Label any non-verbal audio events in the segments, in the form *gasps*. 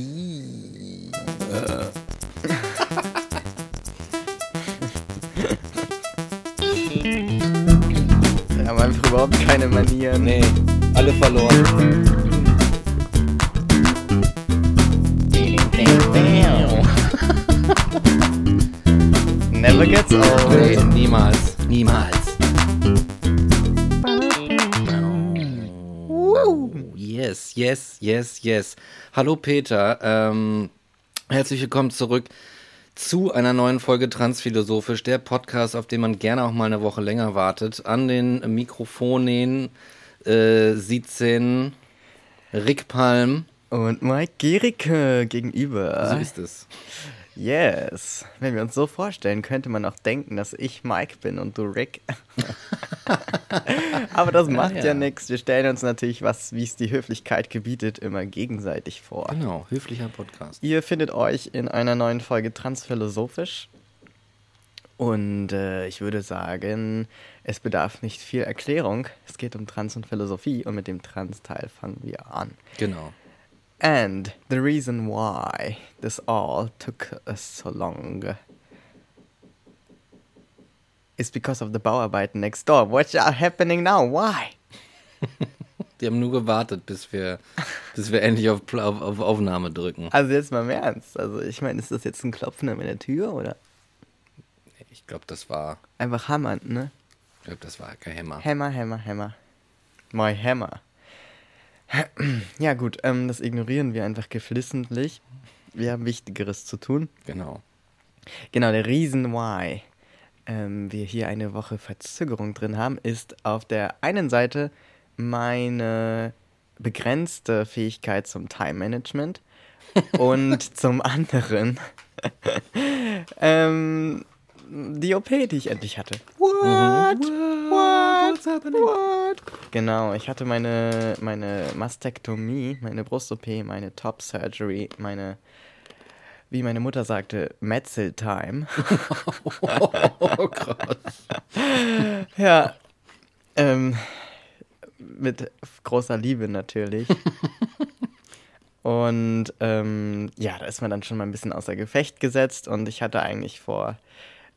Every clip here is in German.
I. Wir haben einfach überhaupt keine Manieren. Nee, alle verloren. *laughs* Never gets old. Nee, niemals. Niemals. Yes, yes, yes, yes. Hallo Peter, ähm, herzlich willkommen zurück zu einer neuen Folge Transphilosophisch, der Podcast, auf den man gerne auch mal eine Woche länger wartet. An den Mikrofonen äh, sitzen Rick Palm. Und Mike Gericke gegenüber. So ist es. Yes. Wenn wir uns so vorstellen, könnte man auch denken, dass ich Mike bin und du Rick. *laughs* Aber das macht ja, ja. nichts. Wir stellen uns natürlich, was, wie es die Höflichkeit gebietet, immer gegenseitig vor. Genau, höflicher Podcast. Ihr findet euch in einer neuen Folge Transphilosophisch. Und äh, ich würde sagen, es bedarf nicht viel Erklärung. Es geht um Trans und Philosophie und mit dem Trans-Teil fangen wir an. Genau. And the reason why this all took us so long is because of the Bauarbeiten next door. What's happening now? Why? *laughs* Die haben nur gewartet, bis wir, bis wir endlich auf, auf, auf Aufnahme drücken. Also jetzt mal im Ernst. Also ich meine, ist das jetzt ein Klopfen an der Tür oder Ich glaube, das war, einfach hammern, ne? ich glaube, das war kein Hämmer. Hammer, Hammer, Hammer. My Hammer. *clears throat* Ja gut, ähm, das ignorieren wir einfach geflissentlich. Wir haben Wichtigeres zu tun. Genau. Genau, der Reason why ähm, wir hier eine Woche Verzögerung drin haben, ist auf der einen Seite meine begrenzte Fähigkeit zum Time Management *laughs* und zum anderen *laughs* ähm, die OP, die ich endlich hatte. What? What? What? Genau, ich hatte meine, meine Mastektomie, meine Brust-OP, meine Top-Surgery, meine, wie meine Mutter sagte, Metzel-Time. *laughs* Oh Gott. *laughs* Ja. Ähm, mit großer Liebe natürlich. *laughs* und ähm, ja, da ist man dann schon mal ein bisschen außer Gefecht gesetzt und ich hatte eigentlich vor,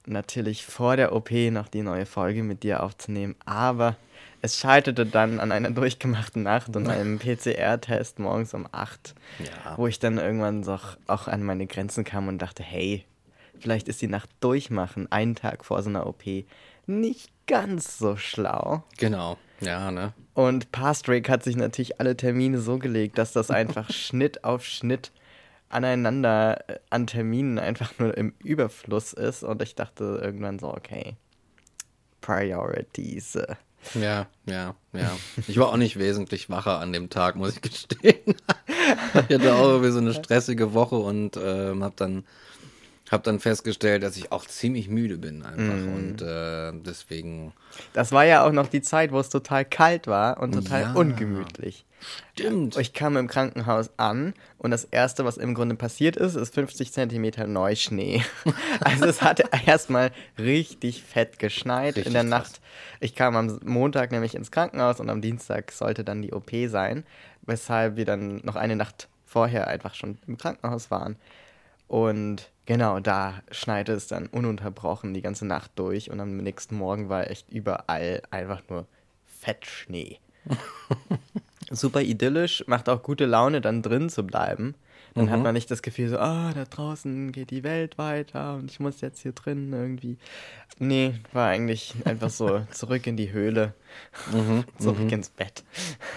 natürlich vor der OP noch die neue Folge mit dir aufzunehmen, aber es scheiterte dann an einer durchgemachten Nacht und einem PCR-Test morgens um 8, Ja. wo ich dann irgendwann so auch an meine Grenzen kam und dachte, hey, vielleicht ist die Nacht durchmachen, einen Tag vor so einer OP, nicht ganz so schlau. Genau. Ja, ne? Und Pastrake hat sich natürlich alle Termine so gelegt, dass das einfach *laughs* Schnitt auf Schnitt aneinander äh, an Terminen einfach nur im Überfluss ist. Und ich dachte irgendwann so, okay, Priorities. äh. Ja, ja, ja. Ich war auch nicht wesentlich wacher an dem Tag, muss ich gestehen. *laughs* ich hatte auch irgendwie so eine stressige Woche und ähm, habe dann, hab dann festgestellt, dass ich auch ziemlich müde bin einfach. Und äh, deswegen. Das war ja auch noch die Zeit, wo es total kalt war und total Ja. ungemütlich. Stimmt. Ich kam im Krankenhaus an und das Erste, was im Grunde passiert ist, ist 50 Zentimeter Neuschnee. *laughs* Also es hatte *laughs* erstmal richtig fett geschneit Richtig in der krass. Nacht. Ich kam am Montag nämlich ins Krankenhaus und am Dienstag sollte dann die OP sein, weshalb wir dann noch eine Nacht vorher einfach schon im Krankenhaus waren. Und genau, da schneite es dann ununterbrochen die ganze Nacht durch und am nächsten Morgen war echt überall einfach nur Fettschnee *laughs* super idyllisch, macht auch gute Laune, dann drin zu bleiben. Dann hat man nicht das Gefühl so, ah, da draußen geht die Welt weiter und ich muss jetzt hier drin irgendwie. Nee, war eigentlich einfach so *laughs* zurück in die Höhle, *laughs* zurück ins Bett.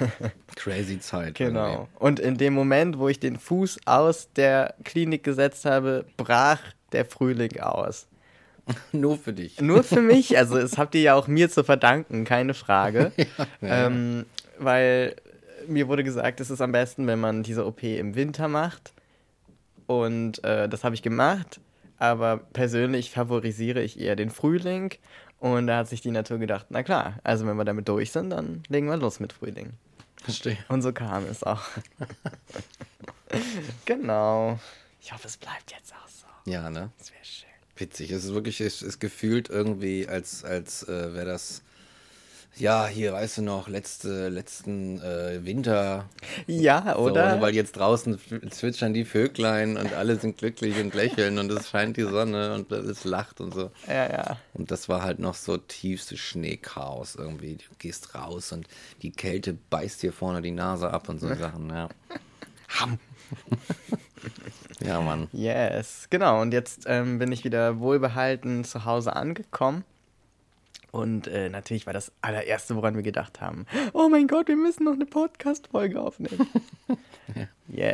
*laughs* Crazy Zeit. Genau. Und in dem Moment, wo ich den Fuß aus der Klinik gesetzt habe, brach der Frühling aus. irgendwie. Nur für dich. Nur für mich, also es habt ihr ja auch mir zu verdanken, keine Frage. ja. ähm, weil mir wurde gesagt, es ist am besten, wenn man diese OP im Winter macht. Und äh, das habe ich gemacht. Aber persönlich favorisiere ich eher den Frühling. Und da hat sich die Natur gedacht, na klar, also wenn wir damit durch sind, dann legen wir los mit Frühling. Verstehe. Und so kam es auch. *laughs* genau. Ich hoffe, es bleibt jetzt auch so. Ja, ne? Das wäre schön. Witzig. Es ist wirklich, es ist gefühlt irgendwie, als, als äh, wäre das Ja, hier, weißt du noch, letzte, letzten äh, Winter. Ja, oder? So, weil jetzt draußen zwitschern die Vöglein und alle sind glücklich und lächeln und es scheint die Sonne und alles lacht und so. Ja, ja. Und das war halt noch so tiefste Schneechaos irgendwie. Du gehst raus und die Kälte beißt dir vorne die Nase ab und so *laughs* Sachen, ja. Ham. ja, Mann. Yes, genau. Und jetzt ähm, bin ich wieder wohlbehalten zu Hause angekommen. Und äh, natürlich war das allererste, woran wir gedacht haben, oh mein Gott, wir müssen noch eine Podcast-Folge aufnehmen. *laughs* ja.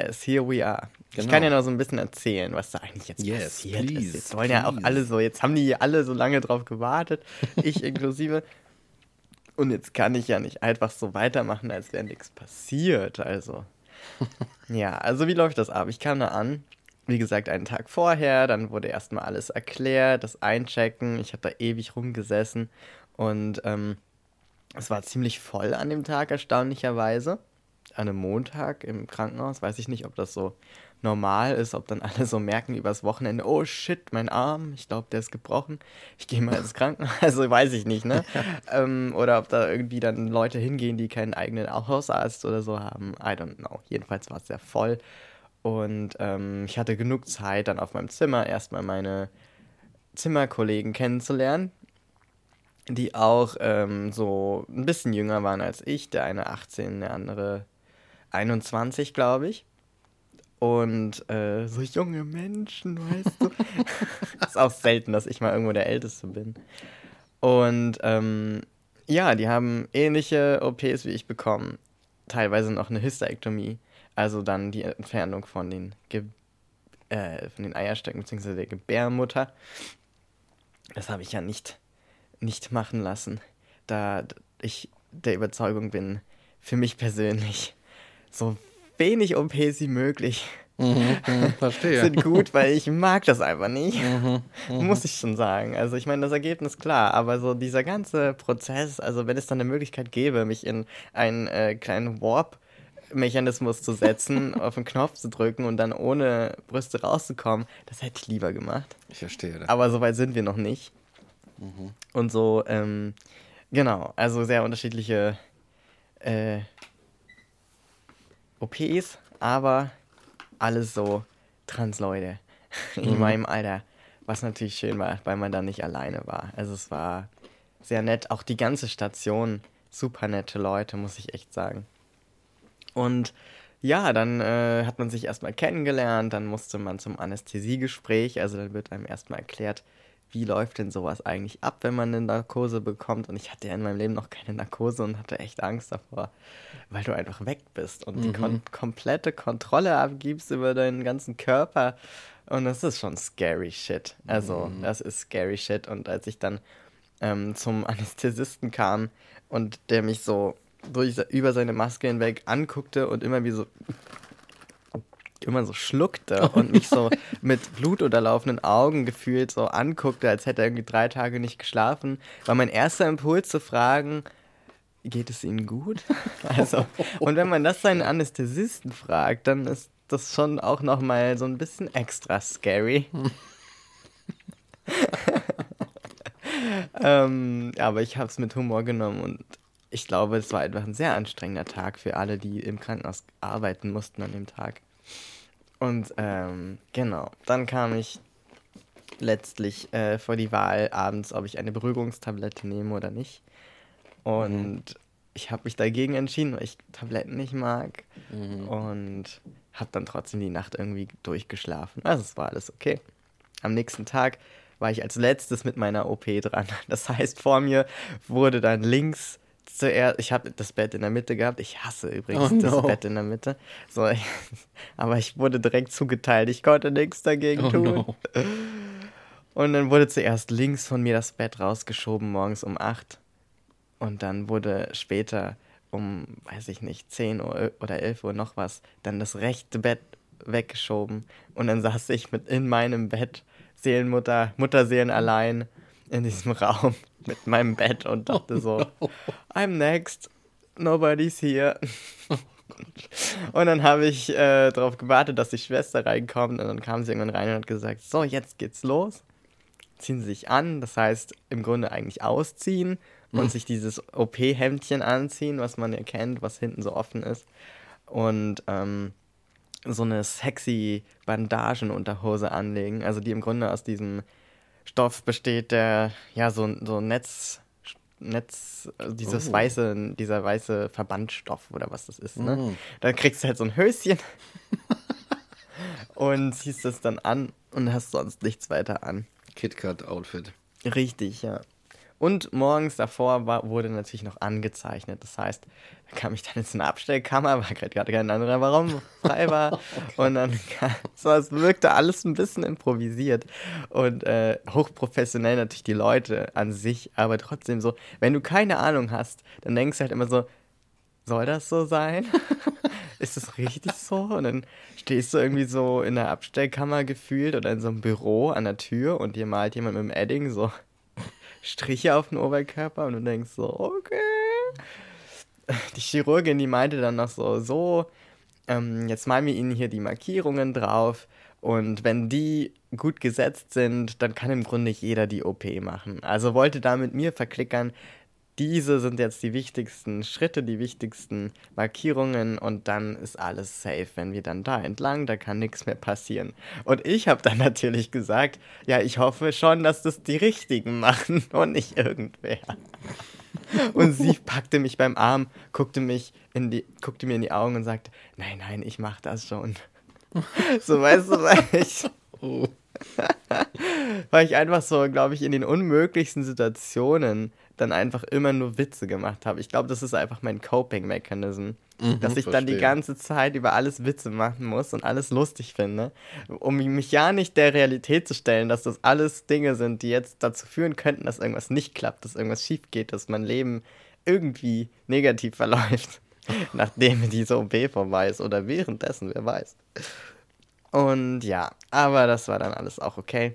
Yes, here we are. Genau. Ich kann ja noch so ein bisschen erzählen, was da eigentlich jetzt yes, passiert please, ist. Jetzt wollen please. ja auch alle so, jetzt haben die alle so lange drauf gewartet, ich *laughs* inklusive. Und jetzt kann ich ja nicht einfach so weitermachen, als wäre nichts passiert. Also, *laughs* ja, also wie läuft das ab? Ich kam da an, wie gesagt, einen Tag vorher, dann wurde erstmal alles erklärt, das Einchecken. Ich habe da ewig rumgesessen und ähm, es war ziemlich voll an dem Tag, erstaunlicherweise. An einem Montag im Krankenhaus. Weiß ich nicht, ob das so normal ist, ob dann alle so merken übers Wochenende, oh shit, mein Arm, ich glaube, der ist gebrochen. Ich gehe mal ins Krankenhaus. *laughs* Also weiß ich nicht, ne? ähm, oder ob da irgendwie dann Leute hingehen, die keinen eigenen Hausarzt oder so haben. I don't know. Jedenfalls war es sehr voll. Und ähm, ich hatte genug Zeit, dann auf meinem Zimmer erstmal meine Zimmerkollegen kennenzulernen, die auch ähm, so ein bisschen jünger waren als ich. Der eine 18, der andere 21, glaube ich. Und äh, so junge Menschen, weißt du. *laughs* ist auch selten, dass ich mal irgendwo der Älteste bin. Und ähm, ja, die haben ähnliche OPs wie ich bekommen. Teilweise noch eine Hysterektomie. Also dann die Entfernung von den, Ge äh, von den Eierstöcken bzw. der Gebärmutter. Das habe ich ja nicht, nicht machen lassen, da ich der Überzeugung bin, für mich persönlich so wenig OPs wie möglich mhm, mhm verstehe. *laughs* sind gut, weil ich mag das einfach nicht. Mhm, mhm, Muss ich schon sagen. Also ich meine, das Ergebnis klar, aber so dieser ganze Prozess, also wenn es dann eine Möglichkeit gäbe, mich in einen äh, kleinen Warp Mechanismus zu setzen, *laughs* auf den Knopf zu drücken und dann ohne Brüste rauszukommen, das hätte ich lieber gemacht. Ich verstehe. Das. Aber so weit sind wir noch nicht. Mhm. Und so, ähm, genau, also sehr unterschiedliche äh, OPs, aber alles so Transleute *laughs* in mhm. meinem Alter. Was natürlich schön war, weil man da nicht alleine war. Also es war sehr nett. Auch die ganze Station, super nette Leute, muss ich echt sagen. Und ja, dann äh, hat man sich erstmal kennengelernt, dann musste man zum Anästhesiegespräch, also dann wird einem erstmal erklärt, wie läuft denn sowas eigentlich ab, wenn man eine Narkose bekommt. Und ich hatte ja in meinem Leben noch keine Narkose und hatte echt Angst davor, weil du einfach weg bist und mhm. die kon komplette Kontrolle abgibst über deinen ganzen Körper. Und das ist schon scary shit. Also, mhm. das ist scary shit. Und als ich dann ähm, zum Anästhesisten kam und der mich so durch, über seine Maske hinweg anguckte und immer wie so immer so schluckte oh und mich so mit blutunterlaufenden Augen gefühlt so anguckte, als hätte er irgendwie drei Tage nicht geschlafen, war mein erster Impuls zu fragen, geht es Ihnen gut? *laughs* Also, und wenn man das seinen Anästhesisten fragt, dann ist das schon auch nochmal so ein bisschen extra scary. *laughs* *laughs* ähm, aber ich habe es mit Humor genommen und ich glaube, es war einfach ein sehr anstrengender Tag für alle, die im Krankenhaus arbeiten mussten an dem Tag. Und ähm, genau, dann kam ich letztlich äh, vor die Wahl abends, ob ich eine Beruhigungstablette nehme oder nicht. Und mhm. ich habe mich dagegen entschieden, weil ich Tabletten nicht mag. Mhm. Und habe dann trotzdem die Nacht irgendwie durchgeschlafen. Also es war alles okay. Am nächsten Tag war ich als letztes mit meiner OP dran. Das heißt, vor mir wurde dann links zuerst, ich habe das Bett in der Mitte gehabt. Ich hasse übrigens oh, no. das Bett in der Mitte. So, *laughs* aber ich wurde direkt zugeteilt. Ich konnte nichts dagegen oh, tun. No. Und dann wurde zuerst links von mir das Bett rausgeschoben, morgens um 8. Und dann wurde später um, weiß ich nicht, 10 Uhr oder 11 Uhr noch was, dann das rechte Bett weggeschoben. Und dann saß ich mit in meinem Bett, Seelenmutter, Mutterseelen allein in diesem *laughs* Raum mit meinem Bett und dachte so, *laughs* I'm next, nobody's here. *laughs* und dann habe ich äh, darauf gewartet, dass die Schwester reinkommt und dann kam sie irgendwann rein und hat gesagt, so, jetzt geht's los. Ziehen sie sich an, das heißt im Grunde eigentlich ausziehen und sich dieses OP-Hemdchen anziehen, was man ja kennt, was hinten so offen ist. Und ähm, so eine sexy Bandagenunterhose anlegen, also die im Grunde aus diesem Stoff besteht, der ja so, so Netz, Netz, also dieses Oh. weiße, dieser weiße Verbandstoff oder was das ist, ne? Mm. Da kriegst du halt so ein Höschen *laughs* und ziehst es dann an und hast sonst nichts weiter an. KitKat-Outfit. Richtig, ja. Und morgens davor war, wurde natürlich noch angezeichnet. Das heißt, da kam ich dann in so eine Abstellkammer, weil gerade kein anderer Raum frei war. *laughs* Und dann so, es wirkte alles ein bisschen improvisiert. Und äh, hochprofessionell natürlich die Leute an sich, aber trotzdem so, wenn du keine Ahnung hast, dann denkst du halt immer so, soll das so sein? *laughs* Ist das richtig so? Und dann stehst du irgendwie so in der Abstellkammer gefühlt oder in so einem Büro an der Tür und dir malt jemand mit dem Edding so Striche auf den Oberkörper und du denkst so, okay. Die Chirurgin, die meinte dann noch so, so, ähm, jetzt malen wir Ihnen hier die Markierungen drauf und wenn die gut gesetzt sind, dann kann im Grunde jeder die OP machen. Also wollte da mit mir verklickern, diese sind jetzt die wichtigsten Schritte, die wichtigsten Markierungen und dann ist alles safe. Wenn wir dann da entlang, da kann nichts mehr passieren. Und ich habe dann *laughs* natürlich gesagt, ja, ich hoffe schon, dass das die Richtigen machen *laughs* und nicht irgendwer. *laughs* Und sie packte mich beim Arm, guckte mich in die, guckte mir in die Augen und sagte, nein, nein, ich mach das schon. So weißt du, weil ich, Oh. weil ich einfach so, glaube ich, in den unmöglichsten Situationen dann einfach immer nur Witze gemacht habe. Ich glaube, das ist einfach mein Coping-Mechanism. Mhm, dass ich dann die verstehe. ganze Zeit über alles Witze machen muss und alles lustig finde, um mich ja nicht der Realität zu stellen, dass das alles Dinge sind, die jetzt dazu führen könnten, dass irgendwas nicht klappt, dass irgendwas schief geht, dass mein Leben irgendwie negativ *laughs* verläuft, nachdem diese OP vorbei ist oder währenddessen, wer weiß. Und ja, aber das war dann alles auch okay.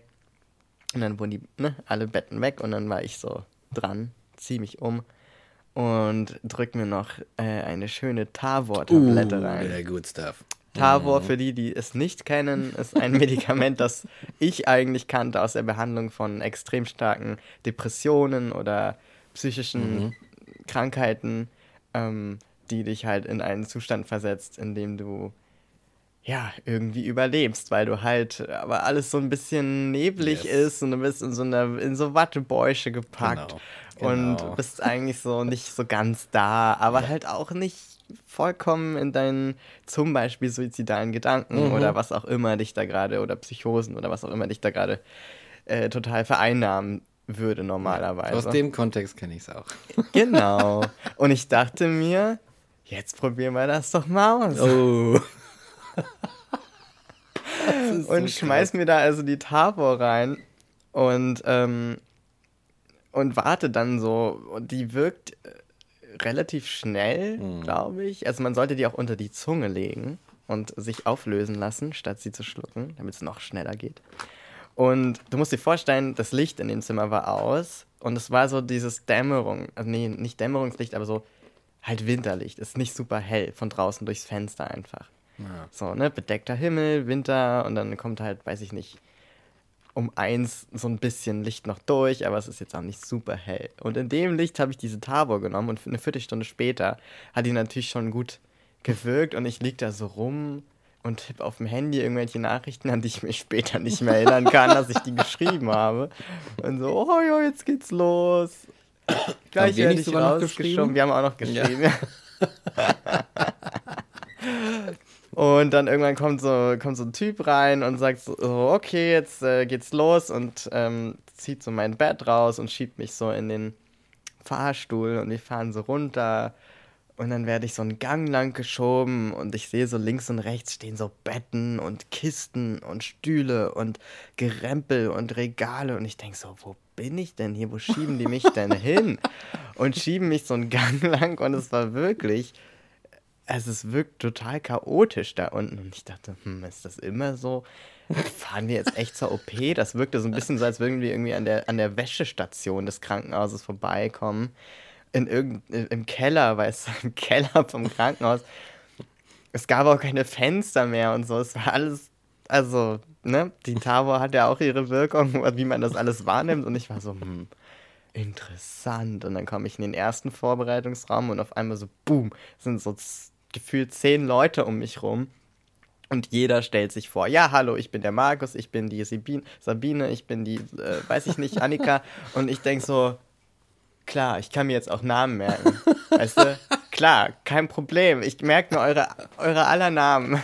Und dann wurden die, ne, alle Betten weg und dann war ich so dran, zieh mich um und drück mir noch äh, eine schöne Tavor-Tablette rein. der good stuff. Tavor, für die, die es nicht kennen, ist ein *laughs* Medikament, das ich eigentlich kannte aus der Behandlung von extrem starken Depressionen oder psychischen Krankheiten, ähm, die dich halt in einen Zustand versetzt, in dem du ja irgendwie überlebst, weil du halt aber alles so ein bisschen neblig Yes. ist und du bist in so einer in so Wattebäusche gepackt Genau, und genau. bist eigentlich so nicht so ganz da, aber halt auch nicht vollkommen in deinen zum Beispiel suizidalen Gedanken Mhm. oder was auch immer dich da gerade oder Psychosen oder was auch immer dich da gerade äh, total vereinnahmen würde normalerweise. Aus dem Kontext kenne ich es auch. genau. *laughs* Und ich dachte mir, jetzt probieren wir das doch mal aus. Oh. Und schmeiß mir da also die Tavor rein und, ähm, und warte dann so. Und die wirkt äh, relativ schnell, Mhm. glaube ich. Also man sollte die auch unter die Zunge legen und sich auflösen lassen, statt sie zu schlucken, damit es noch schneller geht. Und du musst dir vorstellen, das Licht in dem Zimmer war aus und es war so dieses Dämmerung, also nee, nicht Dämmerungslicht, aber so halt Winterlicht. Ist nicht super hell von draußen durchs Fenster einfach. Ja. So, ne, bedeckter Himmel, Winter und dann kommt halt, weiß ich nicht, um eins so ein bisschen Licht noch durch, aber es ist jetzt auch nicht super hell. Und in dem Licht habe ich diese Tavor genommen und eine Viertelstunde später hat die natürlich schon gut gewirkt und ich lieg da so rum und tippe auf dem Handy irgendwelche Nachrichten, an die ich mich später nicht mehr erinnern kann, dass ich die geschrieben habe. Und so, oh ja, jetzt geht's los. Gleich werde ich sogar noch rausgeschoben. geschrieben? Wir haben auch noch geschrieben, ja. *laughs* Und dann irgendwann kommt so, kommt so ein Typ rein und sagt so, okay, jetzt äh, geht's los und ähm, zieht so mein Bett raus und schiebt mich so in den Fahrstuhl und wir fahren so runter und dann werde ich so einen Gang lang geschoben und ich sehe so links und rechts stehen so Betten und Kisten und Stühle und Gerempel und Regale und ich denke so, wo bin ich denn hier? Wo schieben die mich denn *laughs* hin? Und schieben mich so einen Gang lang und es war wirklich, also es wirkt total chaotisch da unten und ich dachte, hm, ist das immer so? Fahren wir jetzt echt zur OP? Das wirkte so ein bisschen so, als würden wir irgendwie an der, an der Wäschestation des Krankenhauses vorbeikommen. In irgend, Im Keller, weißt du, *laughs* im Keller vom Krankenhaus. Es gab auch keine Fenster mehr und so. Es war alles, also, ne, die Tavor hat ja auch ihre Wirkung, wie man das alles wahrnimmt. Und ich war so, hm, interessant. Und dann komme ich in den ersten Vorbereitungsraum und auf einmal so, boom, sind so gefühlt zehn Leute um mich rum. Und jeder stellt sich vor, ja, hallo, ich bin der Markus, ich bin die Sabine, ich bin die, äh, weiß ich nicht, Annika. *laughs* Und ich denke so, klar, ich kann mir jetzt auch Namen merken. Weißt du? Klar, kein Problem. Ich merke mir eure, eure aller Namen.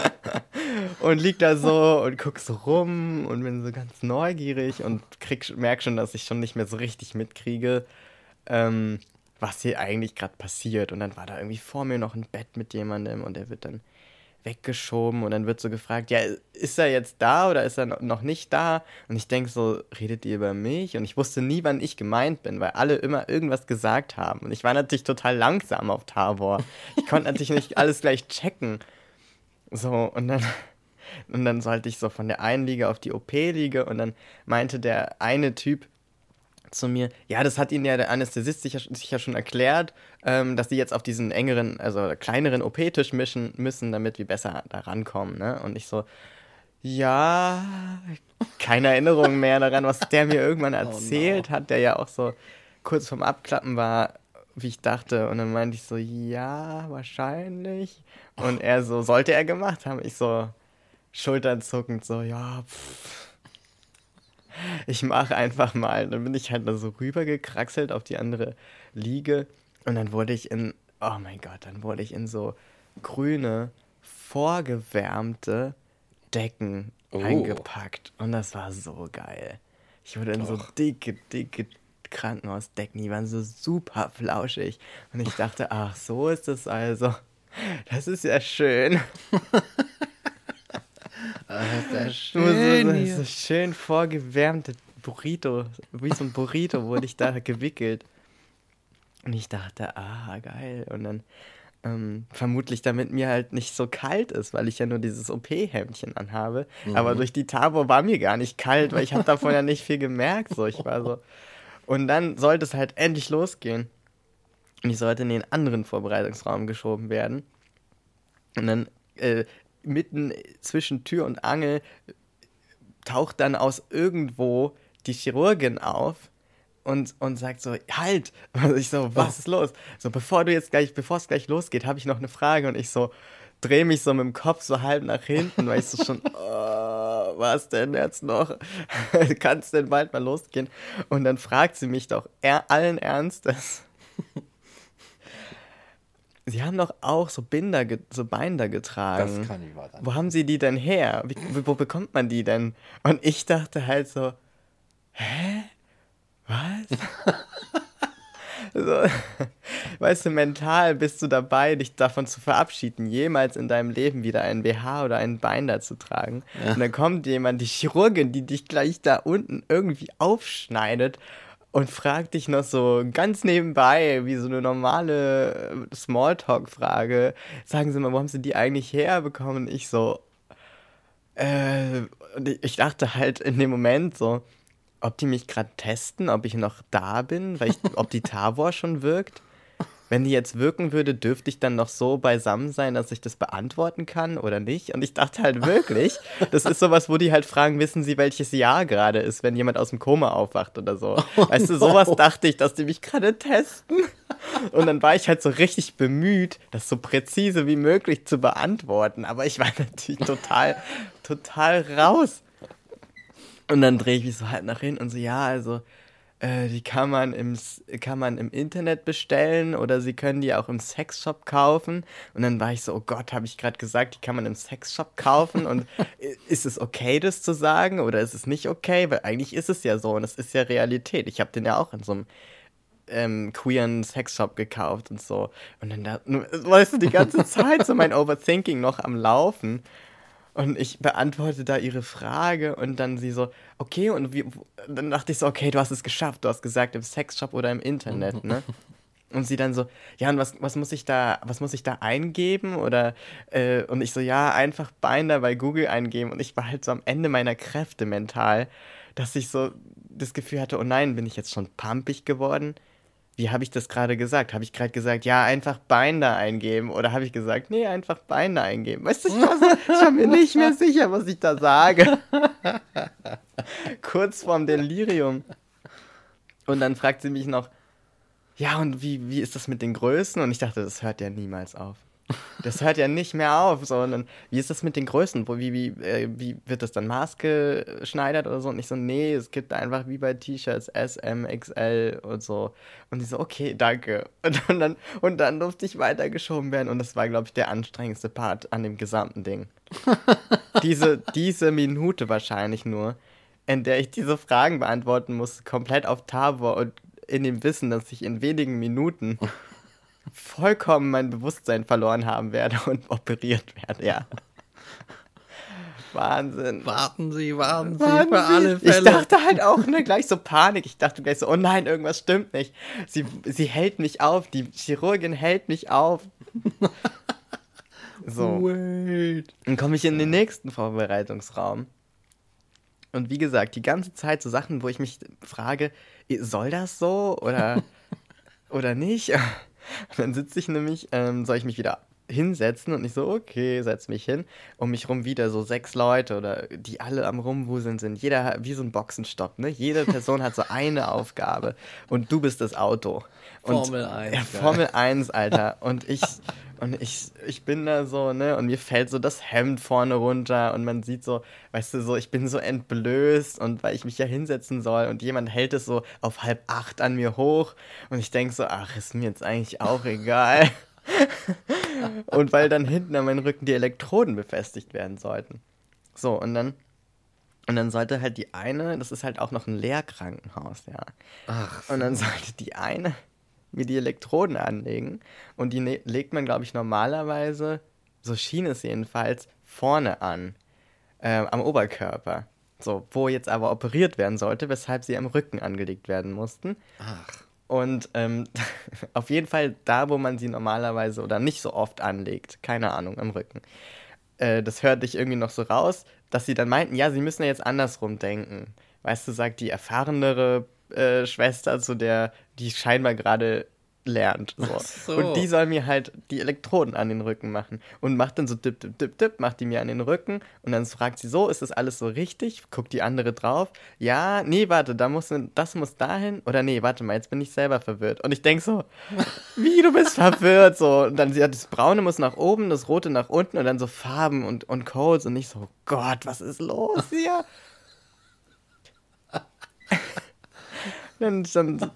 *laughs* und lieg da so und guck so rum und bin so ganz neugierig und krieg, merk schon, dass ich schon nicht mehr so richtig mitkriege, ähm, was hier eigentlich gerade passiert. Und dann war da irgendwie vor mir noch ein Bett mit jemandem und der wird dann weggeschoben und dann wird so gefragt, ja, ist er jetzt da oder ist er noch nicht da? Und ich denke so, redet ihr über mich? Und ich wusste nie, wann ich gemeint bin, weil alle immer irgendwas gesagt haben. Und ich war natürlich total langsam auf Tabor. Ich konnte natürlich nicht alles gleich checken. So, und dann, und dann sollte ich so von der einen Liege auf die OP-Liege und dann meinte der eine Typ, zu mir, ja, das hat Ihnen ja der Anästhesist sicher, sicher schon erklärt, ähm, dass Sie jetzt auf diesen engeren, also kleineren OP-Tisch mischen müssen, damit wir besser da rankommen. Ne? Und ich so, ja, keine Erinnerung mehr daran, was der mir irgendwann erzählt *laughs* oh no. hat, der ja auch so kurz vorm Abklappen war, wie ich dachte. Und dann meinte ich so, ja, wahrscheinlich. Und er so, sollte er gemacht haben. Ich so, schulternzuckend, so, ja, pff ich mache einfach mal. Dann bin ich halt da so rübergekraxelt auf die andere Liege und dann wurde ich in, oh mein Gott, dann wurde ich in so grüne, vorgewärmte Decken oh. eingepackt und das war so geil. Ich wurde in Doch. so dicke, dicke Krankenhausdecken, die waren so super flauschig und ich dachte, ach, so ist es also. Das ist ja schön. *laughs* Das ist ja schön. So, so, so schön vorgewärmte Burrito, wie so ein Burrito wurde ich da gewickelt. Und ich dachte, ah, geil. Und dann ähm, vermutlich, damit mir halt nicht so kalt ist, weil ich ja nur dieses OP-Hemdchen anhabe. Mhm. Aber durch die Tabor war mir gar nicht kalt, weil ich habe davon ja nicht viel gemerkt. So, ich war so. *laughs* Und dann sollte es halt endlich losgehen. Und ich sollte in den anderen Vorbereitungsraum geschoben werden. Und dann äh, mitten zwischen Tür und Angel taucht dann aus irgendwo die Chirurgin auf und, und sagt so, halt! *laughs* Und ich so, was ist los? So, bevor du jetzt gleich, bevor es gleich losgeht, habe ich noch eine Frage und ich so, drehe mich so mit dem Kopf so halb nach hinten, weil ich so schon, *laughs* oh, was denn jetzt noch? *laughs* Kann es denn bald mal losgehen? Und dann fragt sie mich doch er, allen Ernstes, Sie haben doch auch so Binder, so Binder getragen. Das kann ich wahr Wo haben Sie die denn her? Wie, wo bekommt man die denn? Und ich dachte halt so, hä? Was? *laughs* so, weißt du, mental bist du dabei, dich davon zu verabschieden, jemals in deinem Leben wieder einen BH oder einen Binder zu tragen. Ja. Und dann kommt jemand, die Chirurgin, die dich gleich da unten irgendwie aufschneidet und fragt dich noch so ganz nebenbei, wie so eine normale äh, Smalltalk-Frage, sagen Sie mal, wo haben Sie die eigentlich herbekommen? Und ich so, äh, ich dachte halt in dem Moment so, ob die mich gerade testen, ob ich noch da bin, weil ich, ob die *laughs* Tavor schon wirkt wenn die jetzt wirken würde, dürfte ich dann noch so beisammen sein, dass ich das beantworten kann oder nicht? Und ich dachte halt wirklich, *laughs* das ist sowas, wo die halt fragen, wissen sie, welches Jahr gerade ist, wenn jemand aus dem Koma aufwacht oder so. Oh weißt du, sowas dachte ich, dass die mich gerade testen. Und dann war ich halt so richtig bemüht, das so präzise wie möglich zu beantworten. Aber ich war *laughs* natürlich total, total raus. Und dann drehe ich mich so halt nach hinten und so, ja, also äh, die kann man, im, kann man im Internet bestellen oder sie können die auch im Sexshop kaufen. Und dann war ich so, oh Gott, habe ich gerade gesagt, die kann man im Sexshop kaufen. Und *laughs* ist es okay, das zu sagen oder ist es nicht okay? Weil eigentlich ist es ja so und es ist ja Realität. Ich habe den ja auch in so einem ähm, queeren Sexshop gekauft und so. Und dann da, weißt du, die ganze *laughs* Zeit so mein Overthinking noch am Laufen. Und ich beantworte da ihre Frage und dann sie so, okay, und wie, dann dachte ich so, okay, du hast es geschafft, du hast gesagt im Sexshop oder im Internet, ne? *laughs* Und sie dann so, ja, und was, was muss ich da, was muss ich da eingeben? Oder äh, und ich so, ja, einfach Binder bei Google eingeben. Und ich war halt so am Ende meiner Kräfte mental, dass ich so das Gefühl hatte, oh nein, bin ich jetzt schon pumpig geworden? Wie habe ich das gerade gesagt? Habe ich gerade gesagt, ja, einfach Binder eingeben? Oder habe ich gesagt, nee, einfach Binder eingeben? Weißt du, ich war, so, ich war mir nicht mehr sicher, was ich da sage. *laughs* Kurz vorm Delirium. Und dann fragt sie mich noch, ja, und wie, wie ist das mit den Größen? Und ich dachte, das hört ja niemals auf. Das hört ja nicht mehr auf, sondern wie ist das mit den Größen? Wie, wie, äh, wie wird das dann maßgeschneidert oder so? Und ich so, nee, es gibt einfach wie bei T-Shirts S, M, XL und so. Und die so, okay, danke. Und, und, dann, und dann durfte ich weitergeschoben werden und das war, glaube ich, der anstrengendste Part an dem gesamten Ding. *laughs* diese, diese Minute wahrscheinlich nur, in der ich diese Fragen beantworten muss, komplett auf Tabor und in dem Wissen, dass ich in wenigen Minuten vollkommen mein Bewusstsein verloren haben werde und *laughs* operiert werde, ja. Wahnsinn. Warten Sie, warten Sie warten für alle Fälle. Ich dachte halt auch ne, gleich so Panik. Ich dachte gleich so, oh nein, irgendwas stimmt nicht. Sie, sie hält mich auf, die Chirurgin hält mich auf. So. Wait. Dann komme ich in den nächsten Vorbereitungsraum. Und wie gesagt, die ganze Zeit so Sachen, wo ich mich frage, soll das so oder, *laughs* oder nicht? Und dann sitze ich nämlich, ähm, soll ich mich wieder hinsetzen und ich so, okay, setz mich hin. Um mich rum wieder so sechs Leute oder die alle am Rumwuseln sind. Jeder wie so ein Boxenstopp, ne? Jede *laughs* Person hat so eine Aufgabe und du bist das Auto. Und, Formel 1. Ja, Formel 1, Alter. Und ich, *laughs* und ich, ich bin da so, ne, und mir fällt so das Hemd vorne runter und man sieht so, weißt du, so, ich bin so entblößt und weil ich mich ja hinsetzen soll und jemand hält es so auf halb acht an mir hoch und ich denke so, ach, ist mir jetzt eigentlich auch *laughs* egal. und weil dann hinten an meinem Rücken die Elektroden befestigt werden sollten. So, und dann, und dann sollte halt die eine, das ist halt auch noch ein Lehrkrankenhaus, ja. Ach. Und dann sollte die eine mir die Elektroden anlegen. Und die ne legt man, glaube ich, normalerweise, so schien es jedenfalls, vorne an, äh, am Oberkörper. So, wo jetzt aber operiert werden sollte, weshalb sie am Rücken angelegt werden mussten. Ach. Und ähm, *laughs* auf jeden Fall da, wo man sie normalerweise oder nicht so oft anlegt. Keine Ahnung, am Rücken. Äh, das hörte ich irgendwie noch so raus, dass sie dann meinten, ja, sie müssen ja jetzt andersrum denken. Weißt du, sagt die erfahrenere äh, Schwester, zu der die scheinbar gerade lernt. So. so. Und die soll mir halt die Elektroden an den Rücken machen. Und macht dann so dip, dip, dip, dip, macht die mir an den Rücken. Und dann fragt sie so, ist das alles so richtig? Guckt die andere drauf. Ja, nee, warte, da muss, das muss dahin. Oder nee, warte mal, jetzt bin ich selber verwirrt. Und ich denke so, *laughs* wie, du bist verwirrt? So. Und dann, ja, das Braune muss nach oben, das Rote nach unten und dann so Farben und, und Codes. Und ich so, Gott, was ist los hier? Dann, dann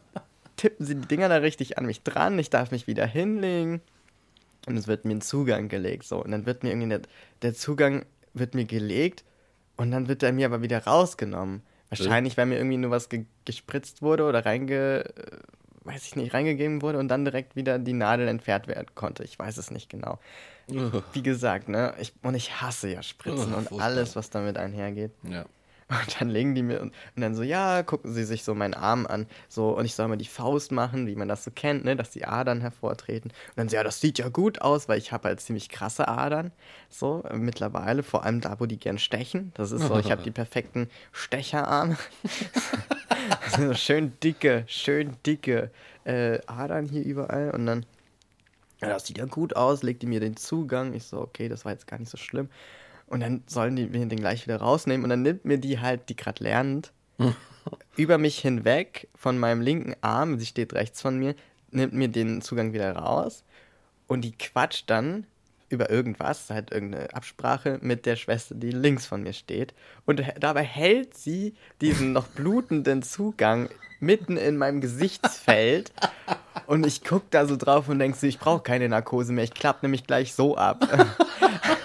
tippen sie die Dinger da richtig an mich dran. Ich darf mich wieder hinlegen. Und es wird mir ein Zugang gelegt. So. Und dann wird mir irgendwie der, der Zugang wird mir gelegt und dann wird er mir aber wieder rausgenommen. Wahrscheinlich, weil mir irgendwie nur was ge gespritzt wurde oder reinge, äh, weiß ich nicht, reingegeben wurde und dann direkt wieder die Nadel entfernt werden konnte. Ich weiß es nicht genau. Wie gesagt, ne? Ich, und ich hasse ja Spritzen und alles, was damit einhergeht. Ja. Und dann legen die mir und, und, dann so, ja, gucken sie sich so meinen Arm an. So, und ich soll mal die Faust machen, wie man das so kennt, ne, dass die Adern hervortreten. Und dann so, ja, das sieht ja gut aus, weil ich habe halt ziemlich krasse Adern. So, mittlerweile, vor allem da, wo die gern stechen. Das ist so, ich habe die perfekten Stecherarme. *laughs* so schön dicke, schön dicke äh, Adern hier überall. Und dann, ja, das sieht ja gut aus, legt die mir den Zugang. Ich so, okay, das war jetzt gar nicht so schlimm. Und dann sollen die mir den gleich wieder rausnehmen. Und dann nimmt mir die halt, die gerade lernend, *laughs* über mich hinweg von meinem linken Arm, sie steht rechts von mir, nimmt mir den Zugang wieder raus. Und die quatscht dann über irgendwas, halt irgendeine Absprache mit der Schwester, die links von mir steht. Und dabei hält sie diesen noch blutenden Zugang mitten in meinem Gesichtsfeld. Und ich gucke da so drauf und denke so, ich brauche keine Narkose mehr, ich klappe nämlich gleich so ab. *laughs*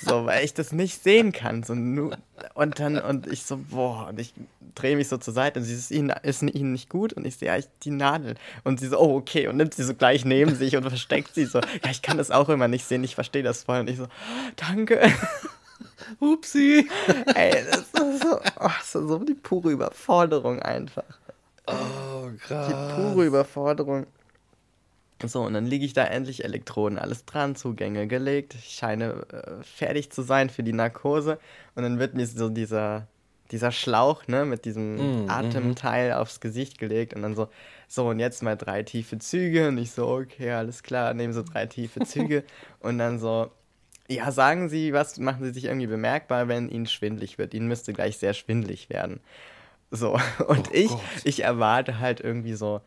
so, weil ich das nicht sehen kann. So, nur, und dann, und ich so, boah, und ich drehe mich so zur Seite und sie ist ihnen, ist ihnen nicht gut und ich sehe, ja, ich, die Nadel. Und sie so, oh, okay, und nimmt sie so gleich neben sich und versteckt sie so. Ja, ich kann das auch immer nicht sehen, ich verstehe das voll. Und ich so, danke. Upsi. Ey, das ist so, oh, das ist so die pure Überforderung einfach. Oh, krass. Die pure Überforderung. So, und dann liege ich da endlich Elektroden, alles dran, Zugänge gelegt. Ich scheine äh, fertig zu sein für die Narkose. Und dann wird mir so dieser, dieser Schlauch, ne, mit diesem mm, Atemteil mm. aufs Gesicht gelegt. Und dann so, so, und jetzt mal drei tiefe Züge. Und ich so, okay, alles klar, nehme so drei tiefe Züge. *laughs* und dann so, ja, sagen Sie was, machen Sie sich irgendwie bemerkbar, wenn Ihnen schwindlig wird. Ihnen müsste gleich sehr schwindlig werden. So, *laughs* und Oh ich, Gott. ich erwarte halt irgendwie so,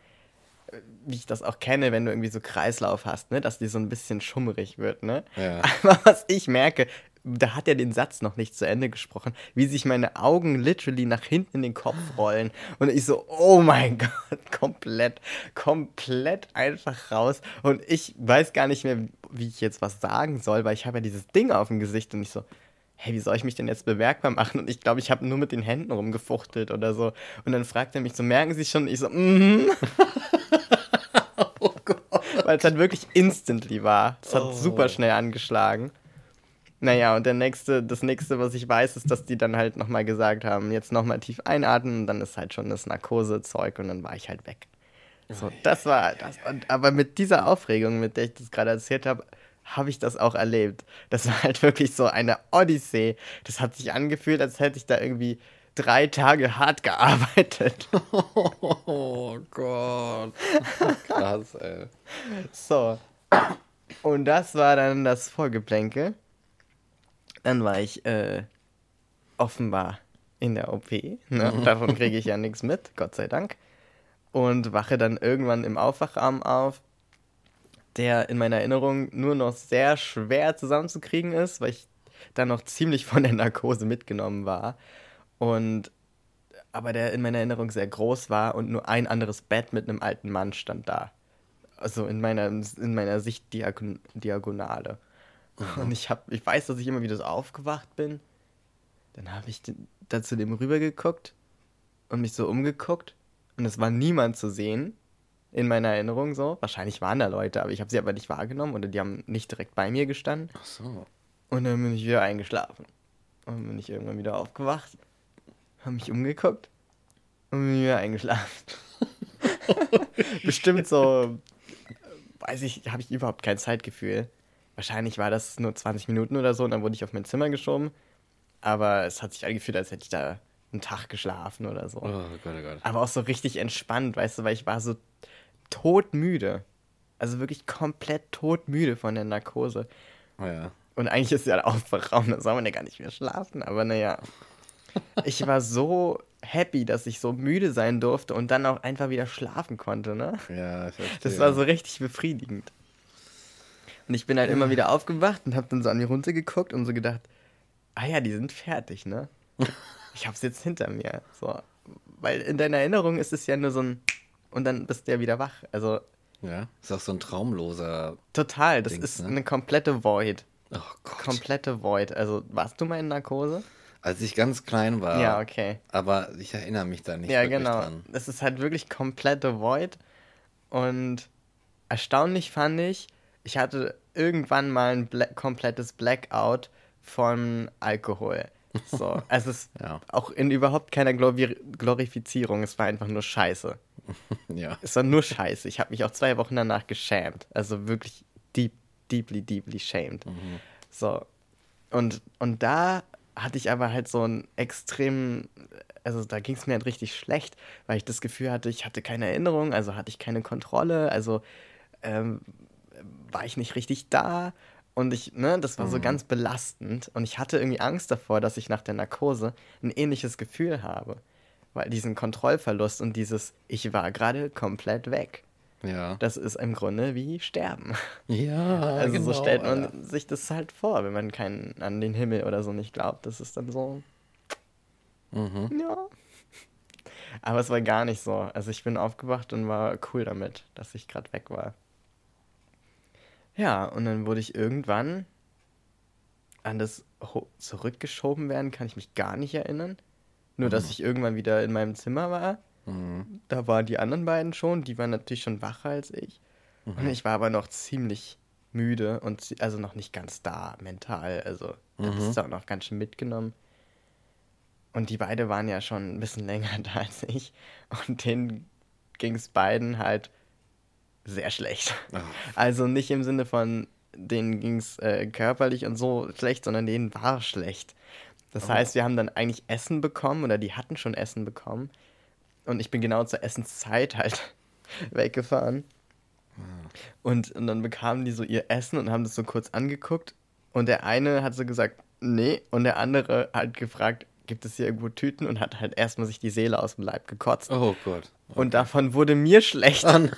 wie ich das auch kenne, wenn du irgendwie so Kreislauf hast, ne, dass die so ein bisschen schummerig wird, ne? Ja. *laughs* Aber was ich merke, da hat er den Satz noch nicht zu Ende gesprochen, wie sich meine Augen literally nach hinten in den Kopf *gasps* rollen. Und ich so, oh mein *laughs* Gott, komplett, komplett einfach raus. Und ich weiß gar nicht mehr, wie ich jetzt was sagen soll, weil ich habe ja dieses Ding auf dem Gesicht und ich so, hey, wie soll ich mich denn jetzt bemerkbar machen? Und ich glaube, ich habe nur mit den Händen rumgefuchtelt oder so. Und dann fragt er mich so, merken Sie schon? Und ich so, mhm. Gott. *laughs* Weil es halt wirklich instantly war. Es hat Oh. super schnell angeschlagen. Naja, und der nächste, das nächste, was ich weiß, ist, dass die dann halt nochmal gesagt haben, jetzt nochmal tief einatmen und dann ist halt schon das Narkosezeug und dann war ich halt weg. So, das war das. Und, aber mit dieser Aufregung, mit der ich das gerade erzählt habe, habe ich das auch erlebt. Das war halt wirklich so eine Odyssee. Das hat sich angefühlt, als hätte ich da irgendwie drei Tage hart gearbeitet. *laughs* Oh Gott. *laughs* Krass, ey. So. Und das war dann das Vorgeplänkel. Dann war ich äh, offenbar in der OP. Ne? *laughs* Davon kriege ich ja nichts mit, Gott sei Dank. Und wache dann irgendwann im Aufwachraum auf, der in meiner Erinnerung nur noch sehr schwer zusammenzukriegen ist, weil ich dann noch ziemlich von der Narkose mitgenommen war. Und aber der in meiner Erinnerung sehr groß war und nur ein anderes Bett mit einem alten Mann stand da. Also in meiner, in meiner Sichtdiagonale. Und ich, hab, ich weiß, dass ich immer wieder so aufgewacht bin. Dann habe ich da zu dem rübergeguckt und mich so umgeguckt. Und es war niemand zu sehen in meiner Erinnerung so. Wahrscheinlich waren da Leute, aber ich habe sie aber nicht wahrgenommen oder die haben nicht direkt bei mir gestanden. Ach so. Und dann bin ich wieder eingeschlafen. Und bin ich irgendwann wieder aufgewacht, habe mich umgeguckt und bin wieder eingeschlafen. *laughs* Bestimmt so, weiß ich, habe ich überhaupt kein Zeitgefühl. Wahrscheinlich war das nur 20 Minuten oder so und dann wurde ich auf mein Zimmer geschoben. Aber es hat sich angefühlt, als hätte ich da einen Tag geschlafen oder so. Oh Gott, oh Gott. Aber auch so richtig entspannt, weißt du, weil ich war so todmüde. Also wirklich komplett todmüde von der Narkose. Oh, ja. Und eigentlich ist ja der Aufwachraum, da soll man ja gar nicht mehr schlafen, aber naja. Ich war so happy, dass ich so müde sein durfte und dann auch einfach wieder schlafen konnte, ne? Ja. Das war so richtig befriedigend. Und ich bin halt immer wieder aufgewacht und hab dann so an mir runtergeguckt und so gedacht, ah ja, die sind fertig, ne? Ich hab's jetzt hinter mir. So. Weil in deiner Erinnerung ist es ja nur so ein und dann bist du ja wieder wach. Also Ja, ist auch so ein traumloser. total, das Dings, ist ne? eine komplette Void. Oh Gott. Komplette Void. Also warst du mal in Narkose? Als ich ganz klein war. Ja, okay. Aber ich erinnere mich da nicht Ja, wirklich genau. dran. Das ist halt wirklich komplette Void. Und erstaunlich fand ich, ich hatte irgendwann mal ein Bla komplettes Blackout von Alkohol. So, also *laughs* es ist Ja. auch in überhaupt keiner Glori Glorifizierung, es war einfach nur Scheiße. *laughs* Ja. Es war nur Scheiße. Ich habe mich auch zwei Wochen danach geschämt. Also wirklich deep, deeply, deeply shamed. So. Und, und da hatte ich aber halt so einen extremen, also da ging es mir halt richtig schlecht, weil ich das Gefühl hatte, ich hatte keine Erinnerung, also hatte ich keine Kontrolle, also ähm, war ich nicht richtig da. Und ich, ne, das war so ganz belastend. Und ich hatte irgendwie Angst davor, dass ich nach der Narkose ein ähnliches Gefühl habe. Weil diesen Kontrollverlust und dieses, ich war gerade komplett weg. Ja. Das ist im Grunde wie Sterben. Ja, *laughs* Also genau, so stellt man Alter. sich das halt vor, wenn man keinen an den Himmel oder so nicht glaubt. Das ist dann so, Mhm. ja. Aber es war gar nicht so. Also ich bin aufgewacht und war cool damit, dass ich gerade weg war. Ja, und dann wurde ich irgendwann an das ho- zurückgeschoben werden, kann ich mich gar nicht erinnern. Nur, dass ich irgendwann wieder in meinem Zimmer war. Mhm. Da waren die anderen beiden schon, die waren natürlich schon wacher als ich. Und ich war aber noch ziemlich müde und also noch nicht ganz da mental. Also da bist du auch noch ganz schön mitgenommen. Und die beiden waren ja schon ein bisschen *laughs* länger da als ich. Und denen ging es beiden halt sehr schlecht. Oh. Also nicht im Sinne von, denen ging es äh, körperlich und so schlecht, sondern denen war schlecht. Das heißt, wir haben dann eigentlich Essen bekommen oder die hatten schon Essen bekommen. Und ich bin genau zur Essenszeit halt *laughs* weggefahren. Und, und dann bekamen die so ihr Essen und haben das so kurz angeguckt. Und der eine hat so gesagt, nee. Und der andere hat gefragt, gibt es hier irgendwo Tüten und hat halt erstmal sich die Seele aus dem Leib gekotzt. Oh Gott. Und davon wurde mir schlecht. Oh *laughs* nein.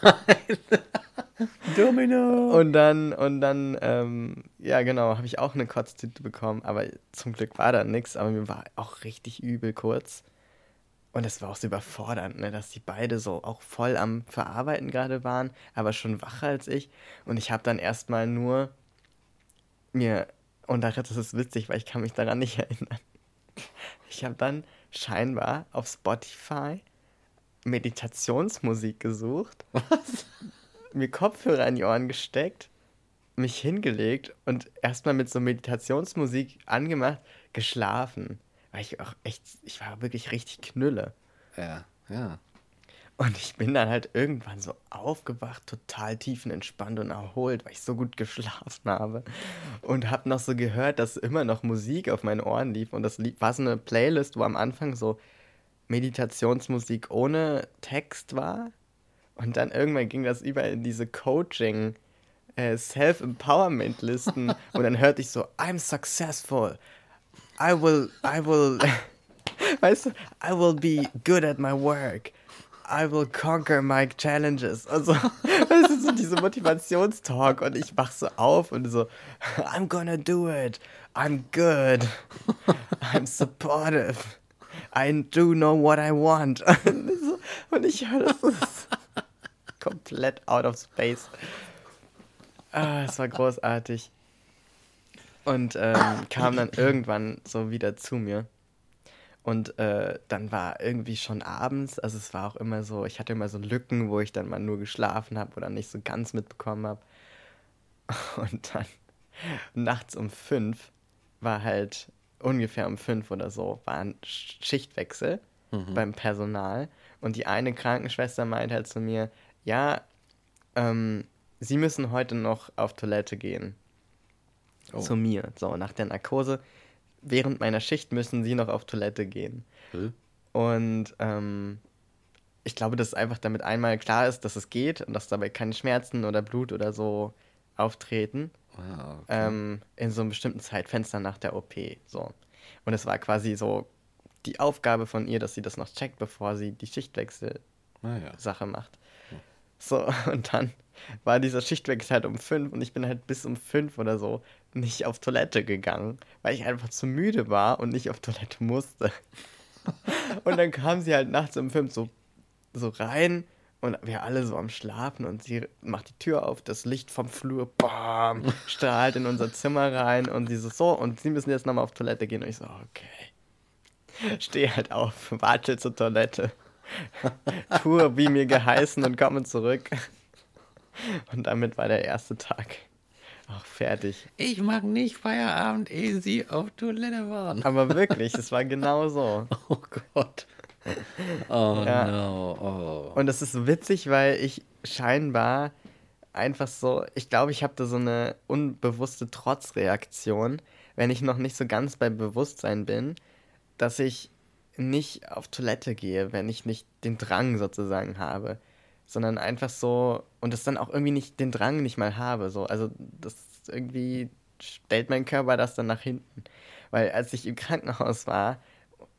Domino. Und dann, und dann, ähm, ja genau, habe ich auch eine Kotztüte bekommen, aber zum Glück war da nichts, aber mir war auch richtig übel kurz. Und es war auch so überfordernd, ne, dass die beide so auch voll am Verarbeiten gerade waren, aber schon wacher als ich. Und ich habe dann erstmal nur mir, und das ist witzig, weil ich kann mich daran nicht *laughs* erinnern. Ich habe dann scheinbar auf Spotify Meditationsmusik gesucht. Was? mir Kopfhörer in die Ohren gesteckt, mich hingelegt und erstmal mit so Meditationsmusik angemacht, geschlafen. Weil ich auch echt, ich war wirklich richtig knülle. Ja, ja. Und ich bin dann halt irgendwann so aufgewacht, total tiefenentspannt und erholt, weil ich so gut geschlafen habe. Und hab noch so gehört, dass immer noch Musik auf meinen Ohren lief. Und das war so eine Playlist, wo am Anfang so Meditationsmusik ohne Text war. Und dann irgendwann ging das über in diese Coaching, äh, Self-Empowerment-Listen. *laughs* und dann hörte ich so, I'm successful. I will, I will, *laughs* weißt du, I will be good at my work. I will conquer my challenges. Also, *laughs* weißt du, so diese Motivationstalk und ich wach so auf und so, *laughs* I'm gonna do it. I'm good. I'm supportive. I do know what I want. Und ich höre das ist komplett out of space. Ah, es war großartig. Und ähm, kam dann irgendwann so wieder zu mir. Und äh, dann war irgendwie schon abends, also es war auch immer so, ich hatte immer so Lücken, wo ich dann mal nur geschlafen habe oder nicht so ganz mitbekommen habe. *laughs* Und dann nachts um fünf war halt ungefähr um fünf oder so, war ein Schichtwechsel mhm. beim Personal. Und die eine Krankenschwester meinte halt zu mir, ja, ähm, Sie müssen heute noch auf Toilette gehen. Oh. Zu mir. So, nach der Narkose während meiner Schicht müssen sie noch auf Toilette gehen. Hm? Und ähm, ich glaube, dass einfach damit einmal klar ist, dass es geht und dass dabei keine Schmerzen oder Blut oder so auftreten. Ah, okay. ähm, in so einem bestimmten Zeitfenster nach der OP. So. Und es war quasi so die Aufgabe von ihr, dass sie das noch checkt, bevor sie die Schichtwechsel-Sache ah, ja. macht. So, *laughs* und dann war dieser Schichtwechsel halt um fünf und ich bin halt bis um fünf oder so nicht auf Toilette gegangen, weil ich einfach zu müde war und nicht auf Toilette musste. *laughs* und dann kam sie halt nachts um fünf so, so rein und wir alle so am Schlafen und sie macht die Tür auf, das Licht vom Flur, bam, *laughs* strahlt in unser Zimmer rein und sie so, so, und sie müssen jetzt nochmal auf Toilette gehen. Und ich so, okay. Stehe halt auf, warte zur Toilette. Tue wie mir geheißen und komme zurück. Und damit war der erste Tag auch fertig. Ich mache nicht Feierabend, ehe sie auf Toilette waren. Aber *laughs* wirklich, es war genau so. Oh Gott. Oh ja. no. Oh. Und es ist witzig, weil ich scheinbar einfach so, ich glaube, ich habe da so eine unbewusste Trotzreaktion, wenn ich noch nicht so ganz bei Bewusstsein bin, dass ich nicht auf Toilette gehe, wenn ich nicht den Drang sozusagen habe, sondern einfach so und das dann auch irgendwie nicht den Drang nicht mal habe, so also das irgendwie stellt mein Körper das dann nach hinten, weil als ich im Krankenhaus war,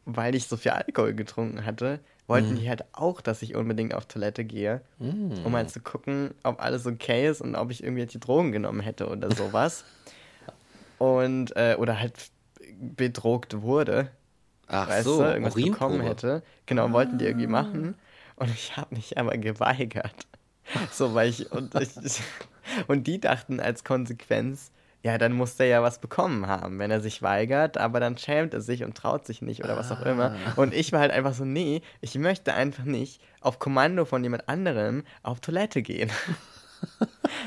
weil ich so viel Alkohol getrunken hatte, wollten mm. die halt auch, dass ich unbedingt auf Toilette gehe, mm. um mal zu gucken, ob alles okay ist und ob ich irgendwelche Drogen genommen hätte oder *laughs* sowas. und, äh, oder halt bedrogt wurde. Ach weißt so, du, irgendwas bekommen hätte. Genau, ah. wollten die irgendwie machen. Und ich habe mich aber geweigert. *laughs* So, weil ich und, ich *laughs* und die dachten als Konsequenz, ja, dann muss der ja was bekommen haben, wenn er sich weigert, aber dann schämt er sich und traut sich nicht oder was auch immer. Ah. Und ich war halt einfach so, nee, ich möchte einfach nicht auf Kommando von jemand anderem auf Toilette gehen. *laughs*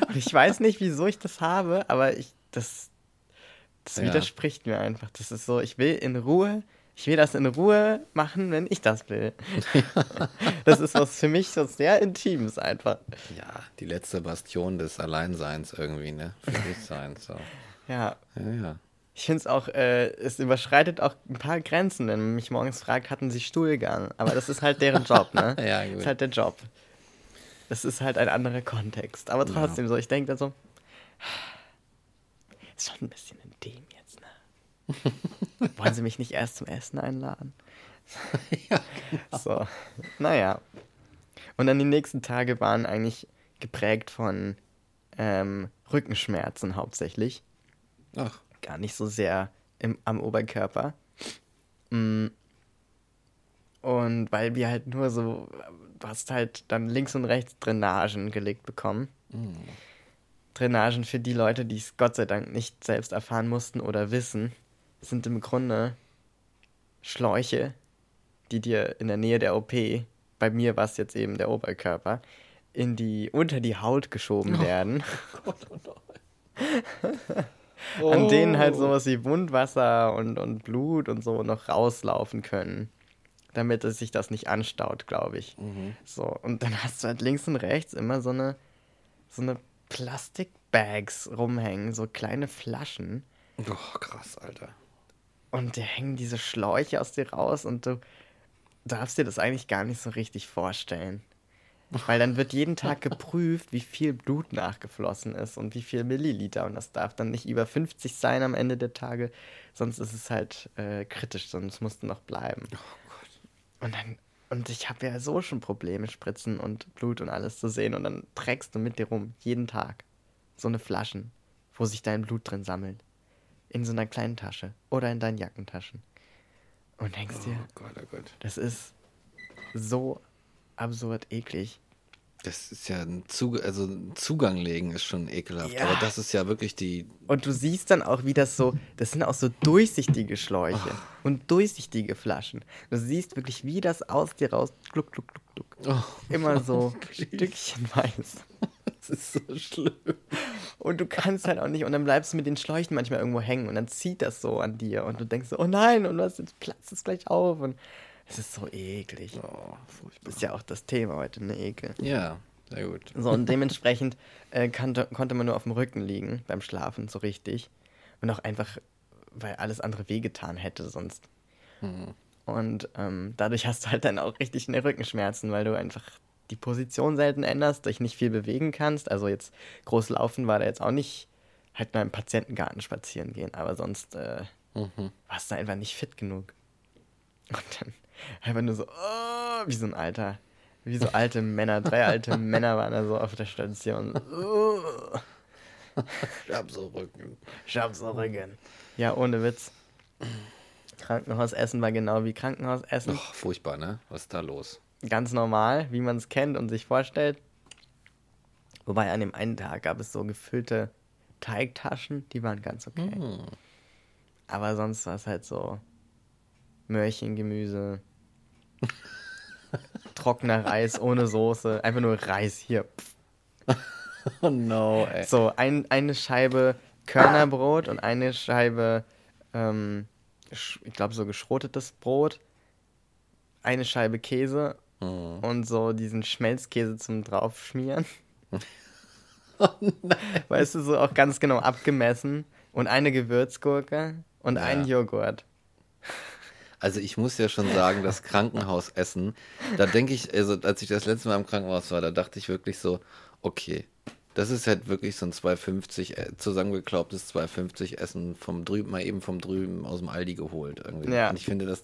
und ich weiß nicht, wieso ich das habe, aber ich, das, das ja. widerspricht mir einfach. Das ist so, ich will in Ruhe ich will das in Ruhe machen, wenn ich das will. *laughs* das ist was für mich so sehr Intimes einfach. Ja, die letzte Bastion des Alleinseins irgendwie, ne? Für sich sein, so. Ja. Ja, ja. Ich finde es auch, äh, es überschreitet auch ein paar Grenzen, wenn man mich morgens fragt, hatten sie Stuhlgang? Aber das ist halt deren Job, ne? *laughs* ja, gut. Das ist halt der Job. Das ist halt ein anderer Kontext. Aber trotzdem ja. so, ich denke dann so, *sighs* ist schon ein bisschen intim jetzt, ne? *laughs* Wollen Sie mich nicht erst zum Essen einladen? *laughs* ja, genau. So, naja. Und dann die nächsten Tage waren eigentlich geprägt von ähm, Rückenschmerzen hauptsächlich. Ach. Gar nicht so sehr im, am Oberkörper. Mm. Und weil wir halt nur so, du hast halt dann links und rechts Drainagen gelegt bekommen. Mm. Drainagen für die Leute, die es Gott sei Dank nicht selbst erfahren mussten oder wissen, sind im Grunde Schläuche, die dir in der Nähe der OP, bei mir war es jetzt eben der Oberkörper, in die, unter die Haut geschoben oh werden. Oh *laughs* Gott, oh *laughs* An denen halt sowas wie Wundwasser und, und Blut und so noch rauslaufen können. Damit es sich das nicht anstaut, glaube ich. Mhm. So, und dann hast du halt links und rechts immer so eine, so eine Plastikbags rumhängen, so kleine Flaschen. Oh, krass, Alter. Und da hängen diese Schläuche aus dir raus und du darfst dir das eigentlich gar nicht so richtig vorstellen. Weil dann wird jeden Tag *laughs* geprüft, wie viel Blut nachgeflossen ist und wie viel Milliliter. Und das darf dann nicht über 50 sein am Ende der Tage, sonst ist es halt äh, kritisch, sonst musst du noch bleiben. Oh Gott. Und dann, und ich habe ja so schon Probleme, Spritzen und Blut und alles zu sehen. Und dann trägst du mit dir rum, jeden Tag, so eine Flaschen, wo sich dein Blut drin sammelt. In so einer kleinen Tasche oder in deinen Jackentaschen. Und denkst oh dir, Gott, oh Gott. das ist so absurd eklig. Das ist ja ein Zugang, also ein Zugang legen ist schon ekelhaft. Ja. Aber das ist ja wirklich die. Und du siehst dann auch, wie das so, das sind auch so durchsichtige Schläuche oh. und durchsichtige Flaschen. Du siehst wirklich, wie das aus dir raus, gluck, gluck, gluck, gluck. Oh. Immer so *laughs* stückchenweise. Das ist so schlimm. Und du kannst halt auch nicht, und dann bleibst du mit den Schläuchen manchmal irgendwo hängen und dann zieht das so an dir und du denkst so, oh nein, und was, jetzt platzt es gleich auf und es ist so eklig. Oh, das ist ja auch das Thema heute, ne Ekel. Ja, sehr gut. So, und dementsprechend äh, konnte, konnte man nur auf dem Rücken liegen beim Schlafen, so richtig. Und auch einfach, weil alles andere wehgetan hätte sonst. Mhm. Und ähm, dadurch hast du halt dann auch richtig eine Rückenschmerzen, weil du einfach die Position selten änderst, dich nicht viel bewegen kannst. Also jetzt groß laufen war da jetzt auch nicht, halt nur im Patientengarten spazieren gehen, aber sonst äh, mhm. warst du einfach nicht fit genug. Und dann einfach nur so, oh, wie so ein alter, wie so alte Männer, drei alte *laughs* Männer waren da so auf der Station. Oh. *laughs* Ich hab so Rücken. Ich hab so Rücken. Ja, ohne Witz. Krankenhausessen war genau wie Krankenhausessen. Oh, furchtbar, ne? Was ist da los? Ganz normal, wie man es kennt und sich vorstellt. Wobei an dem einen Tag gab es so gefüllte Teigtaschen, die waren ganz okay. Mm. Aber sonst war es halt so Möhrchengemüse, *laughs* trockener Reis ohne Soße, einfach nur Reis hier. oh *laughs* no, ey. So, ein, eine Scheibe Körnerbrot und eine Scheibe, ähm, ich glaube, so geschrotetes Brot, eine Scheibe Käse mhm. und so diesen Schmelzkäse zum Draufschmieren. *laughs* oh weißt du, so auch ganz genau abgemessen und eine Gewürzgurke und ja. ein Joghurt. Also ich muss ja schon sagen, das Krankenhausessen, da denke ich, also als ich das letzte Mal im Krankenhaus war, da dachte ich wirklich so, okay, das ist halt wirklich so ein 250 äh, zusammengeklaubtes 250 Essen vom drüben, mal eben vom drüben aus dem Aldi geholt irgendwie. Ja. Und ich finde das,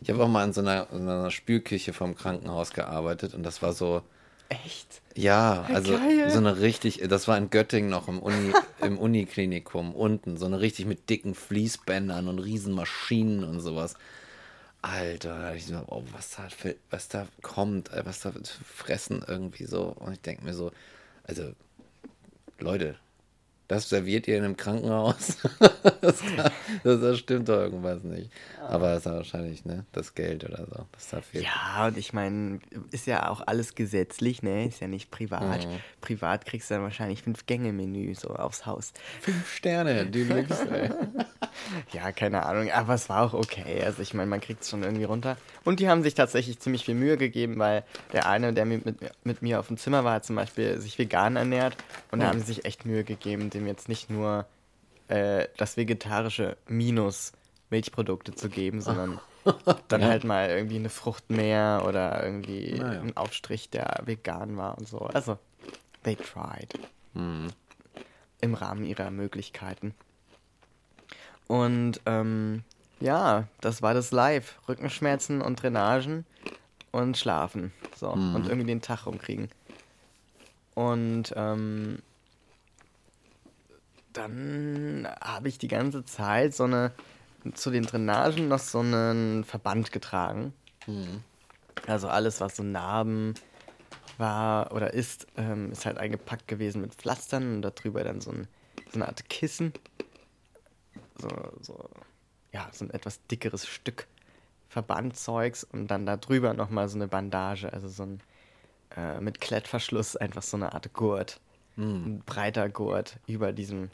ich habe auch mal in so einer, in einer Spülküche vom Krankenhaus gearbeitet und das war so, Echt? Ja, also Geil. so eine richtig, das war in Göttingen noch im, Uni, *laughs* im Uniklinikum unten, so eine richtig mit dicken Fließbändern und Riesenmaschinen und sowas. Alter, ich so, oh, was da, für, was da kommt, äh, was da fressen irgendwie so. Und ich denke mir so, also, Leute, das serviert ihr in einem Krankenhaus. *laughs* das, das, das, stimmt doch irgendwas nicht. Aber das ist wahrscheinlich ne, das Geld oder so, das da fehlt. Ja, und ich meine, ist ja auch alles gesetzlich, ne? Ist ja nicht privat. Mhm. Privat kriegst du dann wahrscheinlich fünf Gänge-Menü so aufs Haus. Fünf Sterne, Deluxe, ey. *laughs* ja, keine Ahnung. Aber es war auch okay. Also ich meine, man kriegt es schon irgendwie runter. Und die haben sich tatsächlich ziemlich viel Mühe gegeben, weil der eine, der mit, mit, mit mir auf dem Zimmer war, hat zum Beispiel sich vegan ernährt. Und da haben sie sich echt Mühe gegeben, dem jetzt nicht nur äh, das vegetarische Minus Milchprodukte zu geben, sondern *laughs* dann ja. halt mal irgendwie eine Frucht mehr oder irgendwie naja. ein Aufstrich, der vegan war und so. Also, they tried. Mhm. Im Rahmen ihrer Möglichkeiten. Und ähm, ja, das war das live. Rückenschmerzen und Drainagen und schlafen. So. Mhm. Und irgendwie den Tag rumkriegen. Und ähm, dann habe ich die ganze Zeit so eine, zu den Drainagen noch so einen Verband getragen. Also alles, was so Narben war oder ist, ähm, ist halt eingepackt gewesen mit Pflastern und darüber dann so, ein, so eine Art Kissen. So, so, ja, so ein etwas dickeres Stück Verbandzeugs und dann darüber nochmal so eine Bandage, also so ein äh, mit Klettverschluss, einfach so eine Art Gurt. Ein breiter Gurt über diesem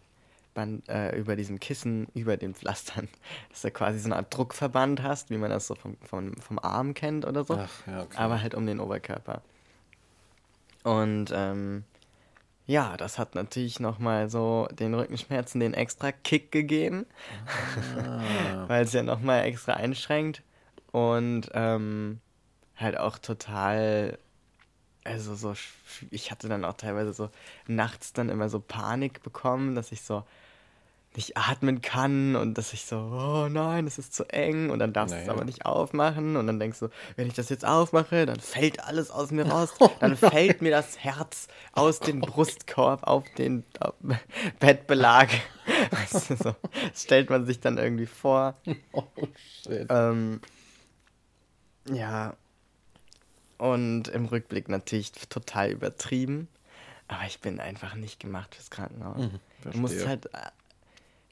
Band, äh, über diesem Kissen, über den Pflastern. *laughs* Dass du quasi so eine Art Druckverband hast, wie man das so vom, vom, vom Arm kennt oder so. Ach, ja, okay. Aber halt um den Oberkörper. Und ähm, ja, das hat natürlich nochmal so den Rückenschmerzen den extra Kick gegeben, *laughs* weil es ja nochmal extra einschränkt. Und ähm, halt auch total, also so, ich hatte dann auch teilweise so nachts dann immer so Panik bekommen, dass ich so nicht atmen kann und dass ich so, oh nein, es ist zu eng und dann darfst du es aber nicht aufmachen und dann denkst du, wenn ich das jetzt aufmache, dann fällt alles aus mir *laughs* raus, dann fällt mir das Herz aus dem Brustkorb auf den auf Bettbelag. *laughs* Weißt du, so, das stellt man sich dann irgendwie vor. *laughs* Oh, shit. Ähm, ja. Und im Rückblick natürlich total übertrieben. Aber ich bin einfach nicht gemacht fürs Krankenhaus. du musst halt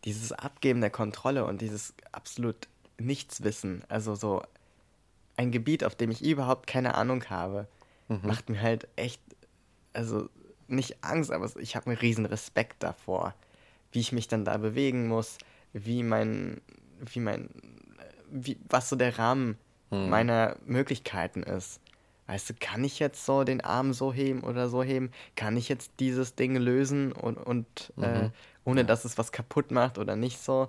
dieses Abgeben der Kontrolle und dieses absolut Nichtswissen, also so ein Gebiet, auf dem ich überhaupt keine Ahnung habe, macht mir halt echt, also nicht Angst, aber ich habe einen riesen Respekt davor, wie ich mich dann da bewegen muss, wie mein, wie mein, wie, was so der Rahmen meiner Möglichkeiten ist. Weißt du, kann ich jetzt so den Arm so heben oder so heben? Kann ich jetzt dieses Ding lösen und, und äh, ohne dass es was kaputt macht oder nicht so?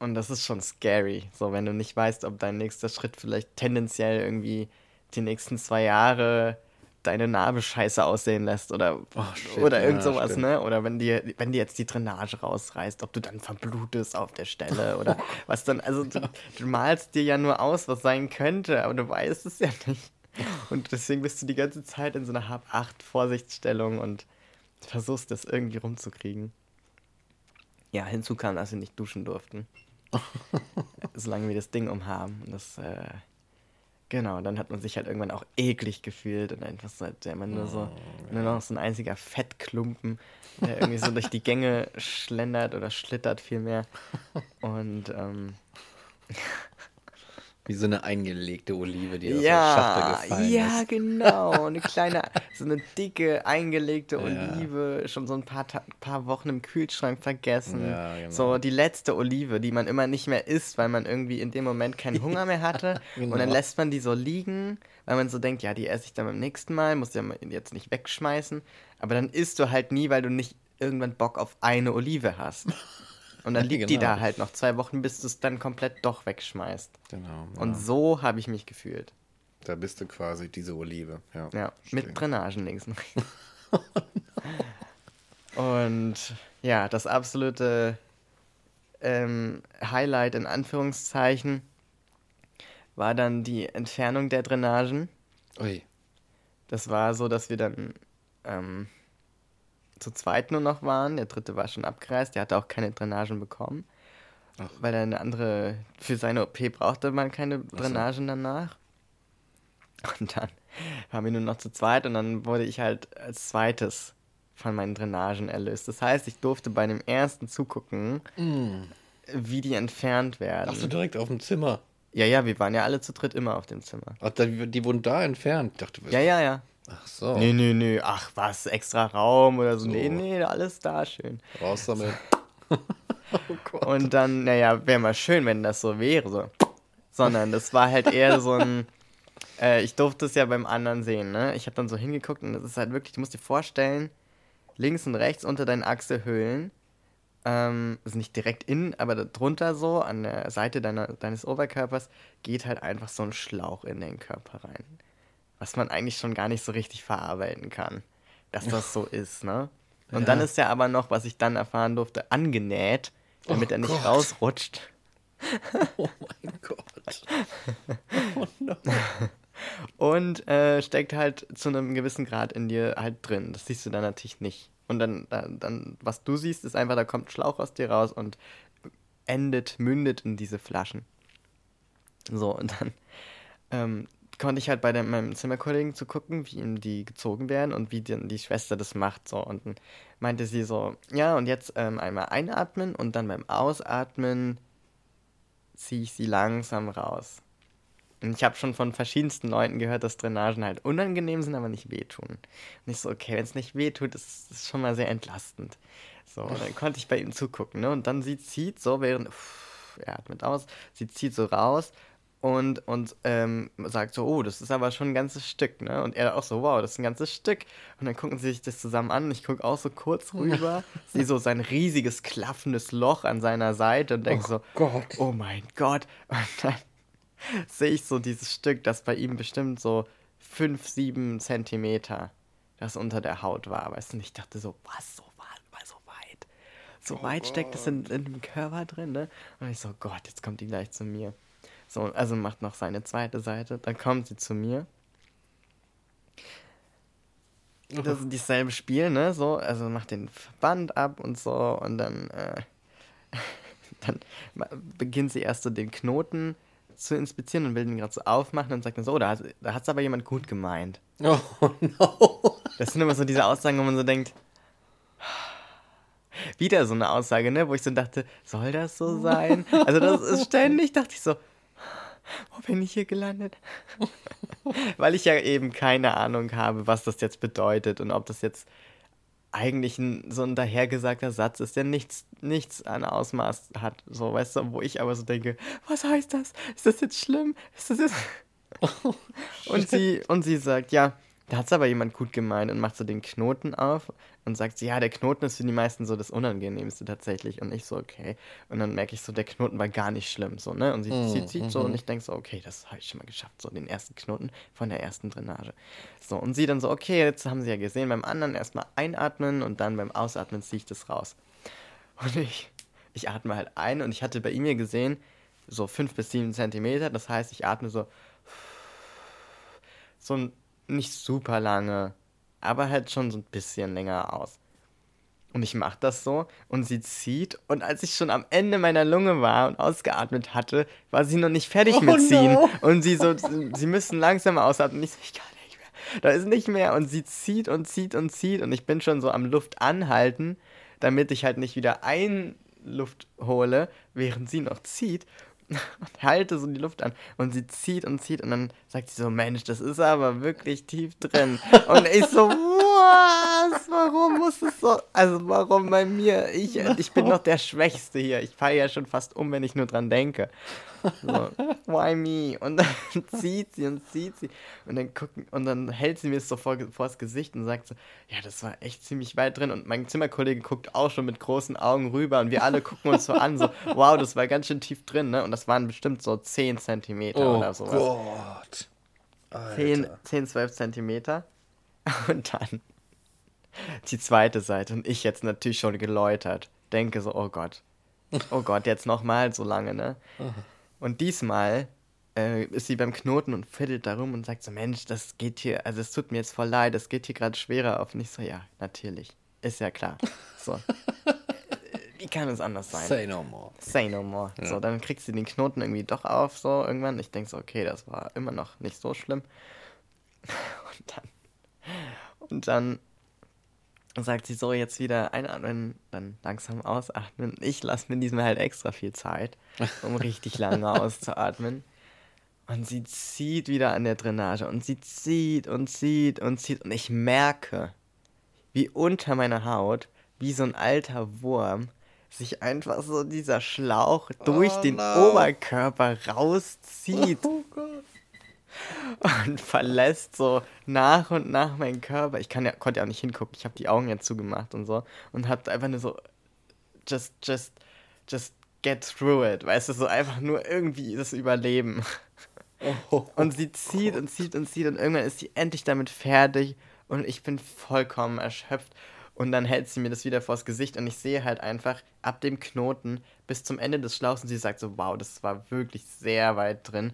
Und das ist schon scary, so wenn du nicht weißt, ob dein nächster Schritt vielleicht tendenziell irgendwie die nächsten zwei Jahre deine Narbe scheiße aussehen lässt oder, Oh, shit, oder ja, irgend sowas, stimmt. ne? Oder wenn dir, wenn dir jetzt die Drainage rausreißt, ob du dann verblutest auf der Stelle oder *laughs* was dann, also du, du malst dir ja nur aus, was sein könnte, aber du weißt es ja nicht. Und deswegen bist du die ganze Zeit in so einer Hab-8-Vorsichtsstellung und versuchst das irgendwie rumzukriegen. Ja, hinzu kam, dass wir nicht duschen durften. *laughs* Solange wir das Ding umhaben. Und das, äh, genau, dann hat man sich halt irgendwann auch eklig gefühlt und einfach so, wäre man nur so, nur noch so ein einziger Fettklumpen, der irgendwie so durch die Gänge schlendert oder schlittert vielmehr. *laughs* Und, ähm, Wie so eine eingelegte Olive, die aus der ja, Schachtel gefallen ja, ist. genau. Eine *laughs* kleine, so eine dicke, eingelegte Ja. Olive, schon so ein paar, paar Wochen im Kühlschrank vergessen. Ja, genau. So die letzte Olive, die man immer nicht mehr isst, weil man irgendwie in dem Moment keinen *laughs* Hunger mehr hatte. Und dann Genau. lässt man die so liegen, weil man so denkt, ja, die esse ich dann beim nächsten Mal, muss ja jetzt nicht wegschmeißen. Aber dann isst du halt nie, weil du nicht irgendwann Bock auf eine Olive hast. *laughs* Und dann liegt die Genau. da halt noch zwei Wochen, bis du es dann komplett doch wegschmeißt. Genau. Und ja. so habe ich mich gefühlt. Da bist du quasi diese Olive. Ja, Ja, mit Drainagen links und rechts. *laughs* *laughs* Und ja, das absolute ähm, Highlight in Anführungszeichen war dann die Entfernung der Drainagen. Ui. Das war so, dass wir dann ähm, zu zweit nur noch waren. Der dritte war schon abgereist, der hatte auch keine Drainagen bekommen. Ach. Weil er eine andere, für seine OP brauchte man keine Drainagen danach. Und dann waren wir nur noch zu zweit und dann wurde ich halt als zweites von meinen Drainagen erlöst. Das heißt, ich durfte bei dem ersten zugucken, wie die entfernt werden. Ach so, direkt auf dem Zimmer. Ja, ja, wir waren ja alle zu dritt immer auf dem Zimmer. Ach, die wurden da entfernt. Ich dachte, bist- Ja, ja, ja. Ach so. Nee, nee, nee. Ach, was? Extra Raum oder so? So. Nee, nee, alles da schön. Raus damit. *laughs* oh Gott. Und dann, naja, wäre mal schön, wenn das so wäre. So. Sondern das war halt eher so ein. *laughs* Äh, ich durfte es ja beim anderen sehen, ne? Ich habe dann so hingeguckt und das ist halt wirklich, du musst dir vorstellen, links und rechts unter deinen Achselhöhlen, ähm, also nicht direkt innen, aber drunter so, an der Seite deiner, deines Oberkörpers, geht halt einfach so ein Schlauch in den Körper rein. Was man eigentlich schon gar nicht so richtig verarbeiten kann, dass das so ist, ne? Und Ja. dann ist ja aber noch, was ich dann erfahren durfte, angenäht damit Oh er nicht Gott. rausrutscht. *laughs* Oh mein Gott. *laughs* Oh no. Und äh, steckt halt zu einem gewissen Grad in dir halt drin. Das siehst du dann natürlich nicht. Und dann, dann, dann, was du siehst, ist einfach, da kommt ein Schlauch aus dir raus und endet, mündet in diese Flaschen. So, und dann ähm, konnte ich halt bei der, meinem Zimmerkollegen zu gucken, wie ihm die gezogen werden und wie die, die Schwester das macht. So, und dann meinte sie so, ja, und jetzt ähm, einmal einatmen und dann beim Ausatmen ziehe ich sie langsam raus. Und ich habe schon von verschiedensten Leuten gehört, dass Drainagen halt unangenehm sind, aber nicht wehtun. Und ich so, okay, wenn es nicht wehtut, ist es schon mal sehr entlastend. So, und dann konnte ich bei ihm zugucken, ne? Und dann sie zieht so, während, uff, er atmet aus, sie zieht so raus und, und ähm, sagt so, oh, das ist aber schon ein ganzes Stück, ne? Und er auch so, wow, das ist ein ganzes Stück. Und dann gucken sie sich das zusammen an ich gucke auch so kurz rüber, sehe so sein riesiges, klaffendes Loch an seiner Seite und denke so, Gott. oh mein Gott. Und dann *laughs* sehe ich so dieses Stück, das bei ihm bestimmt so 5, 7 Zentimeter, das unter der Haut war. Weißt du, und ich dachte so, was, so weit, so weit. So weit steckt es in, in dem Körper drin, ne? Und ich so, Gott, jetzt kommt die gleich zu mir. So, also macht noch seine zweite Seite, dann kommt sie zu mir. Das ist dieselbe Spiel, ne? So, also macht den Verband ab und so und dann, äh, *laughs* dann beginnt sie erst so den Knoten zu inspizieren und will den gerade so aufmachen und sagt dann so, oh, da, hat- da hat es aber jemand gut gemeint. *laughs* Oh no. Das sind immer so diese Aussagen, wo man so denkt, *sighs* wieder so eine Aussage, ne, wo ich so dachte, soll das so sein? Also das ist ständig, dachte ich so, wo bin ich hier gelandet? *laughs* Weil ich ja eben keine Ahnung habe, was das jetzt bedeutet und ob das jetzt eigentlich ein, so ein dahergesagter Satz ist, der nichts, nichts an Ausmaß hat. So, weißt du, wo ich aber so denke, was heißt das? Ist das jetzt schlimm? Ist das jetzt. *laughs* und, sie, und sie sagt, ja, da hat es aber jemand gut gemeint und macht so den Knoten auf und sagt, ja, der Knoten ist für die meisten so das Unangenehmste tatsächlich. Und ich so, okay. Und dann merke ich so, der Knoten war gar nicht schlimm, so, ne? Und sie zieht, zieht so und ich denke so, okay, das habe ich schon mal geschafft, so den ersten Knoten von der ersten Drainage. So, und sie dann so, okay, jetzt haben sie ja gesehen, beim anderen erstmal einatmen und dann beim Ausatmen ziehe ich das raus. Und ich, ich atme halt ein und ich hatte bei ihm ja gesehen, so fünf bis sieben Zentimeter, das heißt, ich atme so so ein nicht super lange, aber halt schon so ein bisschen länger aus. Und ich mache das so und sie zieht und als ich schon am Ende meiner Lunge war und ausgeatmet hatte, war sie noch nicht fertig Oh mit ziehen. no. Und sie so, sie müssen langsam ausatmen. Und ich so, ich kann nicht mehr. Da ist nicht mehr. Und sie zieht und zieht und zieht und ich bin schon so am Luft anhalten, damit ich halt nicht wieder Einluft hole, während sie noch zieht. Und halte so die Luft an und sie zieht und zieht und dann sagt sie so, Mensch, das ist aber wirklich tief drin. Und ich so, was? Warum muss es so? Also warum bei mir? Ich, ich bin noch der Schwächste hier. Ich falle ja schon fast um, wenn ich nur dran denke. So, *laughs* why me? Und dann *laughs* zieht sie und zieht sie und dann gucken und dann hält sie mir es so vor, vor das Gesicht und sagt so, ja, das war echt ziemlich weit drin und mein Zimmerkollege guckt auch schon mit großen Augen rüber und wir alle gucken uns so an, so, *laughs* wow, das war ganz schön tief drin, ne? Und das waren bestimmt so 10 Zentimeter Oh oder sowas. Gott. 10, Alter. 10, 12 Zentimeter. Und dann die zweite Seite. Und ich jetzt natürlich schon geläutert. Denke so, oh Gott. Oh Gott, jetzt nochmal so lange, ne? Und diesmal äh, ist sie beim Knoten und fiddelt da rum und sagt so, Mensch, das geht hier, also es tut mir jetzt voll leid, das geht hier gerade schwerer auf. Und ich so, ja, natürlich. Ist ja klar. So. *laughs* Wie kann es anders sein? Say no more. Say no more. So, dann kriegst du den Knoten irgendwie doch auf, so irgendwann. Ich denke so, okay, das war immer noch nicht so schlimm. *laughs* Und dann, und dann sagt sie so, jetzt wieder einatmen, dann langsam ausatmen. Ich lasse mir diesmal halt extra viel Zeit, um richtig lange *laughs* auszuatmen. Und sie zieht wieder an der Drainage und sie zieht und zieht und zieht. Und ich merke, wie unter meiner Haut, wie so ein alter Wurm, sich einfach so dieser Schlauch durch Oh den no. Oberkörper rauszieht Oh Gott. Und verlässt so nach und nach meinen Körper. Ich kann ja, konnte ja auch nicht hingucken. Ich habe die Augen ja zugemacht und so und hab einfach nur so just just just get through it, weißt du, so einfach nur irgendwie das Überleben. Oh, Und sie zieht und zieht und zieht und irgendwann ist sie endlich damit fertig und ich bin vollkommen erschöpft Und dann hält sie mir das wieder vors Gesicht und ich sehe halt einfach ab dem Knoten bis zum Ende des Schlauchs und sie sagt so, wow, das war wirklich sehr weit drin.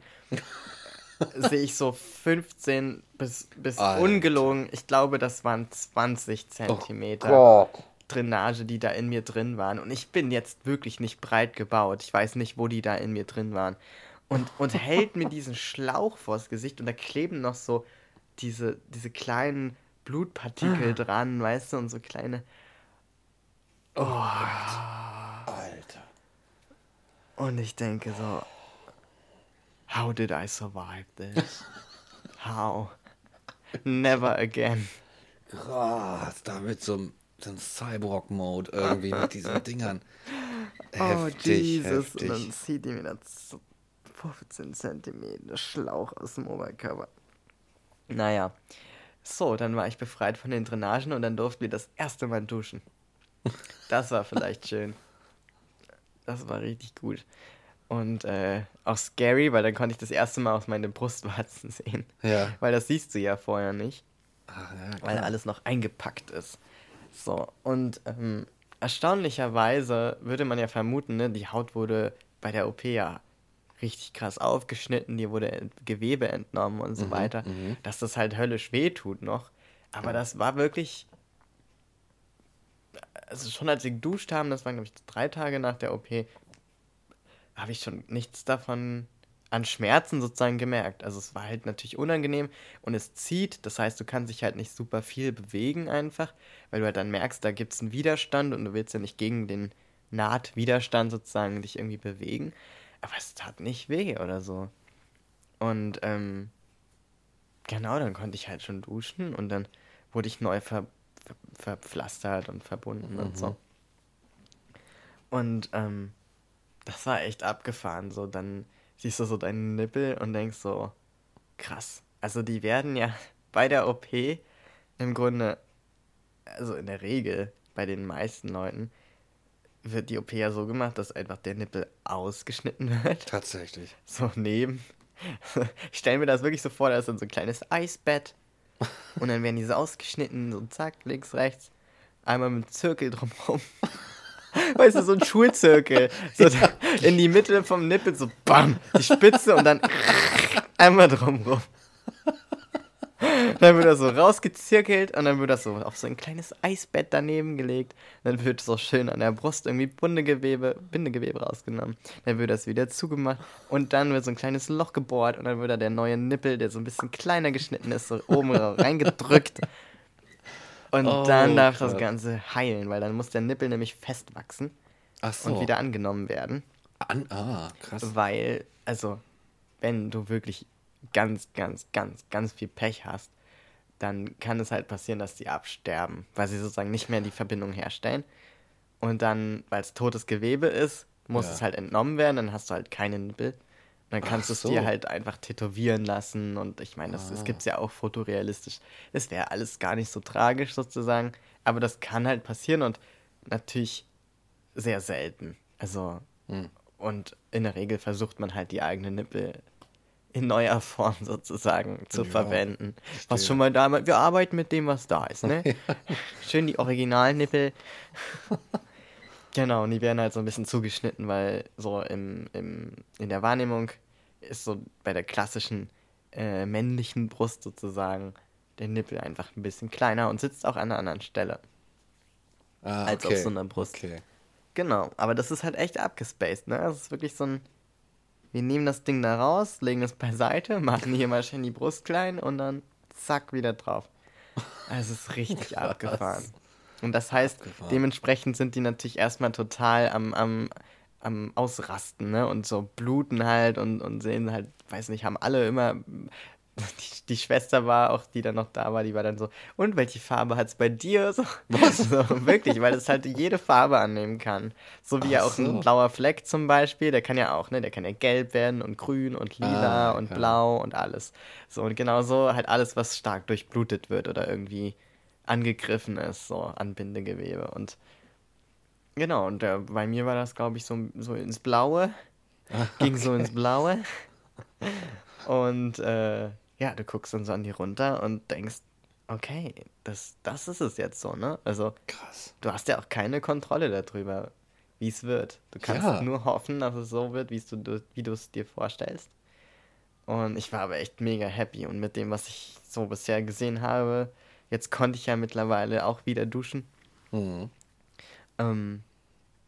Sehe ich so 15 bis, bis ungelogen, ich glaube, das waren 20 Zentimeter oh Drainage, die da in mir drin waren. Und ich bin jetzt wirklich nicht breit gebaut. Ich weiß nicht, wo die da in mir drin waren. Und, und hält mir diesen *laughs* Schlauch vors Gesicht und da kleben noch so diese, diese kleinen Blutpartikel ah. dran, weißt du, und so kleine. Oh. Alter. Und ich denke so, how did I survive this? How? Never again. Krass, da mit so so Cyborg-Mode irgendwie mit diesen *laughs* Dingern. Oh, heftig, oh, Jesus. Heftig. Und dann zieht die mir das 15 cm Schlauch aus dem Oberkörper. Naja. So, dann war ich befreit von den Drainagen und dann durften wir das erste Mal duschen. Das war vielleicht *laughs* schön. Das war richtig gut. Und äh, auch scary, weil dann konnte ich das erste Mal aus meinen Brustwarzen *laughs* sehen. Ja. Weil das siehst du ja vorher nicht. Ach, ja, weil alles noch eingepackt ist. So, und ähm, erstaunlicherweise würde man ja vermuten, ne, die Haut wurde bei der OP ja richtig krass aufgeschnitten, dir wurde Gewebe entnommen und so mhm, weiter, mhm. dass das halt höllisch weh tut noch. Aber ja. das war wirklich. Also schon als wir geduscht haben, das waren glaube ich drei Tage nach der OP, habe ich schon nichts davon an Schmerzen sozusagen gemerkt. Also es war halt natürlich unangenehm und es zieht, das heißt, du kannst dich halt nicht super viel bewegen einfach, weil du halt dann merkst, da gibt es einen Widerstand und du willst ja nicht gegen den Nahtwiderstand sozusagen dich irgendwie bewegen. Aber es tat nicht weh oder so. Und ähm, genau, dann konnte ich halt schon duschen und dann wurde ich neu ver, ver, verpflastert und verbunden mhm. und so. Und ähm, das war echt abgefahren. So, dann siehst du so deinen Nippel und denkst so, krass. Also die werden ja *laughs* bei der OP im Grunde, also in der Regel bei den meisten Leuten, wird die OP ja so gemacht, dass einfach der Nippel ausgeschnitten wird. Tatsächlich. *laughs* So neben. *laughs* Ich stelle mir das wirklich so vor, da ist dann so ein kleines Eisbett. Und dann werden diese ausgeschnitten, so zack, links, rechts. Einmal mit einem Zirkel drumherum. Weißt du, so ein Schulzirkel. So *laughs* in die Mitte vom Nippel, so bam, die Spitze und dann einmal drumrum. Dann wird das so rausgezirkelt und dann wird das so auf so ein kleines Eisbett daneben gelegt. Dann wird so schön an der Brust irgendwie Bindegewebe, Bindegewebe rausgenommen. Dann wird das wieder zugemacht und dann wird so ein kleines Loch gebohrt und dann wird da der neue Nippel, der so ein bisschen kleiner geschnitten ist, so oben *laughs* reingedrückt. Und oh, dann darf Gott. das Ganze heilen, weil dann muss der Nippel nämlich festwachsen so. und wieder angenommen werden. An ah, krass. Weil, also, wenn du wirklich ganz, ganz, ganz, ganz viel Pech hast, dann kann es halt passieren, dass die absterben, weil sie sozusagen nicht mehr die Verbindung herstellen. Und dann, weil es totes Gewebe ist, muss ja. es halt entnommen werden, dann hast du halt keine Nippel. Dann kannst du es dir halt einfach tätowieren lassen und ich meine, das, ah. das gibt es ja auch fotorealistisch. Das wäre alles gar nicht so tragisch sozusagen, aber das kann halt passieren und natürlich sehr selten. Also, hm. und in der Regel versucht man halt die eigene Nippel in neuer *laughs* Form sozusagen zu ja, verwenden. Verstehe. Was schon mal damals, wir arbeiten mit dem, was da ist, ne? *laughs* Schön die Originalnippel. *laughs* Genau, und die werden halt so ein bisschen zugeschnitten, weil so im, im, in der Wahrnehmung ist so bei der klassischen äh, männlichen Brust sozusagen der Nippel einfach ein bisschen kleiner und sitzt auch an einer anderen Stelle. Ah, als auf so einer Brust. Okay. Genau, aber das ist halt echt abgespaced, ne? Das ist wirklich so ein. Wir nehmen das Ding da raus, legen es beiseite, *laughs* machen hier mal schön die Brust klein und dann zack, wieder drauf. Also es ist richtig *laughs* abgefahren. Und das heißt, dementsprechend sind die natürlich erstmal total am, am, am Ausrasten, ne? Und so bluten halt und, und sehen halt, weiß nicht, haben alle immer. *laughs* Die, die Schwester war auch, die dann noch da war, die war dann so, und welche Farbe hat es bei dir? So, Was? *laughs* so wirklich, weil es halt jede Farbe annehmen kann. So wie ja auch so. ein blauer Fleck zum Beispiel, der kann ja auch, ne, der kann ja gelb werden und grün und lila ah, und blau und alles. So, und genau so halt alles, was stark durchblutet wird oder irgendwie angegriffen ist, so an Bindegewebe. Und genau, und äh, bei mir war das, glaube ich, so, so ins Blaue. *laughs* Ging so ins Blaue. *laughs* Und äh, ja, du guckst dann so an die runter und denkst, okay, das, das ist es jetzt so, ne? Also, Krass. du hast ja auch keine Kontrolle darüber, wie es wird. Du kannst Ja. nur hoffen, dass es so wird, du- wie du es dir vorstellst. Und ich war aber echt mega happy. Und mit dem, was ich so bisher gesehen habe, jetzt konnte ich ja mittlerweile auch wieder duschen. Mhm. Ähm,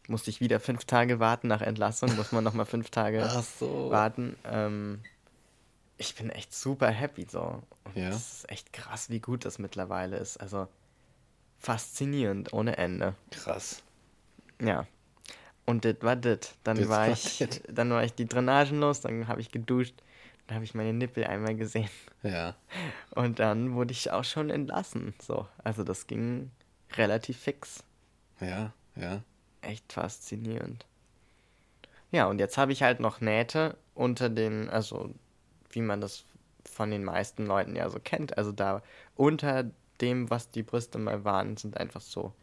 musste ich wieder fünf Tage warten nach Entlassung, muss man nochmal fünf Tage *laughs* Ach so. warten. Ähm, ich bin echt super happy so. Und Ja. Das ist echt krass, wie gut das mittlerweile ist. Also faszinierend ohne Ende. Krass. Ja. Und das war das. Dann Das war war ich, das. dann war ich die Drainagen los, dann habe ich geduscht, dann habe ich meine Nippel einmal gesehen Ja. und dann wurde ich auch schon entlassen. So, also das ging relativ fix. Ja. Ja. Echt faszinierend. Ja, und jetzt habe ich halt noch Nähte unter den, also wie man das von den meisten Leuten ja so kennt. Also da unter dem, was die Brüste mal waren, sind einfach so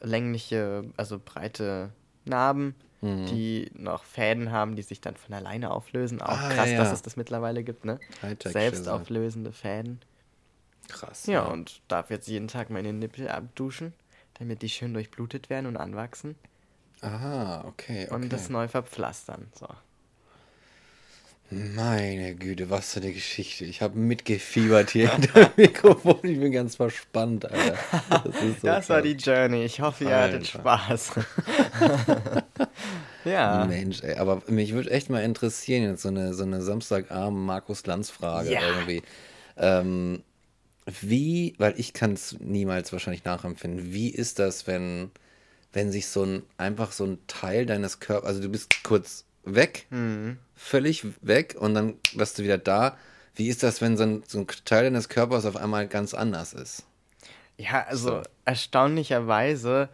längliche, also breite Narben, Mhm. die noch Fäden haben, die sich dann von alleine auflösen. Auch Ah, krass, ja, dass ja. es das mittlerweile gibt, ne? Selbstauflösende Fäden. Krass. Ja, und darf jetzt jeden Tag meine Nippel abduschen, damit die schön durchblutet werden und anwachsen. Aha, okay, okay. Und das neu verpflastern. So. Meine Güte, was für eine Geschichte. Ich habe mitgefiebert hier hinter dem *laughs* Mikrofon. Ich bin ganz verspannt, Alter. Das, so das war die Journey. Ich hoffe, ihr hattet Alter. Spaß. *laughs* ja. Mensch, ey, aber mich würde echt mal interessieren, jetzt so eine, so eine Samstagabend Markus Lanz-Frage Ja. irgendwie. Ähm, wie, weil ich kann es niemals wahrscheinlich nachempfinden, wie ist das, wenn, wenn sich so ein, einfach so ein Teil deines Körpers, also du bist kurz weg, Mhm. völlig weg und dann wirst du wieder da. Wie ist das, wenn so ein, so ein Teil deines Körpers auf einmal ganz anders ist? Ja, also So. erstaunlicherweise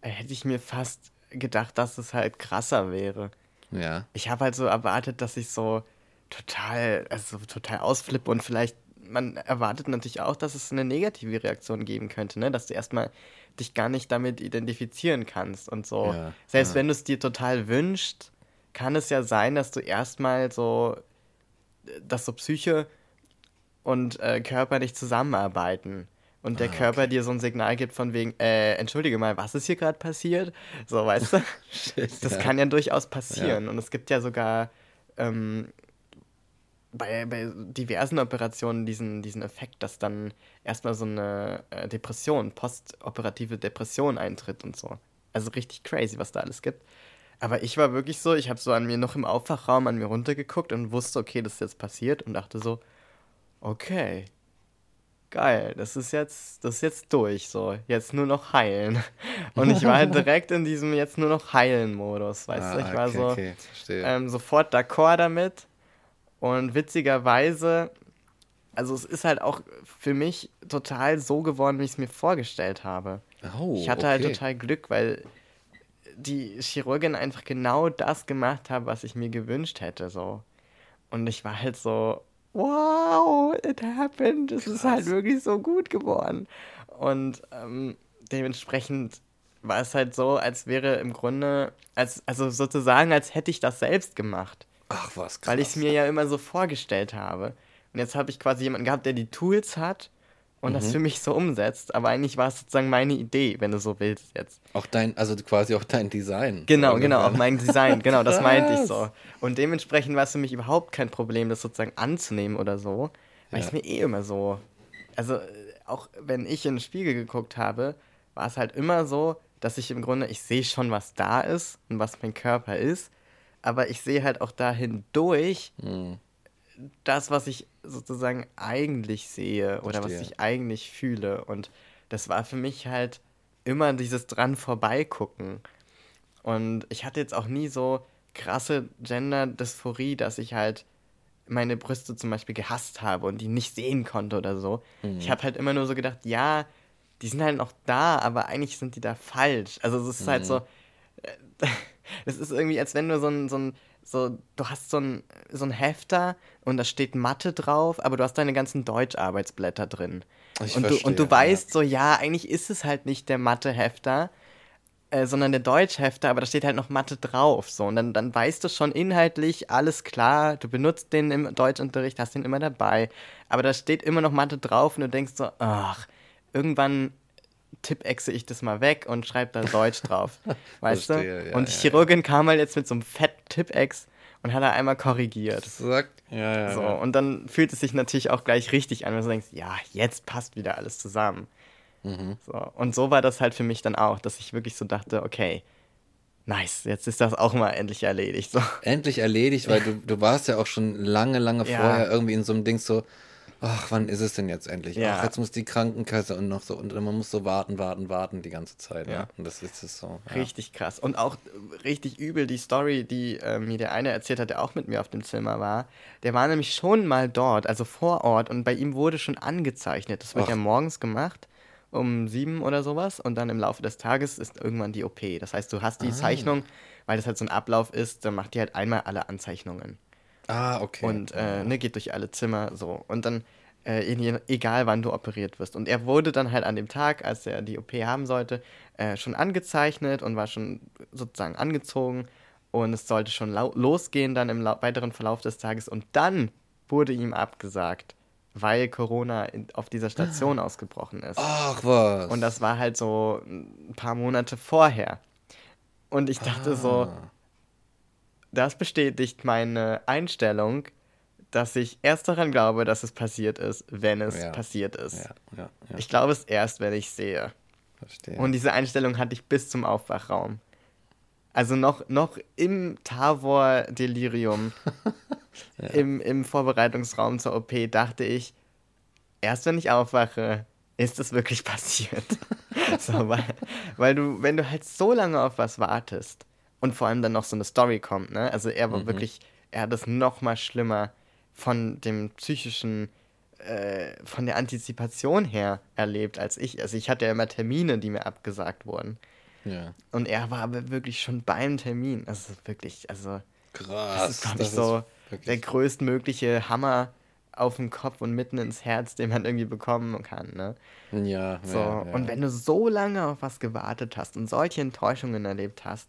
hätte ich mir fast gedacht, dass es halt krasser wäre. Ja. Ich habe halt so erwartet, dass ich so total, also total ausflippe und vielleicht, man erwartet natürlich auch, dass es eine negative Reaktion geben könnte, ne? Dass du erstmal dich gar nicht damit identifizieren kannst und so. Ja, Selbst ja. wenn du es dir total wünschst, kann es ja sein, dass du erstmal so, dass so Psyche und äh, Körper nicht zusammenarbeiten. Und der Ah, Körper dir so ein Signal gibt von wegen, äh, entschuldige mal, was ist hier gerade passiert? So, weißt du? *laughs* Shit, Das ja. kann ja durchaus passieren. Und es gibt ja sogar ähm, bei, bei diversen Operationen diesen, diesen Effekt, dass dann erstmal so eine äh, Depression, postoperative Depression eintritt und so. Also richtig crazy, was da alles gibt. Aber ich war wirklich so, ich habe so an mir noch im Aufwachraum an mir runtergeguckt und wusste, okay, das ist jetzt passiert und dachte so, okay, geil, das ist jetzt, das ist jetzt durch, so, jetzt nur noch heilen. Und ich war halt *laughs* direkt in diesem jetzt nur noch heilen Modus, weißt du, ich war Ah, okay, so okay, ähm, sofort d'accord damit und witzigerweise, also es ist halt auch für mich total so geworden, wie ich es mir vorgestellt habe. oh, Ich hatte halt okay. total Glück, weil die Chirurgin einfach genau das gemacht hat, was ich mir gewünscht hätte, so. Und ich war halt so, wow, it happened. Es ist halt wirklich so gut geworden. Und ähm, dementsprechend war es halt so, als wäre im Grunde, als, also sozusagen, als hätte ich das selbst gemacht. Ach, was krass. Weil ich es mir ja immer so vorgestellt habe. Und jetzt habe ich quasi jemanden gehabt, der die Tools hat und Mhm. das für mich so umsetzt. Aber eigentlich war es sozusagen meine Idee, wenn du so willst jetzt. Auch dein, also quasi auch dein Design. Genau, genau, auch mein Design, genau, das meinte ich so. *laughs* Und dementsprechend war es für mich überhaupt kein Problem, das sozusagen anzunehmen oder so, weil Ja. ich es mir eh immer so, also äh, auch wenn ich in den Spiegel geguckt habe, war es halt immer so, dass ich im Grunde, ich sehe schon, was da ist und was mein Körper ist, aber ich sehe halt auch da hindurch Hm. Das, was ich sozusagen eigentlich sehe oder was Verstehe. ich eigentlich fühle. Und das war für mich halt immer dieses dran vorbeigucken. Und ich hatte jetzt auch nie so krasse Gender-Dysphorie, dass ich halt meine Brüste zum Beispiel gehasst habe und die nicht sehen konnte oder so. Ich habe halt immer nur so gedacht, ja, die sind halt noch da, aber eigentlich sind die da falsch. Also es ist halt so, *laughs* es ist irgendwie, als wenn du so ein, so ein, so, du hast so ein, so ein Hefter und da steht Mathe drauf, aber du hast deine ganzen Deutscharbeitsblätter drin. Ich und, du, und du verstehe, weißt so, ja, eigentlich ist es halt nicht der Mathe-Hefter, äh, sondern der Deutschhefter, aber da steht halt noch Mathe drauf. So. Und dann, dann weißt du schon inhaltlich, alles klar, du benutzt den im Deutschunterricht, hast den immer dabei, aber da steht immer noch Mathe drauf und du denkst so, ach, irgendwann tippexe ich das mal weg und schreibe da Deutsch drauf. *laughs* weißt Verstehe, du? Ja, und die Chirurgin ja. kam halt jetzt mit so einem fetten Tippex und hat er einmal korrigiert. Sagt, ja, ja. So, und dann fühlt es sich natürlich auch gleich richtig an, wenn du denkst, ja, jetzt passt wieder alles zusammen. Mhm. So, und so war das halt für mich dann auch, dass ich wirklich so dachte, okay, nice, jetzt ist das auch mal endlich erledigt. So. Endlich erledigt, weil *laughs* du, du warst ja auch schon lange, lange vorher irgendwie in so einem Ding so, ach, wann ist es denn jetzt endlich? Ja. Ach, jetzt muss die Krankenkasse und noch so, und man muss so warten, warten, warten die ganze Zeit. Ne? Ja. Und das ist es so. Ja. Richtig krass. Und auch richtig übel die Story, die äh, mir der eine erzählt hat, der auch mit mir auf dem Zimmer war. Der war nämlich schon mal dort, also vor Ort, und bei ihm wurde schon angezeichnet. Das wird ach. ja morgens gemacht um sieben oder sowas und dann im Laufe des Tages ist irgendwann die OP. Das heißt, du hast die ah. Zeichnung, weil das halt so ein Ablauf ist, dann macht die halt einmal alle Anzeichnungen. Ah, okay. Und äh, ne, geht durch alle Zimmer so. Und dann, äh, egal wann du operiert wirst. Und er wurde dann halt an dem Tag, als er die OP haben sollte, äh, schon angezeichnet und war schon sozusagen angezogen. Und es sollte schon losgehen dann im weiteren Verlauf des Tages. Und dann wurde ihm abgesagt, weil Corona in, auf dieser Station *gasps* ausgebrochen ist. Ach was. Und das war halt so ein paar Monate vorher. Und ich dachte ah. so, das bestätigt meine Einstellung, dass ich erst daran glaube, dass es passiert ist, wenn es ja. passiert ist. Ja, ja, ich glaube es erst, wenn ich sehe. Verstehe. Und diese Einstellung hatte ich bis zum Aufwachraum. Also noch, noch im Tavor-Delirium, *laughs* im, im Vorbereitungsraum zur OP, dachte ich, erst wenn ich aufwache, ist es wirklich *laughs* passiert. so, weil, weil du, wenn du halt so lange auf was wartest, und vor allem dann noch so eine Story kommt, ne? Also er war mhm. wirklich, er hat es noch mal schlimmer von dem psychischen, äh, von der Antizipation her erlebt als ich. Also ich hatte ja immer Termine, die mir abgesagt wurden. Ja. Und er war aber wirklich schon beim Termin. Also wirklich, also krass. Das ist, glaube ich, so der größtmögliche Hammer auf den Kopf und mitten ins Herz, den man irgendwie bekommen kann, ne? Ja. So, ja, ja. und wenn du so lange auf was gewartet hast und solche Enttäuschungen erlebt hast,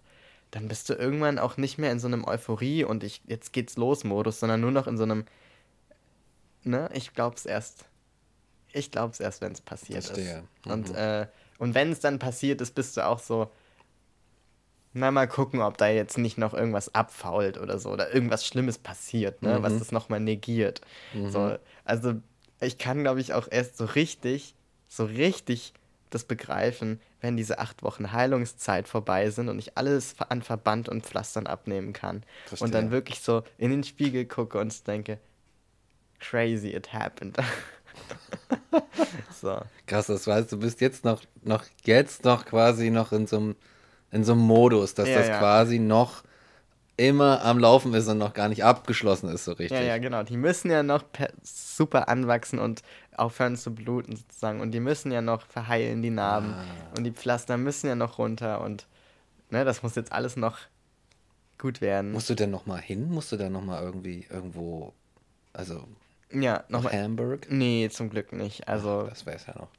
dann bist du irgendwann auch nicht mehr in so einem Euphorie und ich, jetzt geht's los Modus, sondern nur noch in so einem, ne, ich glaub's erst, ich glaub's erst, wenn es passiert Verstehe. ist. Mhm. Und, äh, und wenn es dann passiert ist, bist du auch so, na, mal gucken, ob da jetzt nicht noch irgendwas abfault oder so oder irgendwas Schlimmes passiert, ne, mhm. was das nochmal negiert. Mhm. So, also ich kann, glaube ich, auch erst so richtig, so richtig das begreifen, wenn diese acht Wochen Heilungszeit vorbei sind und ich alles an Verband und Pflastern abnehmen kann. Verstehe. Und dann wirklich so in den Spiegel gucke und denke, crazy, it happened. *laughs* so. Krass, das heißt, du bist jetzt noch, noch jetzt noch quasi noch in so einem, in so einem Modus, dass ja, das ja. quasi noch immer am Laufen ist und noch gar nicht abgeschlossen ist, so richtig. Ja, ja, genau. Die müssen ja noch super anwachsen und aufhören zu bluten sozusagen. Und die müssen ja noch verheilen, die Narben. Ah. Und die Pflaster müssen ja noch runter und ne, das muss jetzt alles noch gut werden. Musst du denn noch mal hin? Musst du dann noch mal irgendwie irgendwo, also ja, noch nach Hamburg? Nee, zum Glück nicht. Also Ach, das wäre es ja noch.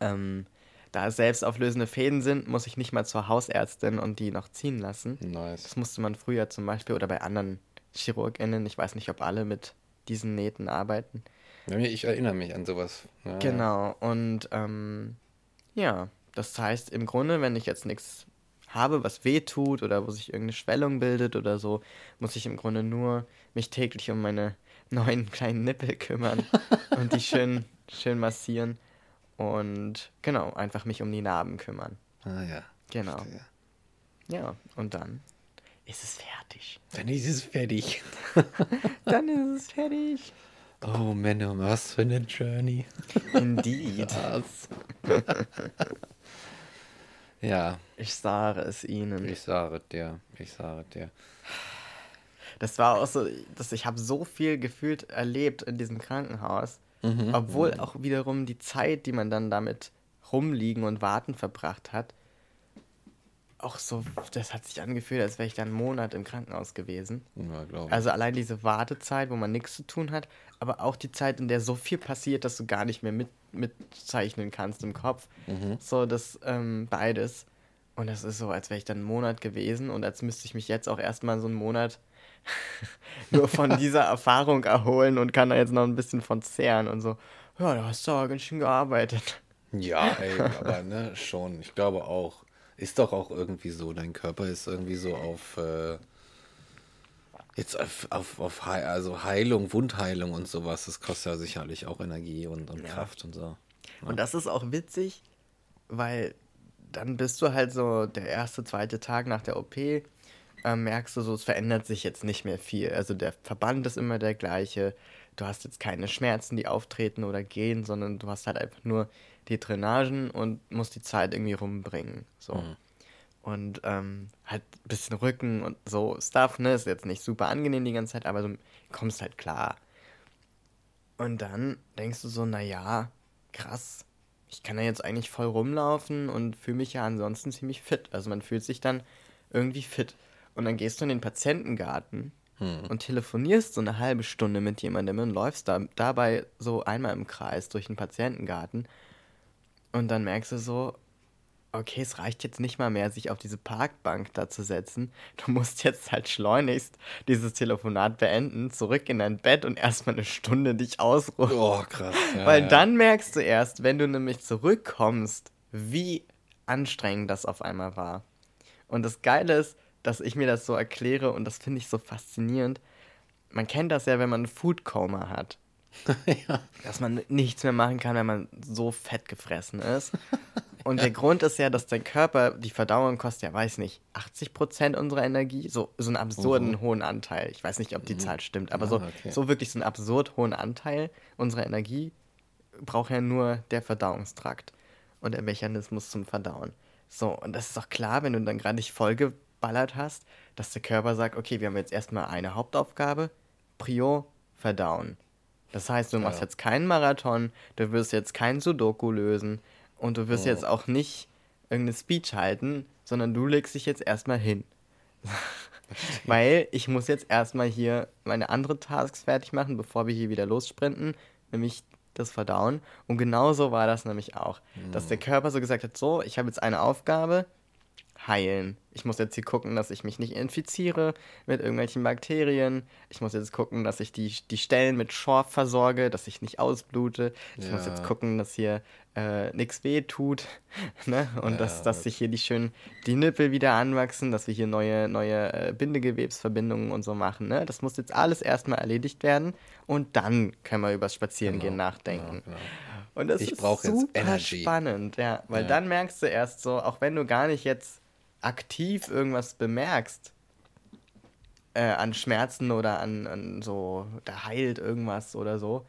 Ähm, da selbstauflösende Fäden sind, muss ich nicht mal zur Hausärztin und die noch ziehen lassen. Nice. Das musste man früher zum Beispiel oder bei anderen ChirurgInnen, ich weiß nicht, ob alle mit diesen Nähten arbeiten. Ich erinnere mich an sowas. Ja, genau, und ähm, ja, das heißt im Grunde, wenn ich jetzt nichts habe, was weh tut oder wo sich irgendeine Schwellung bildet oder so, muss ich im Grunde nur mich täglich um meine neuen kleinen Nippel kümmern *laughs* und die schön, schön massieren. Und genau, einfach mich um die Narben kümmern. Ah ja. Genau. Verstehe. Ja, und dann ist es fertig. Dann ist es fertig. *laughs* dann ist es fertig. Oh Männer, was für eine Journey. Indeed. *laughs* *laughs* ja. Ich sage es Ihnen. Ich sage dir, ich sage dir. Das war auch so, dass ich habe so viel gefühlt erlebt in diesem Krankenhaus. Mhm. Obwohl auch wiederum die Zeit, die man dann damit rumliegen und warten verbracht hat, auch so, das hat sich angefühlt, als wäre ich dann einen Monat im Krankenhaus gewesen. Ja, also allein diese Wartezeit, wo man nichts zu tun hat, aber auch die Zeit, in der so viel passiert, dass du gar nicht mehr mit, mitzeichnen kannst im Kopf. Mhm. So, das ähm, beides. Und das ist so, als wäre ich dann einen Monat gewesen und als müsste ich mich jetzt auch erstmal so einen Monat *laughs* nur von dieser Erfahrung erholen und kann da jetzt noch ein bisschen von zehren und so. Ja, da hast du aber ganz schön gearbeitet. Ja, ey, *laughs* aber ne, schon. Ich glaube auch. Ist doch auch irgendwie so. Dein Körper ist irgendwie so auf. Äh, jetzt auf, auf, auf He also Heilung, Wundheilung und sowas. Das kostet ja sicherlich auch Energie und, und ja. Kraft und so. Ja. Und das ist auch witzig, weil dann bist du halt so der erste, zweite Tag nach der OP äh, merkst du so, es verändert sich jetzt nicht mehr viel. Also der Verband ist immer der gleiche. Du hast jetzt keine Schmerzen, die auftreten oder gehen, sondern du hast halt einfach nur die Drainagen und musst die Zeit irgendwie rumbringen. So. Mhm. Und ähm, halt ein bisschen Rücken und so Stuff, ne? Ist jetzt nicht super angenehm die ganze Zeit, aber du kommst halt klar. Und dann denkst du so, naja, krass, ich kann ja jetzt eigentlich voll rumlaufen und fühle mich ja ansonsten ziemlich fit. Also man fühlt sich dann irgendwie fit. Und dann gehst du in den Patientengarten hm. und telefonierst so eine halbe Stunde mit jemandem und läufst da, dabei so einmal im Kreis durch den Patientengarten. Und dann merkst du so, okay, es reicht jetzt nicht mal mehr, sich auf diese Parkbank da zu setzen. Du musst jetzt halt schleunigst dieses Telefonat beenden, zurück in dein Bett und erstmal eine Stunde dich ausruhen. Oh, krass. Ja, Weil ja. dann merkst du erst, wenn du nämlich zurückkommst, wie anstrengend das auf einmal war. Und das Geile ist, dass ich mir das so erkläre und das finde ich so faszinierend. Man kennt das ja, wenn man Food Coma hat. *laughs* ja. Dass man nichts mehr machen kann, wenn man so fett gefressen ist. *laughs* Und der Grund ist ja, dass dein Körper, die Verdauung kostet ja, weiß nicht, 80 Prozent unserer Energie. So, so einen absurden uh hohen Anteil. Ich weiß nicht, ob die uh Zahl stimmt, aber ah, so, okay. so wirklich so einen absurd hohen Anteil unserer Energie braucht ja nur der Verdauungstrakt und der Mechanismus zum Verdauen. So, und das ist doch klar, wenn du dann gerade dich vollge geballert hast, dass der Körper sagt, okay, wir haben jetzt erstmal eine Hauptaufgabe, Prio, verdauen. Das heißt, du machst ja. jetzt keinen Marathon, du wirst jetzt kein Sudoku lösen und du wirst oh. jetzt auch nicht irgendeine Speech halten, sondern du legst dich jetzt erstmal hin. Weil ich muss jetzt erstmal hier meine anderen Tasks fertig machen, bevor wir hier wieder lossprinten, nämlich das Verdauen. Und genauso war das nämlich auch, mhm. dass der hm. Körper so gesagt hat, so, ich habe jetzt eine Aufgabe, heilen. Ich muss jetzt hier gucken, dass ich mich nicht infiziere mit irgendwelchen Bakterien. Ich muss jetzt gucken, dass ich die, die Stellen mit Schorf versorge, dass ich nicht ausblute. Ich ja. muss jetzt gucken, dass hier äh, nichts weh tut. *laughs* ne? Und ja, dass, dass sich hier die schön die Nippel wieder anwachsen, dass wir hier neue, neue äh, Bindegewebsverbindungen und so machen. Ne? Das muss jetzt alles erstmal erledigt werden und dann können wir über das Spazierengehen genau, nachdenken. Genau, genau. Und das ich ist super spannend, ja, weil ja. dann merkst du erst so, auch wenn du gar nicht jetzt aktiv irgendwas bemerkst, äh, an Schmerzen oder an, an so, da heilt irgendwas oder so,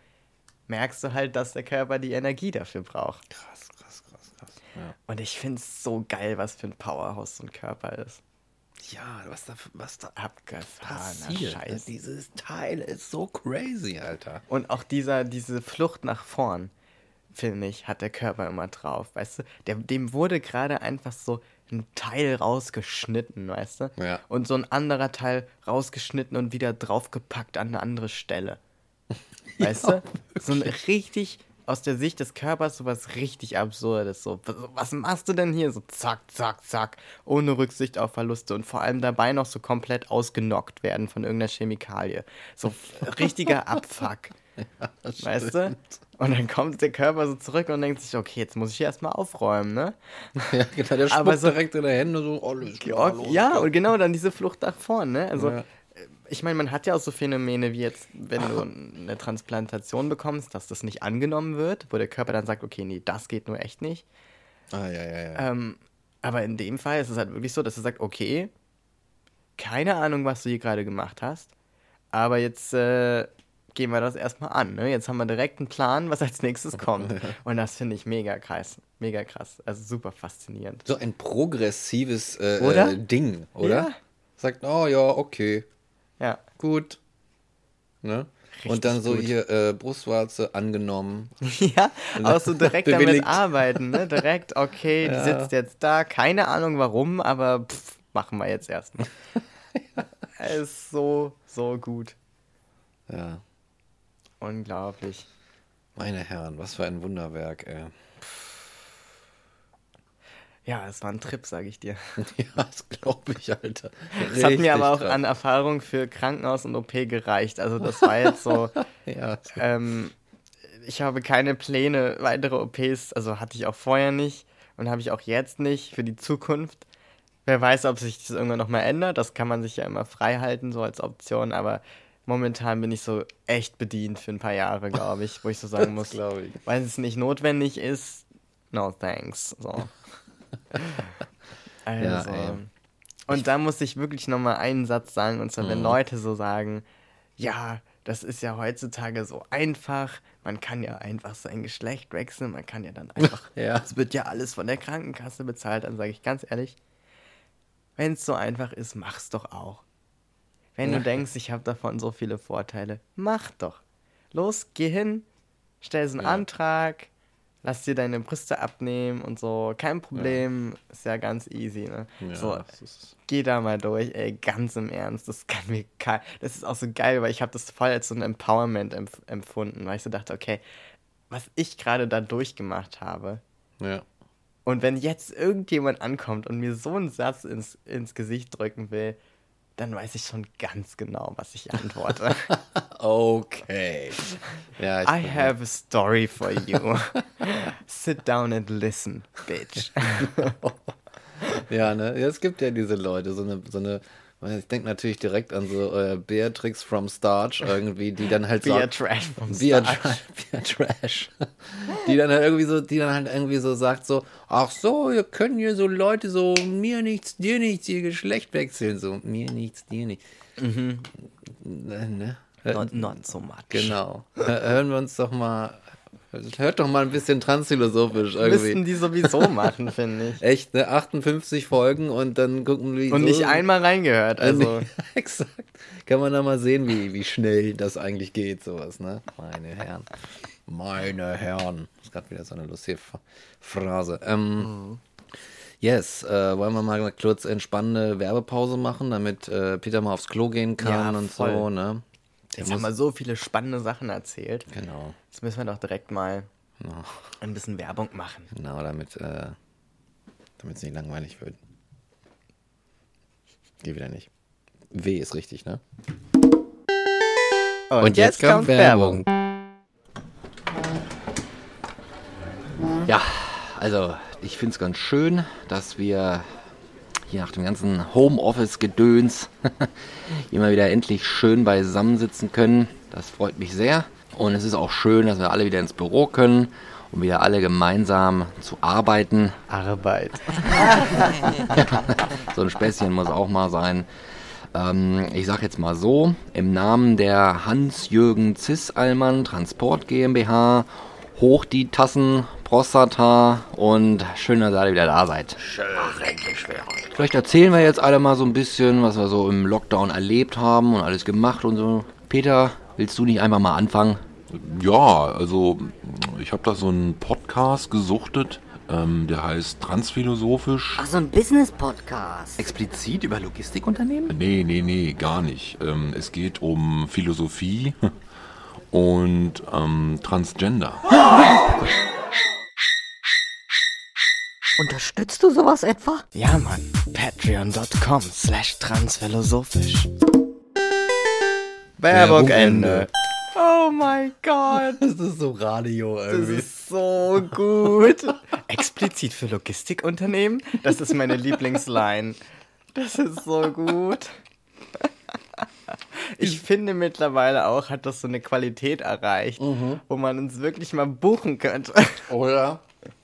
merkst du halt, dass der Körper die Energie dafür braucht. Krass, krass, krass, krass. Ja. Und ich finde es so geil, was für ein Powerhouse so ein Körper ist. Ja, was da, was da passiert. Scheiß. Dieses Teil ist so crazy, Alter. Und auch dieser, diese Flucht nach vorn, finde ich, hat der Körper immer drauf. Weißt du, der, dem wurde gerade einfach so ein Teil rausgeschnitten, weißt du? Ja. Und so ein anderer Teil rausgeschnitten und wieder draufgepackt an eine andere Stelle. *laughs* Weißt ja, du? So ein richtig aus der Sicht des Körpers so was richtig Absurdes. So, was machst du denn hier? So zack, zack, zack, ohne Rücksicht auf Verluste und vor allem dabei noch so komplett ausgenockt werden von irgendeiner Chemikalie. So richtiger *laughs* Abfuck. Ja, weißt stimmt. du? Und dann kommt der Körper so zurück und denkt sich, okay, jetzt muss ich erstmal aufräumen, ne? *laughs* Ja, genau, der spuckt so, direkt in der Hände so, oh, klar, los, Ja, und genau dann diese Flucht nach vorn, ne? Also, ja. ich meine, man hat ja auch so Phänomene wie jetzt, wenn du eine Transplantation bekommst, dass das nicht angenommen wird, wo der Körper dann sagt, okay, nee, das geht nur echt nicht. Ah, ja, ja, ja. Ähm, aber in dem Fall ist es halt wirklich so, dass er sagt, okay, keine Ahnung, was du hier gerade gemacht hast, aber jetzt äh, gehen wir das erstmal an. Ne? Jetzt haben wir direkt einen Plan, was als nächstes *laughs* kommt. Und das finde ich mega krass. Mega krass. Also super faszinierend. So ein progressives äh, oder? Äh, Ding, oder? Ja. Sagt, oh ja, okay. Ja. Gut. Ne? und dann so gut. hier äh, Brustwarze angenommen. *laughs* ja, auch so direkt damit arbeiten, ne? Direkt, okay, *laughs* ja. die sitzt jetzt da, keine Ahnung warum, aber pff, machen wir jetzt erstmal. ja. ist so, so gut. Ja. Unglaublich. Meine Herren, was für ein Wunderwerk, ey. Ja, es war ein Trip, sage ich dir. *laughs* ja, das glaube ich, Alter. Es hat mir aber auch krass. an Erfahrung für Krankenhaus und OP gereicht. Also das war jetzt so, *laughs* Ja, ähm, ich habe keine Pläne, weitere OPs, also hatte ich auch vorher nicht und habe ich auch jetzt nicht für die Zukunft. Wer weiß, ob sich das irgendwann nochmal ändert. Das kann man sich ja immer frei halten, so als Option. Aber momentan bin ich so echt bedient für ein paar Jahre, glaube ich, wo ich so sagen *laughs* muss, weil es nicht notwendig ist, no thanks. So. *laughs* also. ey. und da muss ich wirklich nochmal einen Satz sagen, und zwar, wenn Mhm. Leute so sagen, ja, das ist ja heutzutage so einfach, man kann ja einfach sein Geschlecht wechseln, man kann ja dann *laughs* einfach, Ja. es wird ja alles von der Krankenkasse bezahlt, dann sage ich ganz ehrlich, wenn es so einfach ist, mach's doch auch. Wenn Ja. du denkst, ich habe davon so viele Vorteile, mach doch. Los, geh hin, stell einen Ja. Antrag, lass dir deine Brüste abnehmen und so. Kein Problem, ist ja ganz easy, ne? Ja, so, geh da mal durch, ey, ganz im Ernst. Das kann mir kein, Das ist auch so geil, weil ich habe das voll als so ein Empowerment empf empfunden, weil ich so dachte, okay, was ich gerade da durchgemacht habe, ja. und wenn jetzt irgendjemand ankommt und mir so einen Satz ins, ins Gesicht drücken will, dann weiß ich schon ganz genau, was ich antworte. *laughs* Okay. Ja, ich I have a story for you. *laughs* Sit down and listen, bitch. *laughs* Ja, ne? Ja, es gibt ja diese Leute, so eine, so eine ich denke natürlich direkt an so äh, Beatrix from Starch irgendwie, die dann halt sagt, Trash vom Beer, Starch. Tra Beer Trash. die dann halt irgendwie so, die dann halt irgendwie so sagt so, ach so, ihr können hier so Leute so mir nichts, dir nichts, ihr Geschlecht wechseln, so mir nichts, dir nichts. Mhm. Ne, ne? Not, not so much. Genau. Hör- Hören wir uns doch mal, hört doch mal ein bisschen transphilosophisch Müssten irgendwie. die sowieso *laughs* machen, finde ich. Echt, ne? 58 Folgen und dann gucken wir Und so, nicht einmal reingehört, also. *laughs* Exakt. Kann man da mal sehen, wie, wie schnell das eigentlich geht, sowas, ne? Meine Herren. Meine Herren. Das ist gerade wieder so eine lustige Ph- Phrase. Ähm, Yes, äh, wollen wir mal kurz entspannende Werbepause machen, damit äh, Peter mal aufs Klo gehen kann Ja, und voll. so, ne? Jetzt haben wir so viele spannende Sachen erzählt. Genau. Jetzt müssen wir doch direkt mal Genau, ein bisschen Werbung machen. genau damit äh, es nicht langweilig wird. Geh wieder nicht. W ist richtig, ne? Und jetzt kommt Werbung. Ja, also ich finde es ganz schön, dass wir hier nach dem ganzen Homeoffice-Gedöns *laughs* immer wieder endlich schön beisammensitzen können. Das freut mich sehr. Und es ist auch schön, dass wir alle wieder ins Büro können, um wieder alle gemeinsam zu arbeiten. Arbeit. *laughs* So ein Späßchen muss auch mal sein. Ähm, ich sag jetzt mal so, im Namen der Hans-Jürgen Ziss-Allmann Transport GmbH, hoch die Tassen, Prostata und schön, dass ihr alle wieder da seid. Vielleicht erzählen wir jetzt alle mal so ein bisschen, was wir so im Lockdown erlebt haben und alles gemacht und so. Peter, willst du nicht einfach mal anfangen? Ja, also ich habe da so einen Podcast gesuchtet, ähm, der heißt Transphilosophisch. Ach, so ein Business-Podcast. Explizit über Logistikunternehmen? Nee, nee, nee, gar nicht. Ähm, es geht um Philosophie *laughs* und ähm, Transgender. Unterstützt du sowas etwa? Ja, Mann. Patreon.com slash transphilosophisch. Werbung Ende. Oh mein Gott. *laughs* Das ist so Radio Das irgendwie. ist so gut. *laughs* Explizit für Logistikunternehmen? Das ist meine Lieblingsline. Das ist so gut. *laughs* Ich finde mittlerweile auch, hat das so eine Qualität erreicht, wo man uns wirklich mal buchen könnte. Oder?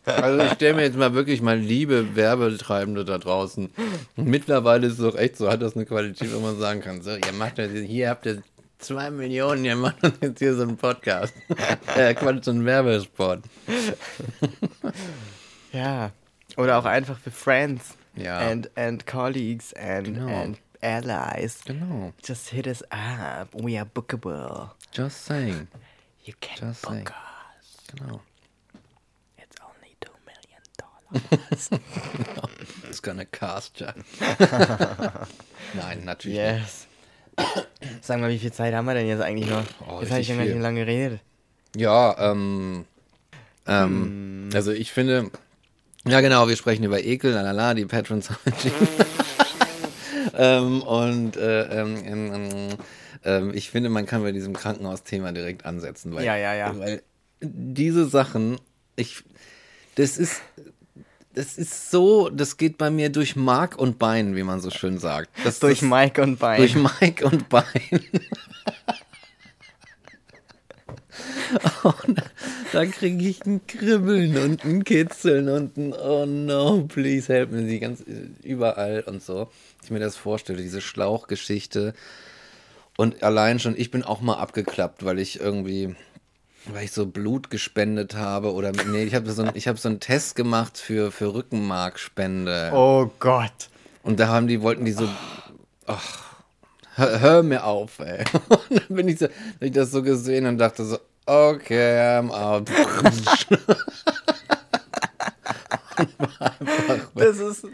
Also ich stelle mir jetzt mal wirklich mal liebe Werbetreibende da draußen. Mittlerweile ist es doch echt so, hat das eine Qualität, wo man sagen kann, so, ihr macht das, hier habt ihr zwei Millionen, ihr macht uns *laughs* jetzt hier so einen Podcast. äh, Quatsch, so einen Werbespot. Ja. Oder auch einfach für Friends. Ja. And, and colleagues and, Genau. and allies. Genau. Just hit us up. We are bookable. Just saying. You can Just book saying. us. Genau. Dollars. It's gonna cast ya. *laughs* Nein, natürlich yes. Sag mal, wie viel Zeit haben wir denn jetzt eigentlich noch? Oh, jetzt habe ich schon gar nicht lange geredet. Ja, ähm, ähm, also ich finde, Ja, genau, wir sprechen über Ekel, lalala, die Patrons haben *laughs* entschieden. *laughs* ähm, und äh, ähm, ähm, ähm, ich finde, man kann bei diesem Krankenhausthema direkt ansetzen, weil, Ja, ja, ja. weil diese Sachen, ich, das ist, das ist so, das geht bei mir durch Mark und Bein, wie man so schön sagt. Das, Durch das, Mike und Bein. durch Mike und Bein. Und *laughs* da kriege ich ein Kribbeln und ein Kitzeln und ein Oh no, please help me, die ganz überall und so. Ich mir das vorstelle, diese Schlauchgeschichte. Und allein schon, ich bin auch mal abgeklappt, weil ich irgendwie, weil ich so Blut gespendet habe oder nee, ich habe so, ein- ich hab so einen Test gemacht für, für Rückenmarkspende. oh Gott. Und da haben die, wollten die so, ach, hör, hör mir auf, ey. *laughs* Und dann bin ich so, hab ich das so gesehen und dachte so, okay, I'm out. *laughs* Das ist,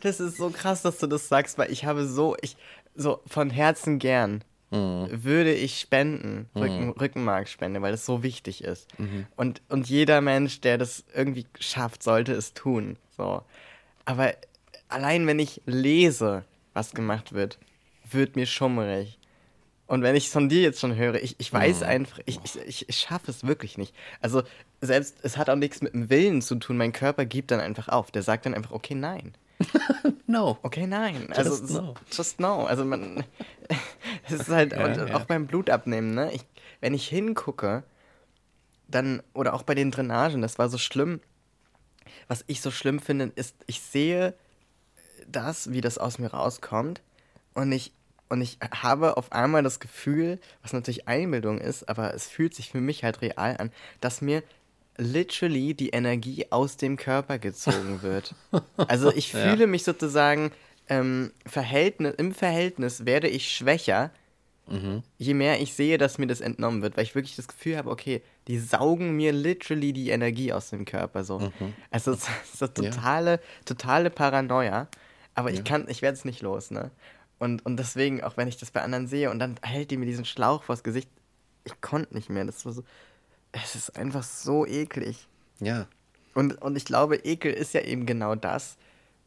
das ist so krass, dass du das sagst, weil ich habe so, ich, so von Herzen gern würde ich spenden, Rücken, Rückenmarkspende, weil das so wichtig ist. Und, und jeder Mensch, der das irgendwie schafft, sollte es tun. So. Aber allein wenn ich lese, was gemacht wird, wird mir schummerig. Und wenn ich es von dir jetzt schon höre, ich, ich weiß einfach, ich, ich, ich, schaffe es wirklich nicht. Also selbst, es hat auch nichts mit dem Willen zu tun. Mein Körper gibt dann einfach auf. Der sagt dann einfach, okay, nein. *laughs* No. Okay, nein. also Just so- no. just no. Also man, *laughs* *laughs* es ist halt Ja, und ja. auch beim Blutabnehmen, ne? Ich, wenn ich hingucke, dann oder auch bei den Drainagen, das war so schlimm. Was ich so schlimm finde, ist, ich sehe das, wie das aus mir rauskommt, und ich und ich habe auf einmal das Gefühl, was natürlich Einbildung ist, aber es fühlt sich für mich halt real an, dass mir literally die Energie aus dem Körper gezogen wird. *laughs* Also ich Ja. fühle mich sozusagen ähm, Verhältnis, im Verhältnis werde ich schwächer, je mehr ich sehe, dass mir das entnommen wird, weil ich wirklich das Gefühl habe, okay, die saugen mir literally die Energie aus dem Körper so. Also es ist so totale, totale Paranoia, aber ich kann, ich werde es nicht los, ne? Und, und deswegen, auch wenn ich das bei anderen sehe und dann hält die mir diesen Schlauch vors Gesicht, ich konnte nicht mehr. Das war so, es ist einfach so eklig. Ja. Und, und ich glaube, Ekel ist ja eben genau das,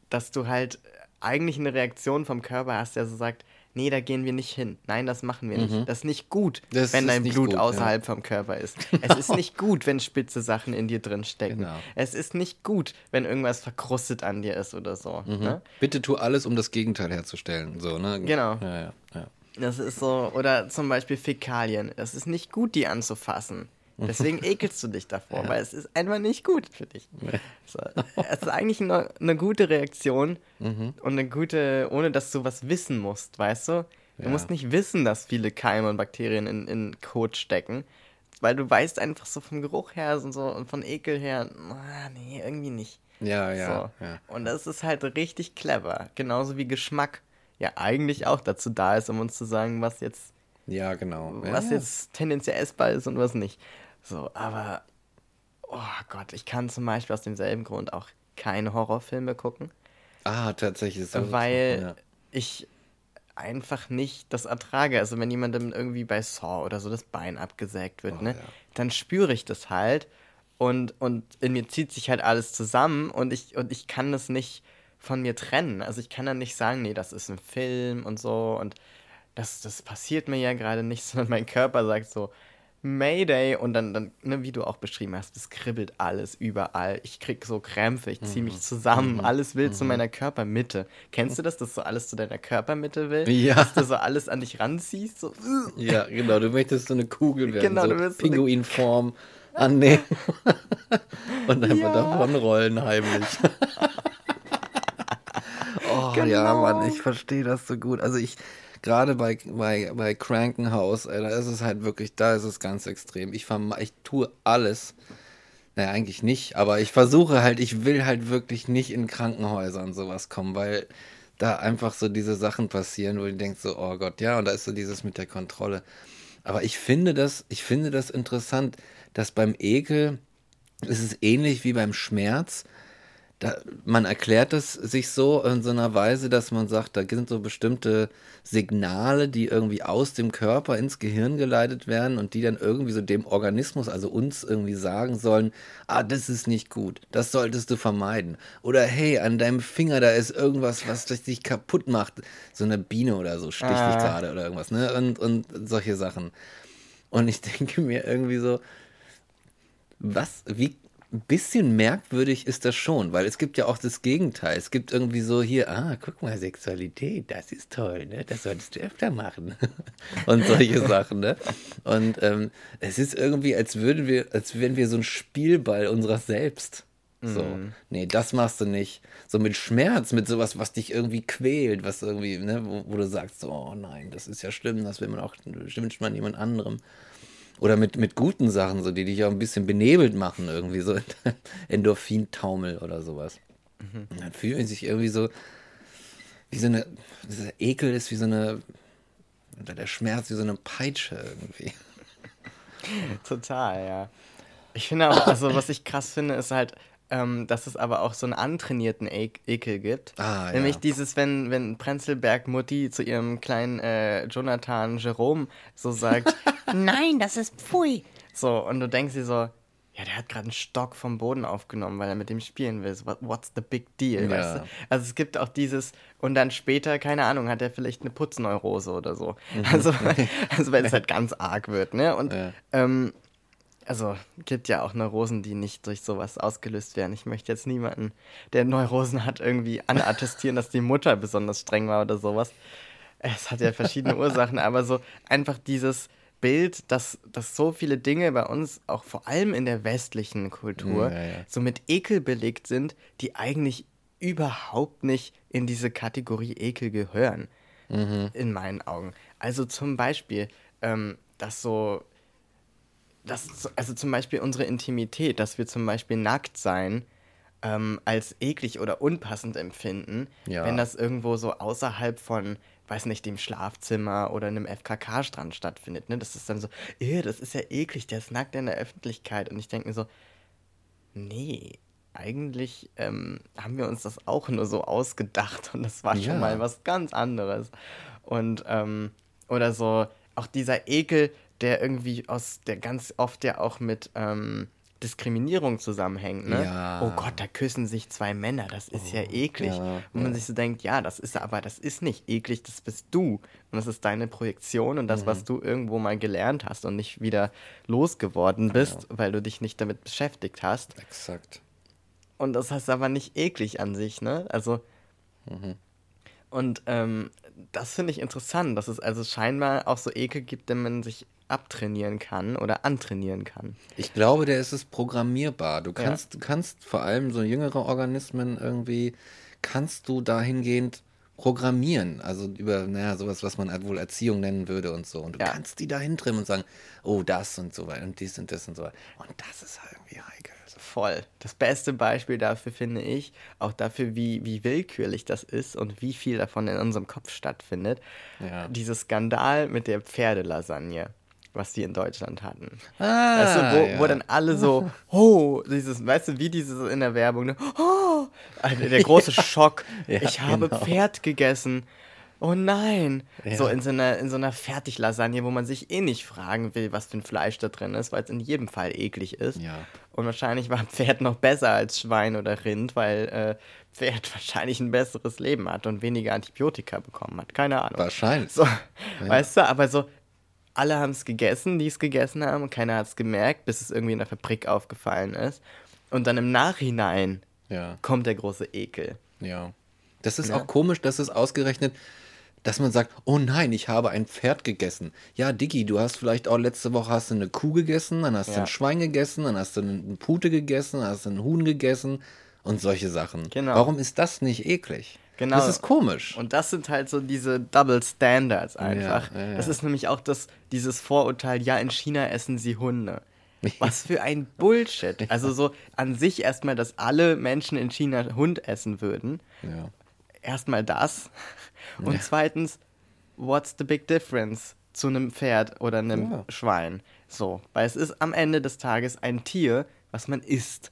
dass du halt eigentlich eine Reaktion vom Körper hast, der so sagt, nee, da gehen wir nicht hin. Nein, das machen wir nicht. Das ist nicht gut, Mhm. Das wenn dein Blut gut, außerhalb vom Körper ist. Es ist nicht *laughs* gut, wenn spitze Sachen in dir drin stecken. Genau. Es ist nicht gut, wenn irgendwas verkrustet an dir ist oder so. Ne? Bitte tu alles, um das Gegenteil herzustellen. So, ne? Genau. Ja, ja, ja. Das ist so, oder zum Beispiel Fäkalien. Es ist nicht gut, die anzufassen. Deswegen *laughs* ekelst du dich davor, weil es ist einfach nicht gut für dich. *laughs* So, es ist eigentlich eine, eine gute Reaktion Mhm. und eine gute, ohne dass du was wissen musst, weißt du? Du Ja. musst nicht wissen, dass viele Keime und Bakterien in, in Kot stecken, weil du weißt einfach so vom Geruch her und so und von Ekel her, ah, nee, irgendwie nicht. Ja, ja, So. ja. Und das ist halt richtig clever. Genauso wie Geschmack ja eigentlich auch dazu da ist, um uns zu sagen, was jetzt, Ja, genau. was ja. jetzt tendenziell essbar ist und was nicht. So, aber oh Gott, ich kann zum Beispiel aus demselben Grund auch keine Horrorfilme gucken, Ah, tatsächlich. das weil Ja. ich einfach nicht das ertrage. Also wenn jemandem irgendwie bei Saw oder so das Bein abgesägt wird, Oh, ne, ja. dann spüre ich das halt und, und in mir zieht sich halt alles zusammen und ich, und ich kann das nicht von mir trennen. Also ich kann dann nicht sagen, nee, das ist ein Film und so und das, das passiert mir ja gerade nicht, *laughs* sondern mein Körper sagt so, Mayday und dann, dann ne, wie du auch beschrieben hast, es kribbelt alles überall. Ich krieg so Krämpfe, ich ziehe Mhm. mich zusammen, alles will zu meiner Körpermitte. Kennst du das, dass so alles zu deiner Körpermitte will? Ja. Dass du so alles an dich ranziehst? So, *laughs* Ja, genau. Du möchtest so eine Kugel werden, Genau, so du willst so eine- Pinguinform annehmen *laughs* und einfach Ja. davonrollen heimlich. *laughs* oh ja, Genau. Mann, ich verstehe das so gut. Also ich, gerade bei, bei, bei Krankenhaus, ey, da ist es halt wirklich, da ist es ganz extrem. Ich, ich tue alles. Naja, eigentlich nicht, aber ich versuche halt, ich will halt wirklich nicht in Krankenhäuser und sowas kommen, weil da einfach so diese Sachen passieren, wo du denkst so, oh Gott, ja, und da ist so dieses mit der Kontrolle. Aber ich finde das, ich finde das interessant, dass beim Ekel ist es ähnlich wie beim Schmerz, da, man erklärt es sich so in so einer Weise, dass man sagt, da sind so bestimmte Signale, die irgendwie aus dem Körper ins Gehirn geleitet werden und die dann irgendwie so dem Organismus, also uns irgendwie sagen sollen, ah, das ist nicht gut, das solltest du vermeiden. Oder hey, an deinem Finger, da ist irgendwas, was dich kaputt macht. So eine Biene oder so sticht Ah. dich gerade oder irgendwas, ne? Und, und solche Sachen. Und ich *laughs* denke mir irgendwie so, was, wie ein bisschen merkwürdig ist das schon, weil es gibt ja auch das Gegenteil. Es gibt irgendwie so hier, ah, guck mal, Sexualität, das ist toll, ne? Das solltest du öfter machen. *laughs* Und solche Sachen, ne? Und ähm, es ist irgendwie, als würden wir, als wären wir so ein Spielball unserer selbst. So, nee, das machst du nicht. So mit Schmerz, mit sowas, was dich irgendwie quält, was irgendwie, ne, wo, wo du sagst, so, oh nein, das ist ja schlimm, das will man auch, wünscht man jemand anderem. Oder mit, mit guten Sachen, so, die dich auch ein bisschen benebelt machen, irgendwie so *laughs* Endorphintaumel oder sowas. Und dann fühlt man sich irgendwie so, wie so eine, dieser Ekel ist wie so eine, oder der Schmerz wie so eine Peitsche irgendwie. *laughs* Total, ja. Ich finde auch, also was ich krass finde, ist halt, ähm, dass es aber auch so einen antrainierten e Ekel gibt. Ah, Nämlich ja. dieses, wenn, wenn Prenzlberg Mutti zu ihrem kleinen äh, Jonathan Jerome so sagt, *laughs* Nein, das ist Pfui. so, und du denkst dir so, ja, der hat gerade einen Stock vom Boden aufgenommen, weil er mit dem spielen will. What's the big deal, Ja. weißt du? Also es gibt auch dieses, und dann später, keine Ahnung, hat er vielleicht eine Putzneurose oder so. Also, *laughs* also wenn es halt ganz arg wird, ne? Und Ja. ähm, also gibt ja auch Neurosen, die nicht durch sowas ausgelöst werden. Ich möchte jetzt niemanden, der Neurosen hat, irgendwie anattestieren, dass die Mutter besonders streng war oder sowas. Es hat ja verschiedene *laughs* Ursachen, aber so einfach dieses Bild, dass, dass so viele Dinge bei uns, auch vor allem in der westlichen Kultur, Ja, ja. so mit Ekel belegt sind, die eigentlich überhaupt nicht in diese Kategorie Ekel gehören, in meinen Augen. Also zum Beispiel, ähm, dass so das, also zum Beispiel unsere Intimität, dass wir zum Beispiel nackt sein ähm, als eklig oder unpassend empfinden, Ja. wenn das irgendwo so außerhalb von, weiß nicht, dem Schlafzimmer oder einem FKK-Strand stattfindet. Ne? Das ist dann so, "Äh, das ist ja eklig, der ist nackt in der Öffentlichkeit. Und ich denke mir so, nee, eigentlich ähm, haben wir uns das auch nur so ausgedacht und das war Ja. schon mal was ganz anderes. Und, ähm, oder so, auch dieser Ekel, der irgendwie aus, der ganz oft ja auch mit ähm, Diskriminierung zusammenhängt, ne? Ja. Oh Gott, da küssen sich zwei Männer, das ist ja eklig. ja, und man sich so denkt, ja, das ist aber, das ist nicht eklig, das bist du. Und das ist deine Projektion und das, was du irgendwo mal gelernt hast und nicht wieder losgeworden bist, weil du dich nicht damit beschäftigt hast. Exakt. Und das heißt aber nicht eklig an sich, ne? Also. Und ähm, das finde ich interessant, dass es also scheinbar auch so Ekel gibt, den man sich abtrainieren kann oder antrainieren kann. Ich glaube, der ist es programmierbar. Du kannst, du kannst vor allem so jüngere Organismen irgendwie, kannst du dahingehend programmieren. Also über, naja, sowas, was man wohl Erziehung nennen würde und so. Und du Ja. kannst die dahin trimmen und sagen, oh, das und so weiter und dies und das und so weiter. Und das ist halt irgendwie heikel. Voll. Das beste Beispiel dafür finde ich, auch dafür, wie, wie willkürlich das ist und wie viel davon in unserem Kopf stattfindet. Ja. Dieses Skandal mit der Pferdelasagne, was die in Deutschland hatten. Ah, weißt du, wo, ja. wo dann alle so, *laughs* oh, dieses, weißt du, wie dieses in der Werbung, ne? oh, also der große *laughs* Schock, Ja, ich habe genau. Pferd gegessen. Oh nein. Ja. So in so, einer, in so einer Fertiglasagne, wo man sich eh nicht fragen will, was für ein Fleisch da drin ist, weil es in jedem Fall eklig ist. Ja. Und wahrscheinlich war Pferd noch besser als Schwein oder Rind, weil äh, Pferd *laughs* wahrscheinlich ein besseres Leben hat und weniger Antibiotika bekommen hat. Keine Ahnung. Wahrscheinlich. So, weißt du, aber so, alle haben es gegessen, die es gegessen haben, und keiner hat es gemerkt, bis es irgendwie in der Fabrik aufgefallen ist. Und dann im Nachhinein Ja. kommt der große Ekel. Ja. Das ist Ja. auch komisch, dass es ausgerechnet, dass man sagt, oh nein, ich habe ein Pferd gegessen. Ja, Diggi, du hast vielleicht auch letzte Woche hast du eine Kuh gegessen, dann hast du Ja. ein Schwein gegessen, dann hast du eine Pute gegessen, dann hast du einen Huhn gegessen und solche Sachen. Genau. Warum ist das nicht eklig? Genau. Das ist komisch. Und das sind halt so diese Double Standards einfach. Ja, ja, ja. Das ist nämlich auch das, dieses Vorurteil, ja, in China essen sie Hunde. Was für ein Bullshit. Also so an sich erstmal, dass alle Menschen in China Hund essen würden. ja. Erstmal das. Und zweitens, what's the big difference zu einem Pferd oder einem. Schwein? So, weil es ist am Ende des Tages ein Tier, was man isst.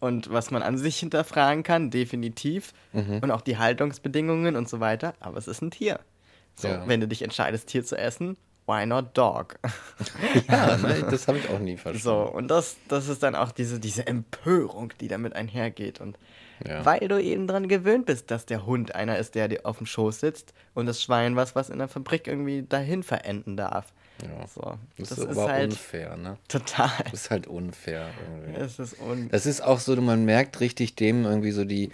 Und was man an sich hinterfragen kann, definitiv. Und auch die Haltungsbedingungen und so weiter. Aber es ist ein Tier. So, Ja. wenn du dich entscheidest, Tier zu essen, why not dog? *laughs* Ja, ne, das habe ich auch nie verstanden. So, und das, das ist dann auch diese, diese Empörung, die damit einhergeht. Und Ja. weil du eben dran gewöhnt bist, dass der Hund einer ist, der dir auf dem Schoß sitzt und das Schwein was, was in der Fabrik irgendwie dahin verenden darf. Ja. So, Das, das, ist ist aber halt unfair, ne? total. Das ist halt unfair irgendwie. Es ist un Das ist auch so, man merkt richtig dem irgendwie so die,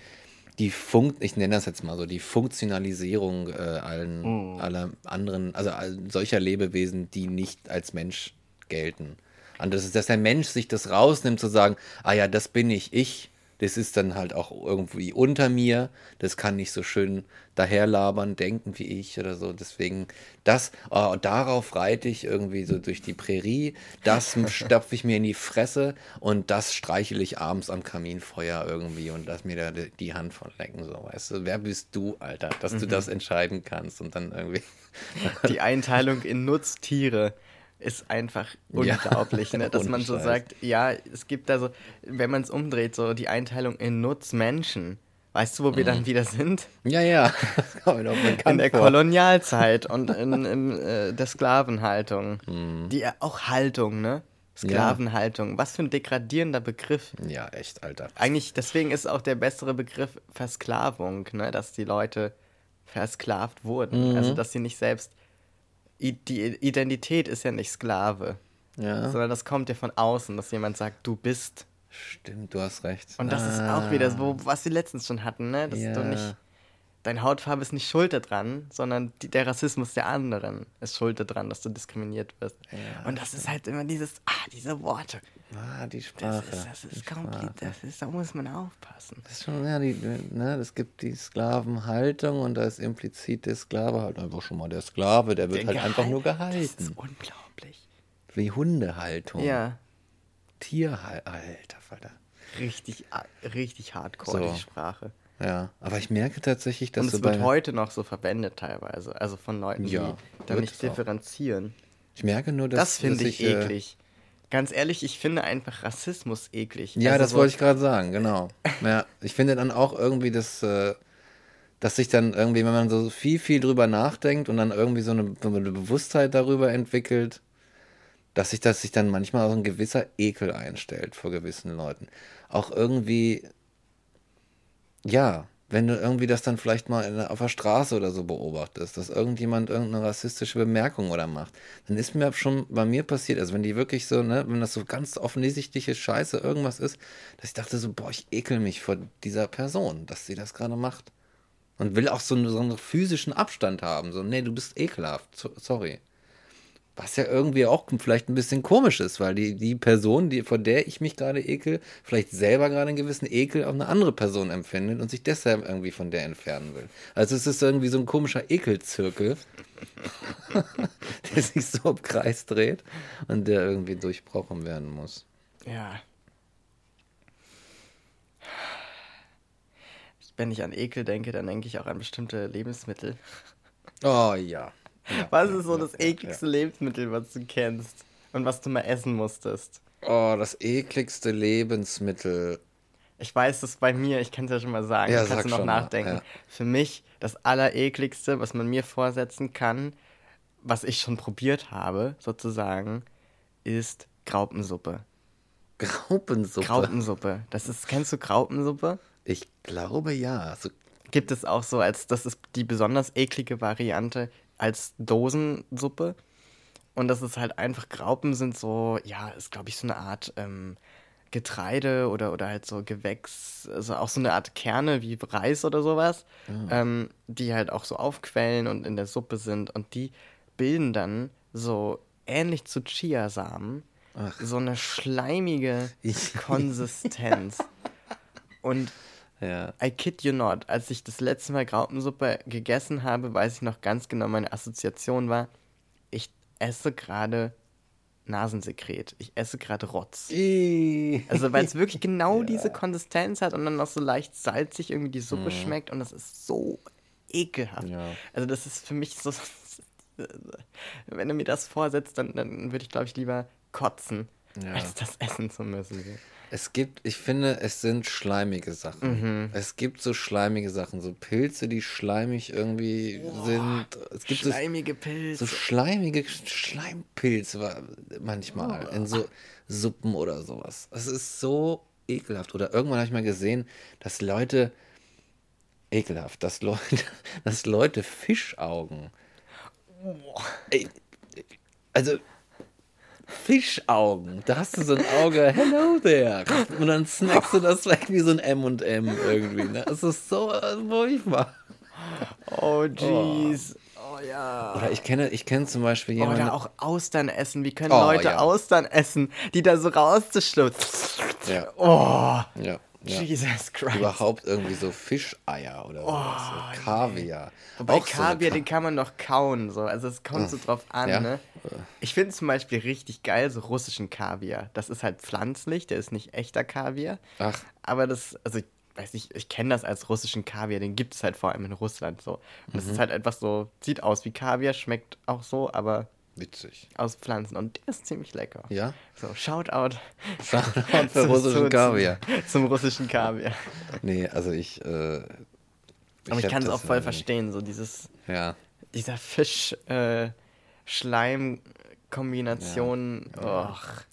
die Funk, ich nenne das jetzt mal so, die Funktionalisierung äh, allen, aller anderen, also all, solcher Lebewesen, die nicht als Mensch gelten. Und das ist, dass der Mensch sich das rausnimmt, zu sagen, ah ja, das bin ich, ich, das ist dann halt auch irgendwie unter mir, das kann nicht so schön daherlabern, denken wie ich oder so. Deswegen, das, oh, darauf reite ich irgendwie so durch die Prärie, das *laughs* stopfe ich mir in die Fresse und das streichel ich abends am Kaminfeuer irgendwie und lass mir da die- Hand von lecken, so, weißt du. Wer bist du, Alter, dass du das entscheiden kannst und dann irgendwie. die Einteilung in Nutztiere ist einfach Ja, unglaublich, ne? *laughs* dass man so sagt, ja, es gibt da so, wenn man es umdreht, so die Einteilung in Nutzmenschen. Weißt du, wo wir dann wieder sind? Ja, ja, *laughs* In der vor. Kolonialzeit und *laughs* in, in äh, der Sklavenhaltung. Die äh, auch Haltung, ne? Sklavenhaltung. Was für ein degradierender Begriff. Ja, echt, Alter. Eigentlich, deswegen ist auch der bessere Begriff Versklavung, ne? dass die Leute versklavt wurden. Also, dass sie nicht selbst. Die Identität ist ja nicht Sklave, Ja, sondern das kommt ja von außen, dass jemand sagt, du bist. stimmt, du hast recht. Und das ist auch wieder so, was wir letztens schon hatten, ne? Dass Ja. du nicht. Deine Hautfarbe ist nicht schuld daran, sondern die, der Rassismus der anderen ist schuld daran, dass du diskriminiert wirst. Und das ist halt immer dieses, ah, diese Worte. Ah, die Das Sprache. ist, das ist komplett, Sprache. das ist, da muss man aufpassen. Das ist schon, ja, die, ne, es gibt die Sklavenhaltung und da ist implizit der Sklave halt einfach schon mal der Sklave, der wird Der halt einfach nur Das gehalten. ist unglaublich. Wie Hundehaltung. Ja, Tierhaltung. Alter Falter. richtig, richtig hardcore, So. die Sprache. Ja, aber ich merke tatsächlich, dass Und es wird heute noch so verwendet teilweise. Also von Leuten, Ja, die da nicht differenzieren. ich merke nur, dass Das finde dass ich äh, eklig. Ganz ehrlich, ich finde einfach Rassismus eklig. Ja, Also das so- wollte ich gerade sagen, genau. *laughs* Ja, ich finde dann auch irgendwie, dass, äh, dass sich dann irgendwie, wenn man so viel, viel drüber nachdenkt und dann irgendwie so eine, so eine Bewusstheit darüber entwickelt, dass sich das sich dann manchmal auch ein gewisser Ekel einstellt vor gewissen Leuten. Auch irgendwie, ja, wenn du irgendwie das dann vielleicht mal der- auf der Straße oder so beobachtest, dass irgendjemand irgendeine rassistische Bemerkung oder macht, dann ist mir schon bei mir passiert, also wenn die wirklich so, ne, wenn das so ganz offensichtliche Scheiße irgendwas ist, dass ich dachte so, boah, ich ekel mich vor dieser Person, dass sie das gerade macht. Und will auch so, einen- so einen physischen Abstand haben, so, nee, du bist ekelhaft, so, sorry. Was ja irgendwie auch vielleicht ein bisschen komisch ist, weil die, die Person, die, vor der ich mich gerade ekel, vielleicht selber gerade einen gewissen Ekel auf eine andere Person empfindet und sich deshalb irgendwie von der entfernen will. Also es ist irgendwie so ein komischer Ekelzirkel, *laughs* der sich so im Kreis dreht und der irgendwie durchbrochen werden muss. Ja. Wenn ich an Ekel denke, dann denke ich auch an bestimmte Lebensmittel. Oh ja. Was ist so das ekligste Lebensmittel, was du kennst? Und was du mal essen musstest? Oh, das ekligste Lebensmittel. Ich weiß das bei mir, ich kann es ja schon mal sagen, Ja, kannst du noch schon mal, nachdenken. ja. Für mich das Allerekligste, was man mir vorsetzen kann, was ich schon probiert habe, sozusagen, ist Graupensuppe. Graupensuppe. Graupensuppe. Das ist, kennst du Graupensuppe? Ich glaube ja. So, Gibt es auch so als, das ist die besonders eklige Variante als Dosensuppe. Und das ist halt einfach, Graupen sind so, ja, ist glaube ich so eine Art ähm, Getreide oder, oder halt so Gewächs, also auch so eine Art Kerne wie Reis oder sowas, ähm, die halt auch so aufquellen und in der Suppe sind. Und die bilden dann so ähnlich zu Chiasamen so eine schleimige *laughs* Konsistenz. Und ja. I kid you not, als ich das letzte Mal Graupensuppe gegessen habe, weiß ich noch ganz genau, meine Assoziation war, ich esse gerade Nasensekret. Ich esse gerade Rotz. Also weil es *laughs* wirklich genau diese Konsistenz hat und dann noch so leicht salzig irgendwie die Suppe schmeckt und das ist so ekelhaft. Ja. Also das ist für mich so, *laughs* wenn du mir das vorsetzt, dann, dann würde ich glaube ich lieber kotzen. Ja. als das essen zu müssen. Es gibt, ich finde, es sind schleimige Sachen. Es gibt so schleimige Sachen, so Pilze, die schleimig irgendwie sind. Es gibt so, Schleimige Pilze. so schleimige Schleimpilze manchmal in so Suppen oder sowas. Es ist so ekelhaft. Oder irgendwann habe ich mal gesehen, dass Leute, ekelhaft, dass Leute, *laughs* dass Leute Fischaugen. Ey, also Fischaugen. Da hast du so ein Auge, hello there. Und dann snackst du das weg wie so ein M&M irgendwie. Ne? Es ist so äh, furchtbar. oh, jeez. Oh, ja. Oder ich kenne, ich kenne zum Beispiel jemanden. Oder auch Austern essen. Wie können Oh, Leute ja. Austern essen, die da so rauszuschlutzen? Ja, Oh, ja, ja. Jesus Christ. Überhaupt irgendwie so Fischeier oder sowas. so Kaviar. Wobei so Kaviar, Ka- den kann man doch kauen, so. Also es kommt so drauf an, Ja. ne? Ich finde zum Beispiel richtig geil, so russischen Kaviar. Das ist halt pflanzlich, der ist nicht echter Kaviar. Ach. Aber das, also ich weiß nicht, ich kenne das als russischen Kaviar, den gibt es halt vor allem in Russland so. Und das Mhm. ist halt einfach so, sieht aus wie Kaviar, schmeckt auch so, aber Witzig. aus Pflanzen. Und der ist ziemlich lecker. Ja? So, Shoutout Shoutout *laughs* zum- russischen zu- Kaviar. Zum russischen Kaviar. Nee, also ich. Äh, Aber ich, kann es auch voll verstehen, so dieses, Ja. dieser Fisch, äh, Kombination, och.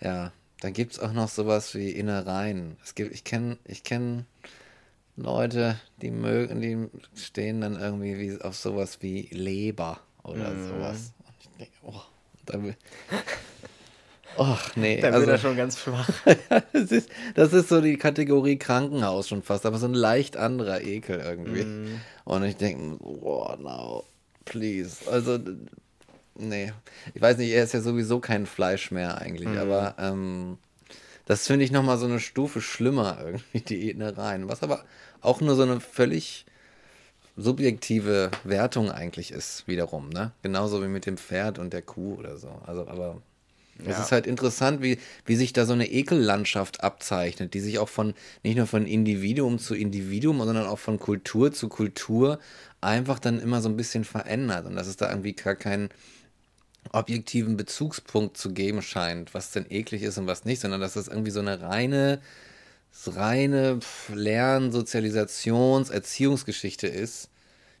Ja, dann gibt es auch noch sowas wie Innereien. Es gibt, ich kenne ich kenn Leute, die mögen, die stehen dann irgendwie wie auf sowas wie Leber oder Mhm. sowas. Oh, da will. Och, nee. Da also, wird er schon ganz schwach. *laughs* das, ist, das ist so die Kategorie Krankenhaus schon fast, aber so ein leicht anderer Ekel irgendwie. Mhm. Und ich denke, oh, no, please. Also, nee. Ich weiß nicht, er ist ja sowieso kein Fleisch mehr eigentlich, Mhm. aber ähm, das finde ich nochmal so eine Stufe schlimmer irgendwie, die Innereien. Was aber auch nur so eine völlig subjektive Wertung eigentlich ist, wiederum, ne? Genauso wie mit dem Pferd und der Kuh oder so. Also, aber es Ja. ist halt interessant, wie, wie sich da so eine Ekellandschaft abzeichnet, die sich auch von, nicht nur von Individuum zu Individuum, sondern auch von Kultur zu Kultur einfach dann immer so ein bisschen verändert und dass es da irgendwie gar keinen objektiven Bezugspunkt zu geben scheint, was denn eklig ist und was nicht, sondern dass das irgendwie so eine reine, reine Lern-, Sozialisations-, Erziehungsgeschichte ist,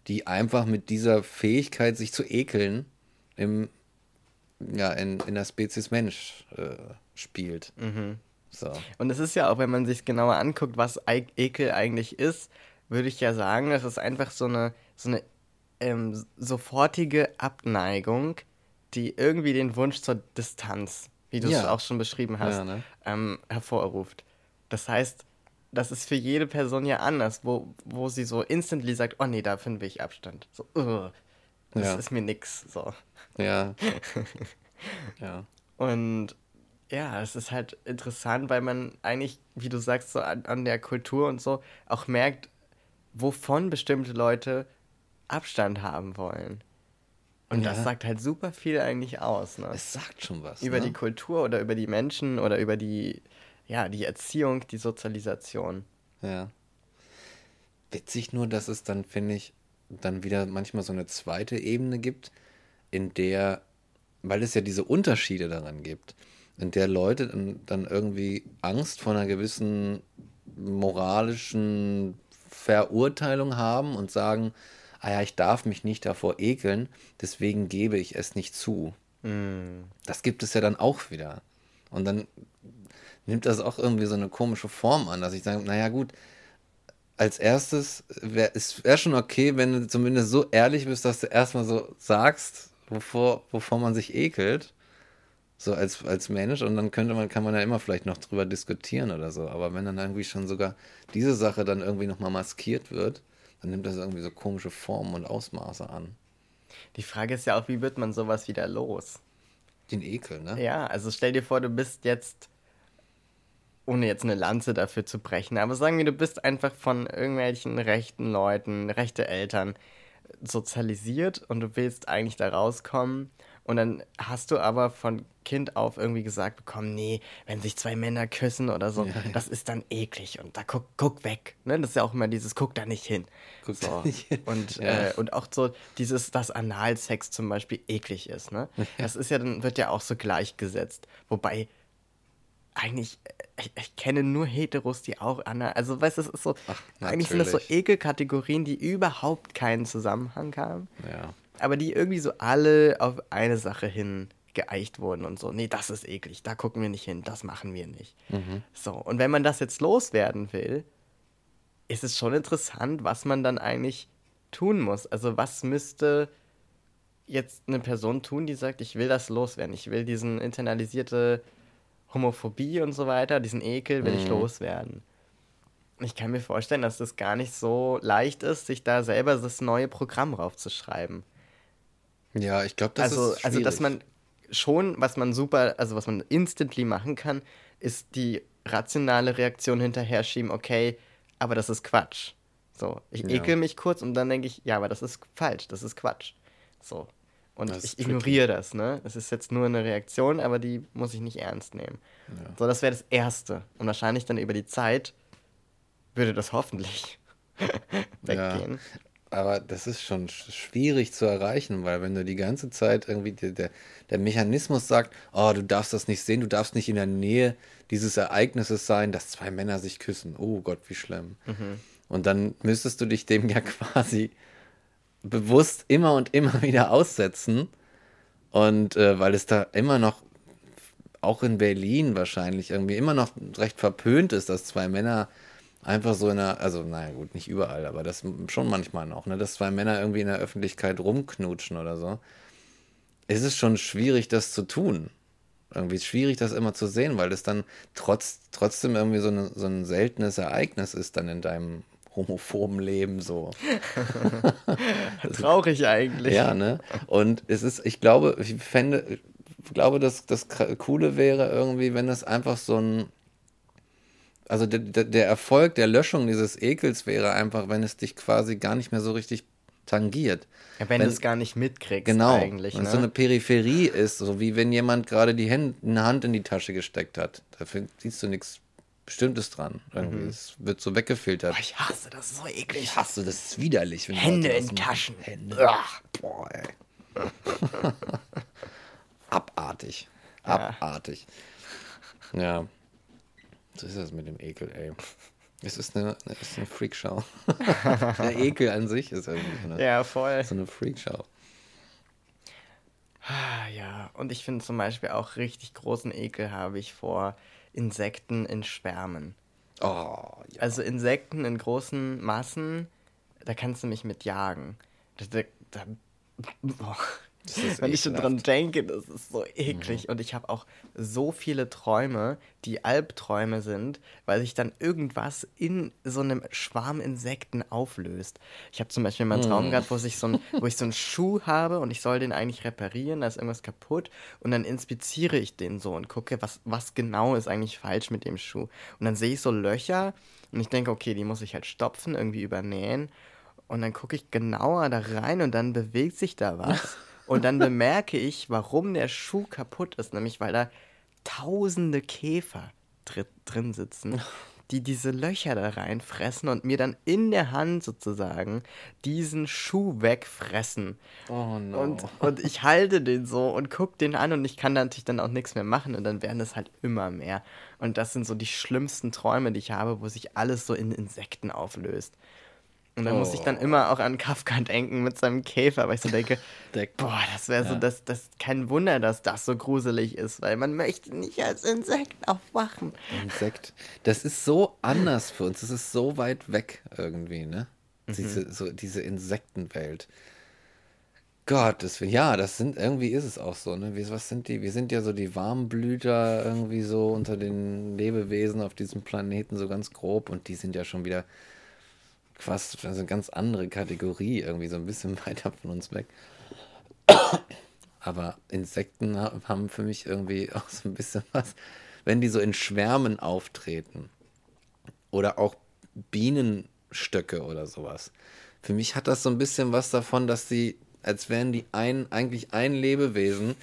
die einfach mit dieser Fähigkeit, sich zu ekeln, im, ja, in, in der Spezies Mensch äh, spielt. So. Und es ist ja auch, wenn man sich genauer anguckt, was Ekel eigentlich ist, würde ich ja sagen, das ist einfach so eine, so eine ähm, sofortige Abneigung, die irgendwie den Wunsch zur Distanz, wie du es Ja. auch schon beschrieben hast, Ja, ne? ähm, hervorruft. Das heißt, das ist für jede Person ja anders, wo, wo sie so instantly sagt, oh nee, davon will ich Abstand. So, ugh, das Ja. ist mir nix. So. Ja. *laughs* ja. Und ja, es ist halt interessant, weil man eigentlich, wie du sagst, so an, an der Kultur und so auch merkt, wovon bestimmte Leute Abstand haben wollen. Und Ja. das sagt halt super viel eigentlich aus, ne? Es sagt schon was. über ne? die Kultur oder über die Menschen oder über die, ja, die Erziehung, die Sozialisation. Ja. Witzig nur, dass es dann, finde ich, dann wieder manchmal so eine zweite Ebene gibt, in der, weil es ja diese Unterschiede daran gibt, in der Leute dann, dann irgendwie Angst vor einer gewissen moralischen Verurteilung haben und sagen, ah ja, ich darf mich nicht davor ekeln, deswegen gebe ich es nicht zu. Das gibt es ja dann auch wieder. Und dann nimmt das auch irgendwie so eine komische Form an, dass ich sage, naja gut, als erstes wäre es wär schon okay, wenn du zumindest so ehrlich bist, dass du erstmal so sagst, wovor, wovor man sich ekelt, so als, als Mensch, und dann könnte man, kann man ja immer vielleicht noch drüber diskutieren oder so. Aber wenn dann irgendwie schon sogar diese Sache dann irgendwie nochmal maskiert wird, dann nimmt das irgendwie so komische Formen und Ausmaße an. Die Frage ist ja auch, wie wird man sowas wieder los? Den Ekel, ne? Ja, also stell dir vor, du bist jetzt, ohne jetzt eine Lanze dafür zu brechen, aber sagen wir, du bist einfach von irgendwelchen rechten Leuten, rechte Eltern sozialisiert und du willst eigentlich da rauskommen und dann hast du aber von Kind auf irgendwie gesagt bekommen, nee, wenn sich zwei Männer küssen oder so, das ist dann eklig und da guck, guck weg. Ne? Das ist ja auch immer dieses, guck da nicht hin. Guck so. da nicht hin. Und, *laughs* Ja. äh, und auch so dieses, dass Analsex zum Beispiel eklig ist. Ne? *laughs* Das ist ja dann, wird ja auch so gleichgesetzt. Wobei eigentlich, ich, ich kenne nur Heteros, die auch Anal. Also, weißt du, es ist so, Ach, eigentlich sind das so. Ekelkategorien, die überhaupt keinen Zusammenhang haben, Ja. aber die irgendwie so alle auf eine Sache hin geeicht wurden und so, nee, das ist eklig, da gucken wir nicht hin, das machen wir nicht. So, und wenn man das jetzt loswerden will, ist es schon interessant, was man dann eigentlich tun muss. Also was müsste jetzt eine Person tun, die sagt, ich will das loswerden, ich will diesen internalisierte Homophobie und so weiter, diesen Ekel will ich loswerden. Ich kann mir vorstellen, dass das gar nicht so leicht ist, sich da selber das neue Programm raufzuschreiben. Ja, ich glaube, das also, ist also, dass schwierig. man schon, was man super, also was man instantly machen kann, ist die rationale Reaktion hinterher schieben, okay, aber das ist Quatsch. So, ich Ja. ekel mich kurz und dann denke ich, ja, aber das ist falsch, das ist Quatsch. So. Und Das ich tricky. ignoriere das, ne? Es ist jetzt nur eine Reaktion, aber die muss ich nicht ernst nehmen. So, das wäre das Erste. Und wahrscheinlich dann über die Zeit würde das hoffentlich *laughs* weggehen. Aber das ist schon sch- schwierig zu erreichen, weil wenn du die ganze Zeit irgendwie der, der, der Mechanismus sagt, oh, du darfst das nicht sehen, du darfst nicht in der Nähe dieses Ereignisses sein, dass zwei Männer sich küssen. Oh Gott, wie schlimm. Und dann müsstest du dich dem *laughs* ja quasi bewusst immer und immer *laughs* wieder aussetzen. Und äh, weil es da immer noch, auch in Berlin wahrscheinlich, irgendwie immer noch recht verpönt ist, dass zwei Männer einfach so in einer, also naja gut, nicht überall, aber das schon manchmal noch, ne, dass zwei Männer irgendwie in der Öffentlichkeit rumknutschen oder so. Es ist schon schwierig, das zu tun. Irgendwie schwierig, das immer zu sehen, weil das dann trotz, trotzdem irgendwie so, eine, so ein seltenes Ereignis ist dann in deinem homophoben Leben so. *laughs* Traurig eigentlich. Ja, ne? Und es ist, ich glaube, ich fände, ich glaube, dass das Coole wäre irgendwie, wenn es einfach so ein, also der, der Erfolg der Löschung dieses Ekels wäre einfach, wenn es dich quasi gar nicht mehr so richtig tangiert. Ja, wenn, Wenn- du es gar nicht mitkriegst Genau, eigentlich. wenn Ne? es so eine Peripherie ist, so wie wenn jemand gerade die Hand, eine Hand in die Tasche gesteckt hat. Dafür siehst du nichts Bestimmtes dran. Irgendwie. Es wird so weggefiltert. Mhm. Boah, ich hasse das so eklig. Ich hasse, das ist widerlich. Hände in machen. Taschen. Hände. Ach. Boah, ey. *laughs* Abartig. Abartig. Ja. So ist das mit dem Ekel, ey. Es ist eine, es ist eine Freakshow. *laughs* Der Ekel an sich ist irgendwie so eine, Ja, voll. so eine Freakshow. Ah, Ja, und ich finde zum Beispiel auch richtig großen Ekel habe ich vor Insekten in Schwärmen. Oh, ja. Also Insekten in großen Massen, da kannst du mich mit jagen. Da, da, da, boah. Wenn ich schon. Mhm. dran denke, das ist so eklig. Und ich habe auch so viele Träume, die Albträume sind, weil sich dann irgendwas in so einem Schwarm Insekten auflöst. Ich habe zum Beispiel mal einen Mhm. Traum gehabt, wo, ich so ein, wo ich so einen Schuh habe und ich soll den eigentlich reparieren, da ist irgendwas kaputt. Und dann inspiziere ich den so und gucke, was, was genau ist eigentlich falsch mit dem Schuh. Und dann sehe ich so Löcher und ich denke, okay, die muss ich halt stopfen, irgendwie übernähen. Und dann gucke ich genauer da rein und dann bewegt sich da was. Und dann bemerke ich, warum der Schuh kaputt ist. Nämlich, weil da tausende Käfer dri drin sitzen, die diese Löcher da reinfressen und mir dann in der Hand sozusagen diesen Schuh wegfressen. Oh no. Und, und ich halte den so und gucke den an und ich kann da natürlich dann auch nichts mehr machen und dann werden es halt immer mehr. Und das sind so die schlimmsten Träume, die ich habe, wo sich alles so in Insekten auflöst. Und dann muss ich dann Oh. immer auch an Kafka *laughs* denken mit seinem Käfer, weil ich so denke, *laughs* boah, das wäre so, das, das kein Wunder, dass das so gruselig ist, weil man möchte nicht als Insekt aufwachen. Insekt. Das ist so anders für uns. Das ist so weit weg irgendwie, ne? Diese, so, diese Insektenwelt. Gott, das, ja, das sind, irgendwie ist es auch so, ne? Wir, was sind die? Wir sind ja so die Warmblüter irgendwie so unter den Lebewesen auf diesem Planeten, so ganz grob. Und die sind ja schon wieder fast, also eine ganz andere Kategorie, irgendwie so ein bisschen *laughs* weiter von uns weg. Aber Insekten ha- haben für mich irgendwie *laughs* auch so ein bisschen was, wenn die so in Schwärmen auftreten. Oder auch Bienenstöcke oder sowas. Für mich hat das so ein bisschen was davon, dass sie, als wären die ein, eigentlich ein Lebewesen,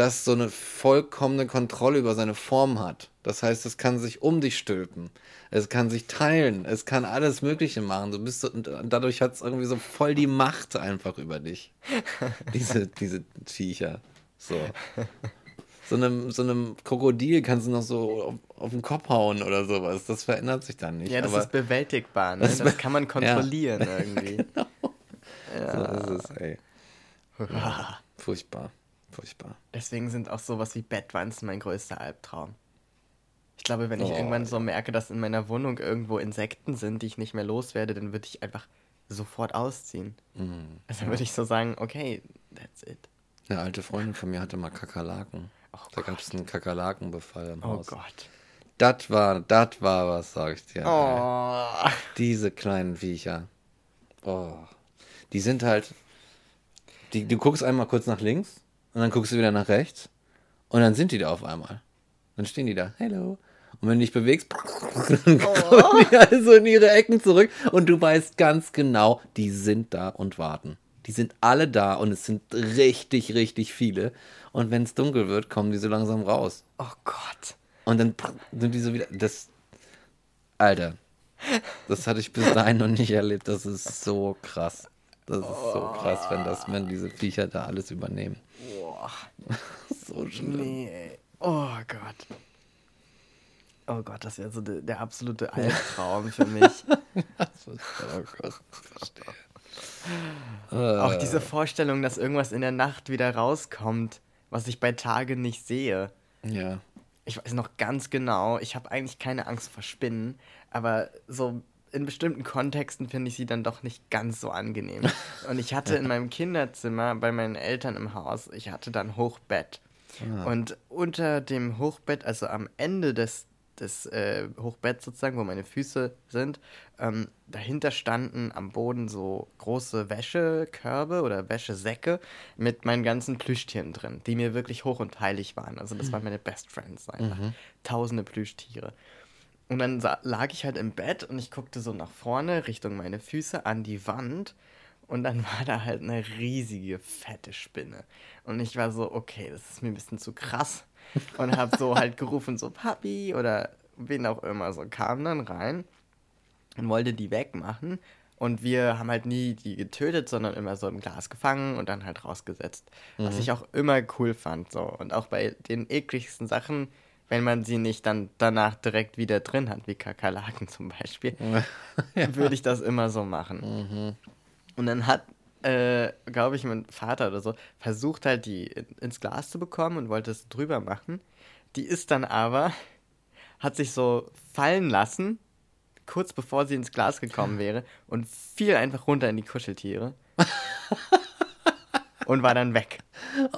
das so eine vollkommene Kontrolle über seine Form hat. Das heißt, es kann sich um dich stülpen. Es kann sich teilen. Es kann alles Mögliche machen. Du bist so, und dadurch hat es irgendwie so voll die Macht einfach über dich. *laughs* diese, diese Viecher. So. so einem, so einem Krokodil kannst du noch so auf, auf den Kopf hauen oder sowas. Das verändert sich dann nicht. Ja, das aber ist bewältigbar. Ne? Das Das, kann man kontrollieren *laughs* irgendwie. so ist es, ey. Furchtbar. Furchtbar. Deswegen sind auch sowas wie Bettwanzen mein größter Albtraum. Ich glaube, wenn ich Oh, irgendwann so merke, dass in meiner Wohnung irgendwo Insekten sind, die ich nicht mehr loswerde, dann würde ich einfach sofort ausziehen. Mhm. Also würde ich so sagen, okay, that's it. Eine alte Freundin von mir hatte mal Kakerlaken. Oh da gab es einen Kakerlakenbefall im Oh Haus. Gott. Das war, das war was, sag ich dir. ey. Oh. Diese kleinen Viecher. Oh. Die sind halt. Die, du guckst einmal kurz nach links und dann guckst du wieder nach rechts und dann sind die da auf einmal. Dann stehen die da. Hello. Und wenn du dich bewegst, dann kommen die alle so in ihre Ecken zurück und du weißt ganz genau, die sind da und warten. Die sind alle da und es sind richtig, richtig viele. Und wenn es dunkel wird, kommen die so langsam raus. Oh Gott. Und dann sind die so wieder. Das. Alter. Das hatte ich bis dahin noch nicht erlebt. Das ist so krass. Das ist so krass, wenn das, wenn diese Viecher da alles übernehmen. Boah. *laughs* So schlimm. Nee. Oh Gott. Oh Gott, das wäre so der, der absolute *laughs* Albtraum für mich. Oh Gott, verstehe. Auch diese Vorstellung, dass irgendwas in der Nacht wieder rauskommt, was ich bei Tage nicht sehe. Ja. Ich weiß noch ganz genau, ich habe eigentlich keine Angst vor Spinnen, aber so in bestimmten Kontexten finde ich sie dann doch nicht ganz so angenehm. *laughs* Und ich hatte in meinem Kinderzimmer bei meinen Eltern im Haus, ich hatte dann Hochbett. Und unter dem Hochbett, also am Ende des, des äh, Hochbetts sozusagen, wo meine Füße sind, ähm, dahinter standen am Boden so große Wäschekörbe oder Wäschesäcke mit meinen ganzen Plüschtieren drin, die mir wirklich hoch und heilig waren. Also das waren meine Best Friends einfach. Tausende Plüschtiere. Und dann lag ich halt im Bett und ich guckte so nach vorne, Richtung meine Füße, an die Wand. Und dann *laughs* war da halt eine riesige, fette Spinne. Und ich war so, okay, das ist mir ein bisschen zu krass. Und hab so halt gerufen, so Papi oder wen auch immer. So kam dann rein und wollte die wegmachen. Und wir haben halt nie die getötet, sondern immer so im Glas gefangen und dann halt rausgesetzt. Was ich auch immer cool fand. So. Und auch bei den ekligsten Sachen, wenn man sie nicht dann danach direkt wieder drin hat, wie Kakerlaken zum Beispiel, *laughs* würde ich das immer so machen. Und dann hat, äh, glaube ich, mein Vater oder so versucht halt die in, ins Glas zu bekommen und wollte es drüber machen. Die ist dann aber, hat sich so fallen lassen, kurz bevor sie ins Glas gekommen wäre und fiel einfach runter in die Kuscheltiere. *laughs* und war dann weg.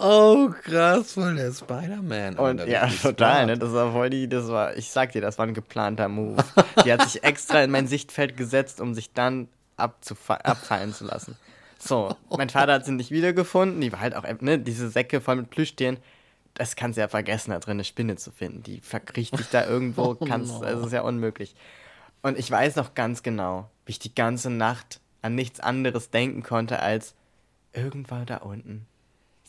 Oh, krass, voll der Spider-Man. Und ja, *laughs* total, ne? Das war voll die, das war, ich sag dir, das war ein geplanter Move. Die hat sich extra in mein Sichtfeld gesetzt, um sich dann abfallen zu lassen. So, mein Vater hat sie nicht wiedergefunden. Die war halt auch, ne, diese Säcke voll mit Plüschtieren. Das kannst du ja vergessen, da drin eine Spinne zu finden. Die verkriecht dich da irgendwo, *laughs* kannst, also das ist ja unmöglich. Und ich weiß noch ganz genau, wie ich die ganze Nacht an nichts anderes denken konnte, als irgendwann da unten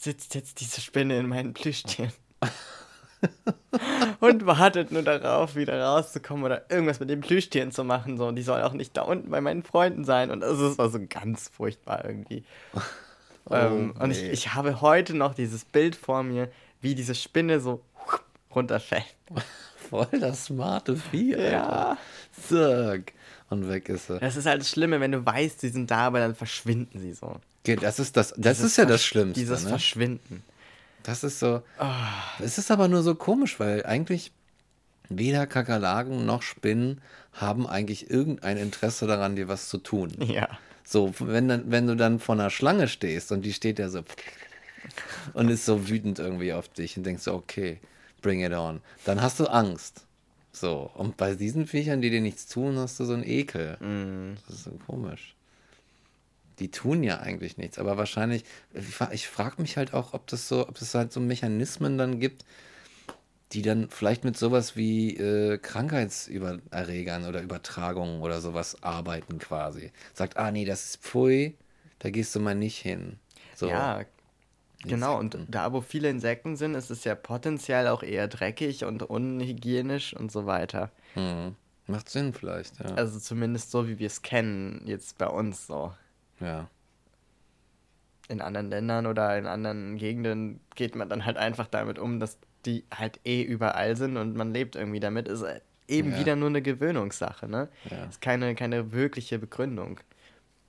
sitzt jetzt diese Spinne in meinen Plüschtieren. *laughs* und wartet nur darauf, wieder rauszukommen oder irgendwas mit den Plüschtieren zu machen. So. Und die soll auch nicht da unten bei meinen Freunden sein. Und das ist war so ganz furchtbar irgendwie. ähm, und ich, nee. ich habe heute noch dieses Bild vor mir, wie diese Spinne so runterfällt. *laughs* Voll das smarte Vieh. Ja. Zack. Und weg ist sie. Das ist halt das Schlimme, wenn du weißt, sie sind da, aber dann verschwinden sie so. Das ist das, das Dieses ist ja das Schlimmste. Dieses ne? Verschwinden. Das ist so. Ah. Es ist aber nur so komisch, weil eigentlich weder Kakerlaken noch Spinnen haben eigentlich irgendein Interesse daran, dir was zu tun. Ja. So, wenn, dann, wenn du dann vor einer Schlange stehst und die steht ja so *laughs* und ist so wütend irgendwie auf dich und denkst so, okay, bring it on. Dann hast du Angst. So, und bei diesen Viechern, die dir nichts tun, hast du so einen Ekel. Das ist so komisch. Die tun ja eigentlich nichts, aber wahrscheinlich, ich, fra- ich frage mich halt auch, ob das so, ob es halt so Mechanismen dann gibt, die dann vielleicht mit sowas wie äh, Krankheitserregern oder Übertragungen oder sowas arbeiten quasi. Sagt, ah nee, das ist Pfui, da gehst du mal nicht hin. So. Ja, genau. Und da, wo viele Insekten sind, ist es ja potenziell auch eher dreckig und unhygienisch und so weiter. Hm. Macht Sinn vielleicht, ja. Also zumindest so, wie wir es kennen, jetzt bei uns so. Ja. In anderen Ländern oder in anderen Gegenden geht man dann halt einfach damit um, dass die halt eh überall sind und man lebt irgendwie damit, ist eben Ja. wieder nur eine Gewöhnungssache, ne? Ja. Ist keine, keine wirkliche Begründung.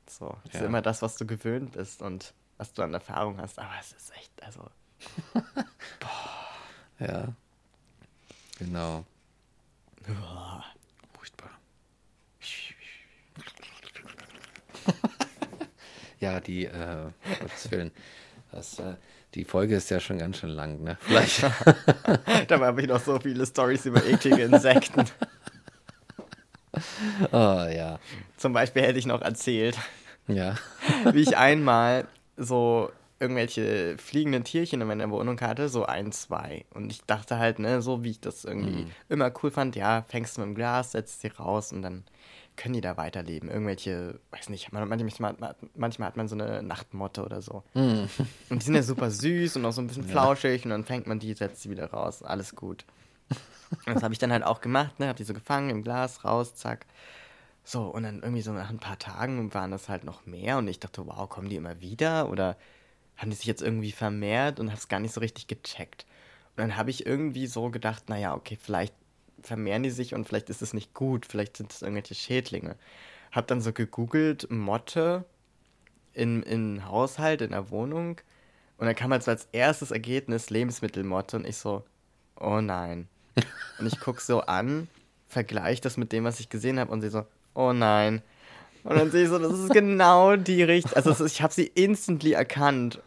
So, ist Ja. immer das, was du gewöhnt bist und was du an Erfahrung hast, aber es ist echt, also, *laughs* Ja. Genau. Furchtbar. Ja, die, äh, Gottes Willen. Das, äh, die Folge ist ja schon ganz schön lang, ne? Vielleicht. *laughs* dabei habe ich noch so viele Stories über eklige Insekten. *laughs* oh, ja. Zum Beispiel hätte ich noch erzählt, Ja. *laughs* wie ich einmal so irgendwelche fliegenden Tierchen in meiner Wohnung hatte, so ein, zwei. Und ich dachte halt, ne, so wie ich das irgendwie immer cool fand, ja, fängst du mit dem Glas, setzt sie raus und dann können die da weiterleben. Irgendwelche, weiß nicht, man- manchmal, manchmal hat man so eine Nachtmotte oder so. Und die sind ja super süß und auch so ein bisschen flauschig und dann fängt man die, setzt sie wieder raus. Alles gut. Und das habe ich dann halt auch gemacht, ne? Hab die so gefangen im Glas, raus, zack. So, und dann irgendwie so nach ein paar Tagen waren das halt noch mehr und ich dachte, wow, kommen die immer wieder oder haben die sich jetzt irgendwie vermehrt und hab's gar nicht so richtig gecheckt. Und dann habe ich irgendwie so gedacht, naja, okay, vielleicht vermehren die sich und vielleicht ist es nicht gut, vielleicht sind es irgendwelche Schädlinge. Hab dann so gegoogelt, Motte in, in Haushalt, in der Wohnung und dann kam halt so als erstes Ergebnis Lebensmittelmotte und ich so, oh nein. Und ich guck so an, vergleiche das mit dem, was ich gesehen habe und sie so, oh nein. Und dann sehe ich so, das ist genau die Richtung. Also ich habe sie instantly erkannt.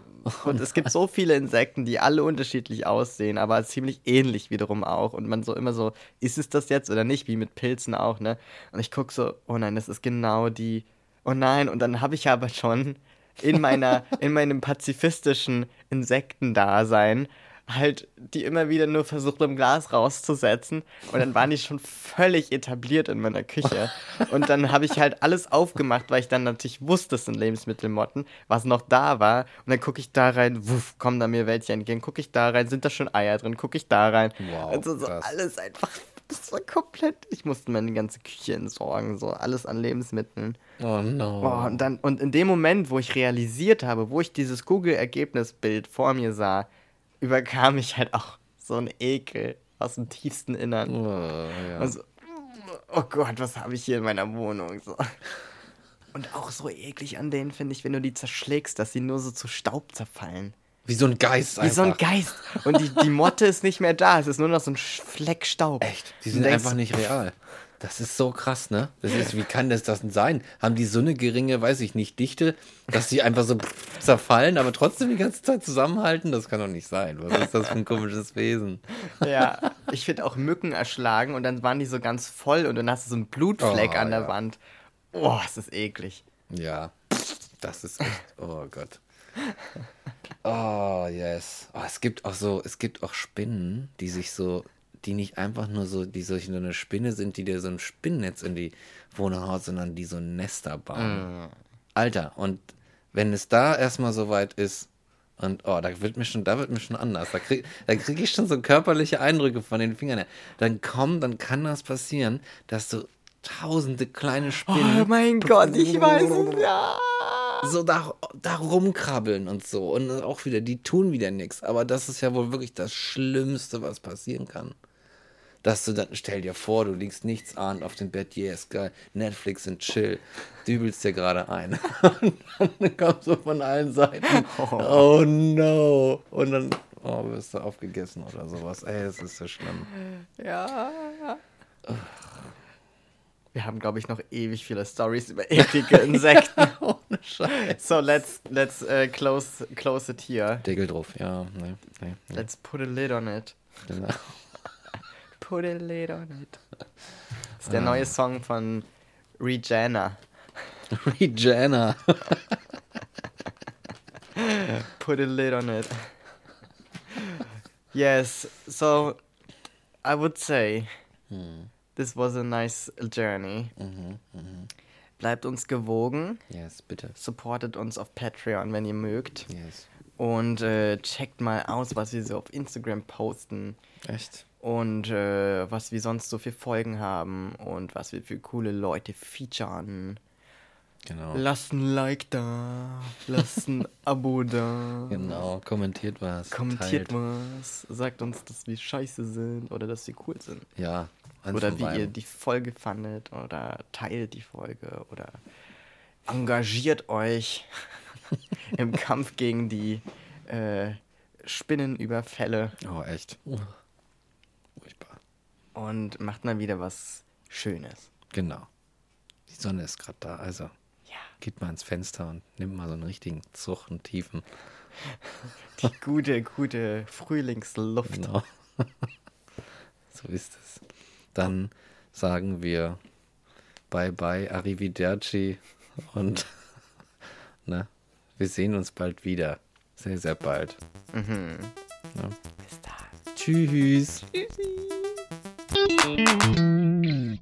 Und es gibt so viele Insekten, die alle unterschiedlich aussehen, aber ziemlich ähnlich wiederum auch. Und man so immer so, ist es das jetzt oder nicht, wie mit Pilzen auch, ne? Und ich gucke so, oh nein, das ist genau die. Oh nein, und dann habe ich aber schon in meiner, in meinem pazifistischen Insektendasein halt die immer wieder nur versucht im Glas rauszusetzen und dann waren die schon völlig etabliert in meiner Küche und dann habe ich halt alles aufgemacht, weil ich dann natürlich wusste, es sind Lebensmittelmotten, was noch da war und dann gucke ich da rein, wuff, kommen da mir welche entgegen, gucke ich da rein, sind da schon Eier drin, gucke ich da rein Wow, also so krass. alles einfach das war komplett, ich musste meine ganze Küche entsorgen, so alles an Lebensmitteln. Oh no. Boah, und, dann, und in dem Moment, wo ich realisiert habe, wo ich dieses Google-Ergebnisbild vor mir sah, überkam mich halt auch so ein Ekel aus dem tiefsten Innern. Oh, ja. Also, oh Gott, was habe ich hier in meiner Wohnung? So. Und auch so eklig an denen finde ich, wenn du die zerschlägst, dass sie nur so zu Staub zerfallen. Wie so ein Geist Wie einfach. so ein Geist. Und die, die Motte ist nicht mehr da. Es ist nur noch so ein Fleck Staub. Echt? Die Und sind denkst, einfach nicht real. Das ist so krass, ne? Das ist, wie kann das das denn sein? Haben die so eine geringe, weiß ich nicht, Dichte, dass sie einfach so *laughs* zerfallen, aber trotzdem die ganze Zeit zusammenhalten? Das kann doch nicht sein. Was ist das für ein komisches Wesen? Ja, ich finde auch Mücken erschlagen und dann waren die so ganz voll und dann hast du so einen Blutfleck Oh, an der ja. Wand. Oh, es ist eklig. Ja, das ist echt. Oh Gott. Oh, yes. Oh, es gibt auch so, es gibt auch Spinnen, die sich so, die nicht einfach nur so, die nur eine Spinne sind, die dir so ein Spinnennetz in die Wohnung haut, sondern die so Nester bauen. Alter, und wenn es da erstmal so weit ist, und oh, da wird mir schon, da wird mir schon anders. Da kriege da krieg ich schon so körperliche Eindrücke von den Fingern. Dann komm, dann kann das passieren, dass du tausende kleine Spinnen Oh mein Gott, ich weiß es, ja. so da, da rumkrabbeln und so. Und auch wieder, die tun wieder nichts. Aber das ist ja wohl wirklich das Schlimmste, was passieren kann. Dass du dann, stell dir vor, du liegst nichts ahnend auf dem Bett, yes, geil, Netflix und chill, dübelst dir gerade ein. *laughs* Und dann kommst du von allen Seiten, oh no. Und dann, oh, wirst du aufgegessen oder sowas. Ey, das ist so schlimm. Ja. Wir haben, glaube ich, noch ewig viele Stories über eklige *laughs* Insekten. Ohne Scheiß. so, let's, let's uh, close, close it here. Deckel drauf, ja, nee, nee, nee. Let's put a lid on it. Genau. Put a lid on it. Das ist der neue Song von Regina. Regina. Put a lid on it. yes, so I would say this was a nice journey. Bleibt uns gewogen, Yes, bitte. supportet uns auf Patreon, wenn ihr mögt. Yes. Und äh, checkt mal aus, was wir so auf Instagram posten. Echt? Und äh, was wir sonst so für Folgen haben und was wir für coole Leute featuren. Genau. Lasst ein Like da, lasst ein *laughs* Abo da. Genau, kommentiert was. Kommentiert teilt. was, sagt uns, dass wir scheiße sind oder dass wir cool sind. Ja. Oder wie ihr beidem. die Folge fandet oder teilt die Folge oder engagiert euch *laughs* im Kampf gegen die äh, Spinnenüberfälle Oh, echt. Und macht mal wieder was Schönes. Genau. Die Sonne ist gerade da, also Ja. geht mal ins Fenster und nimmt mal so einen richtigen Zug und Tiefen. Die gute, gute Frühlingsluft. Genau. *laughs* so ist es. Dann sagen wir Bye bye, Arrivederci und *laughs* ne, wir sehen uns bald wieder. Sehr, sehr bald. Mhm. Ja. Bis dann. Tschüss. Tschüssi. うん。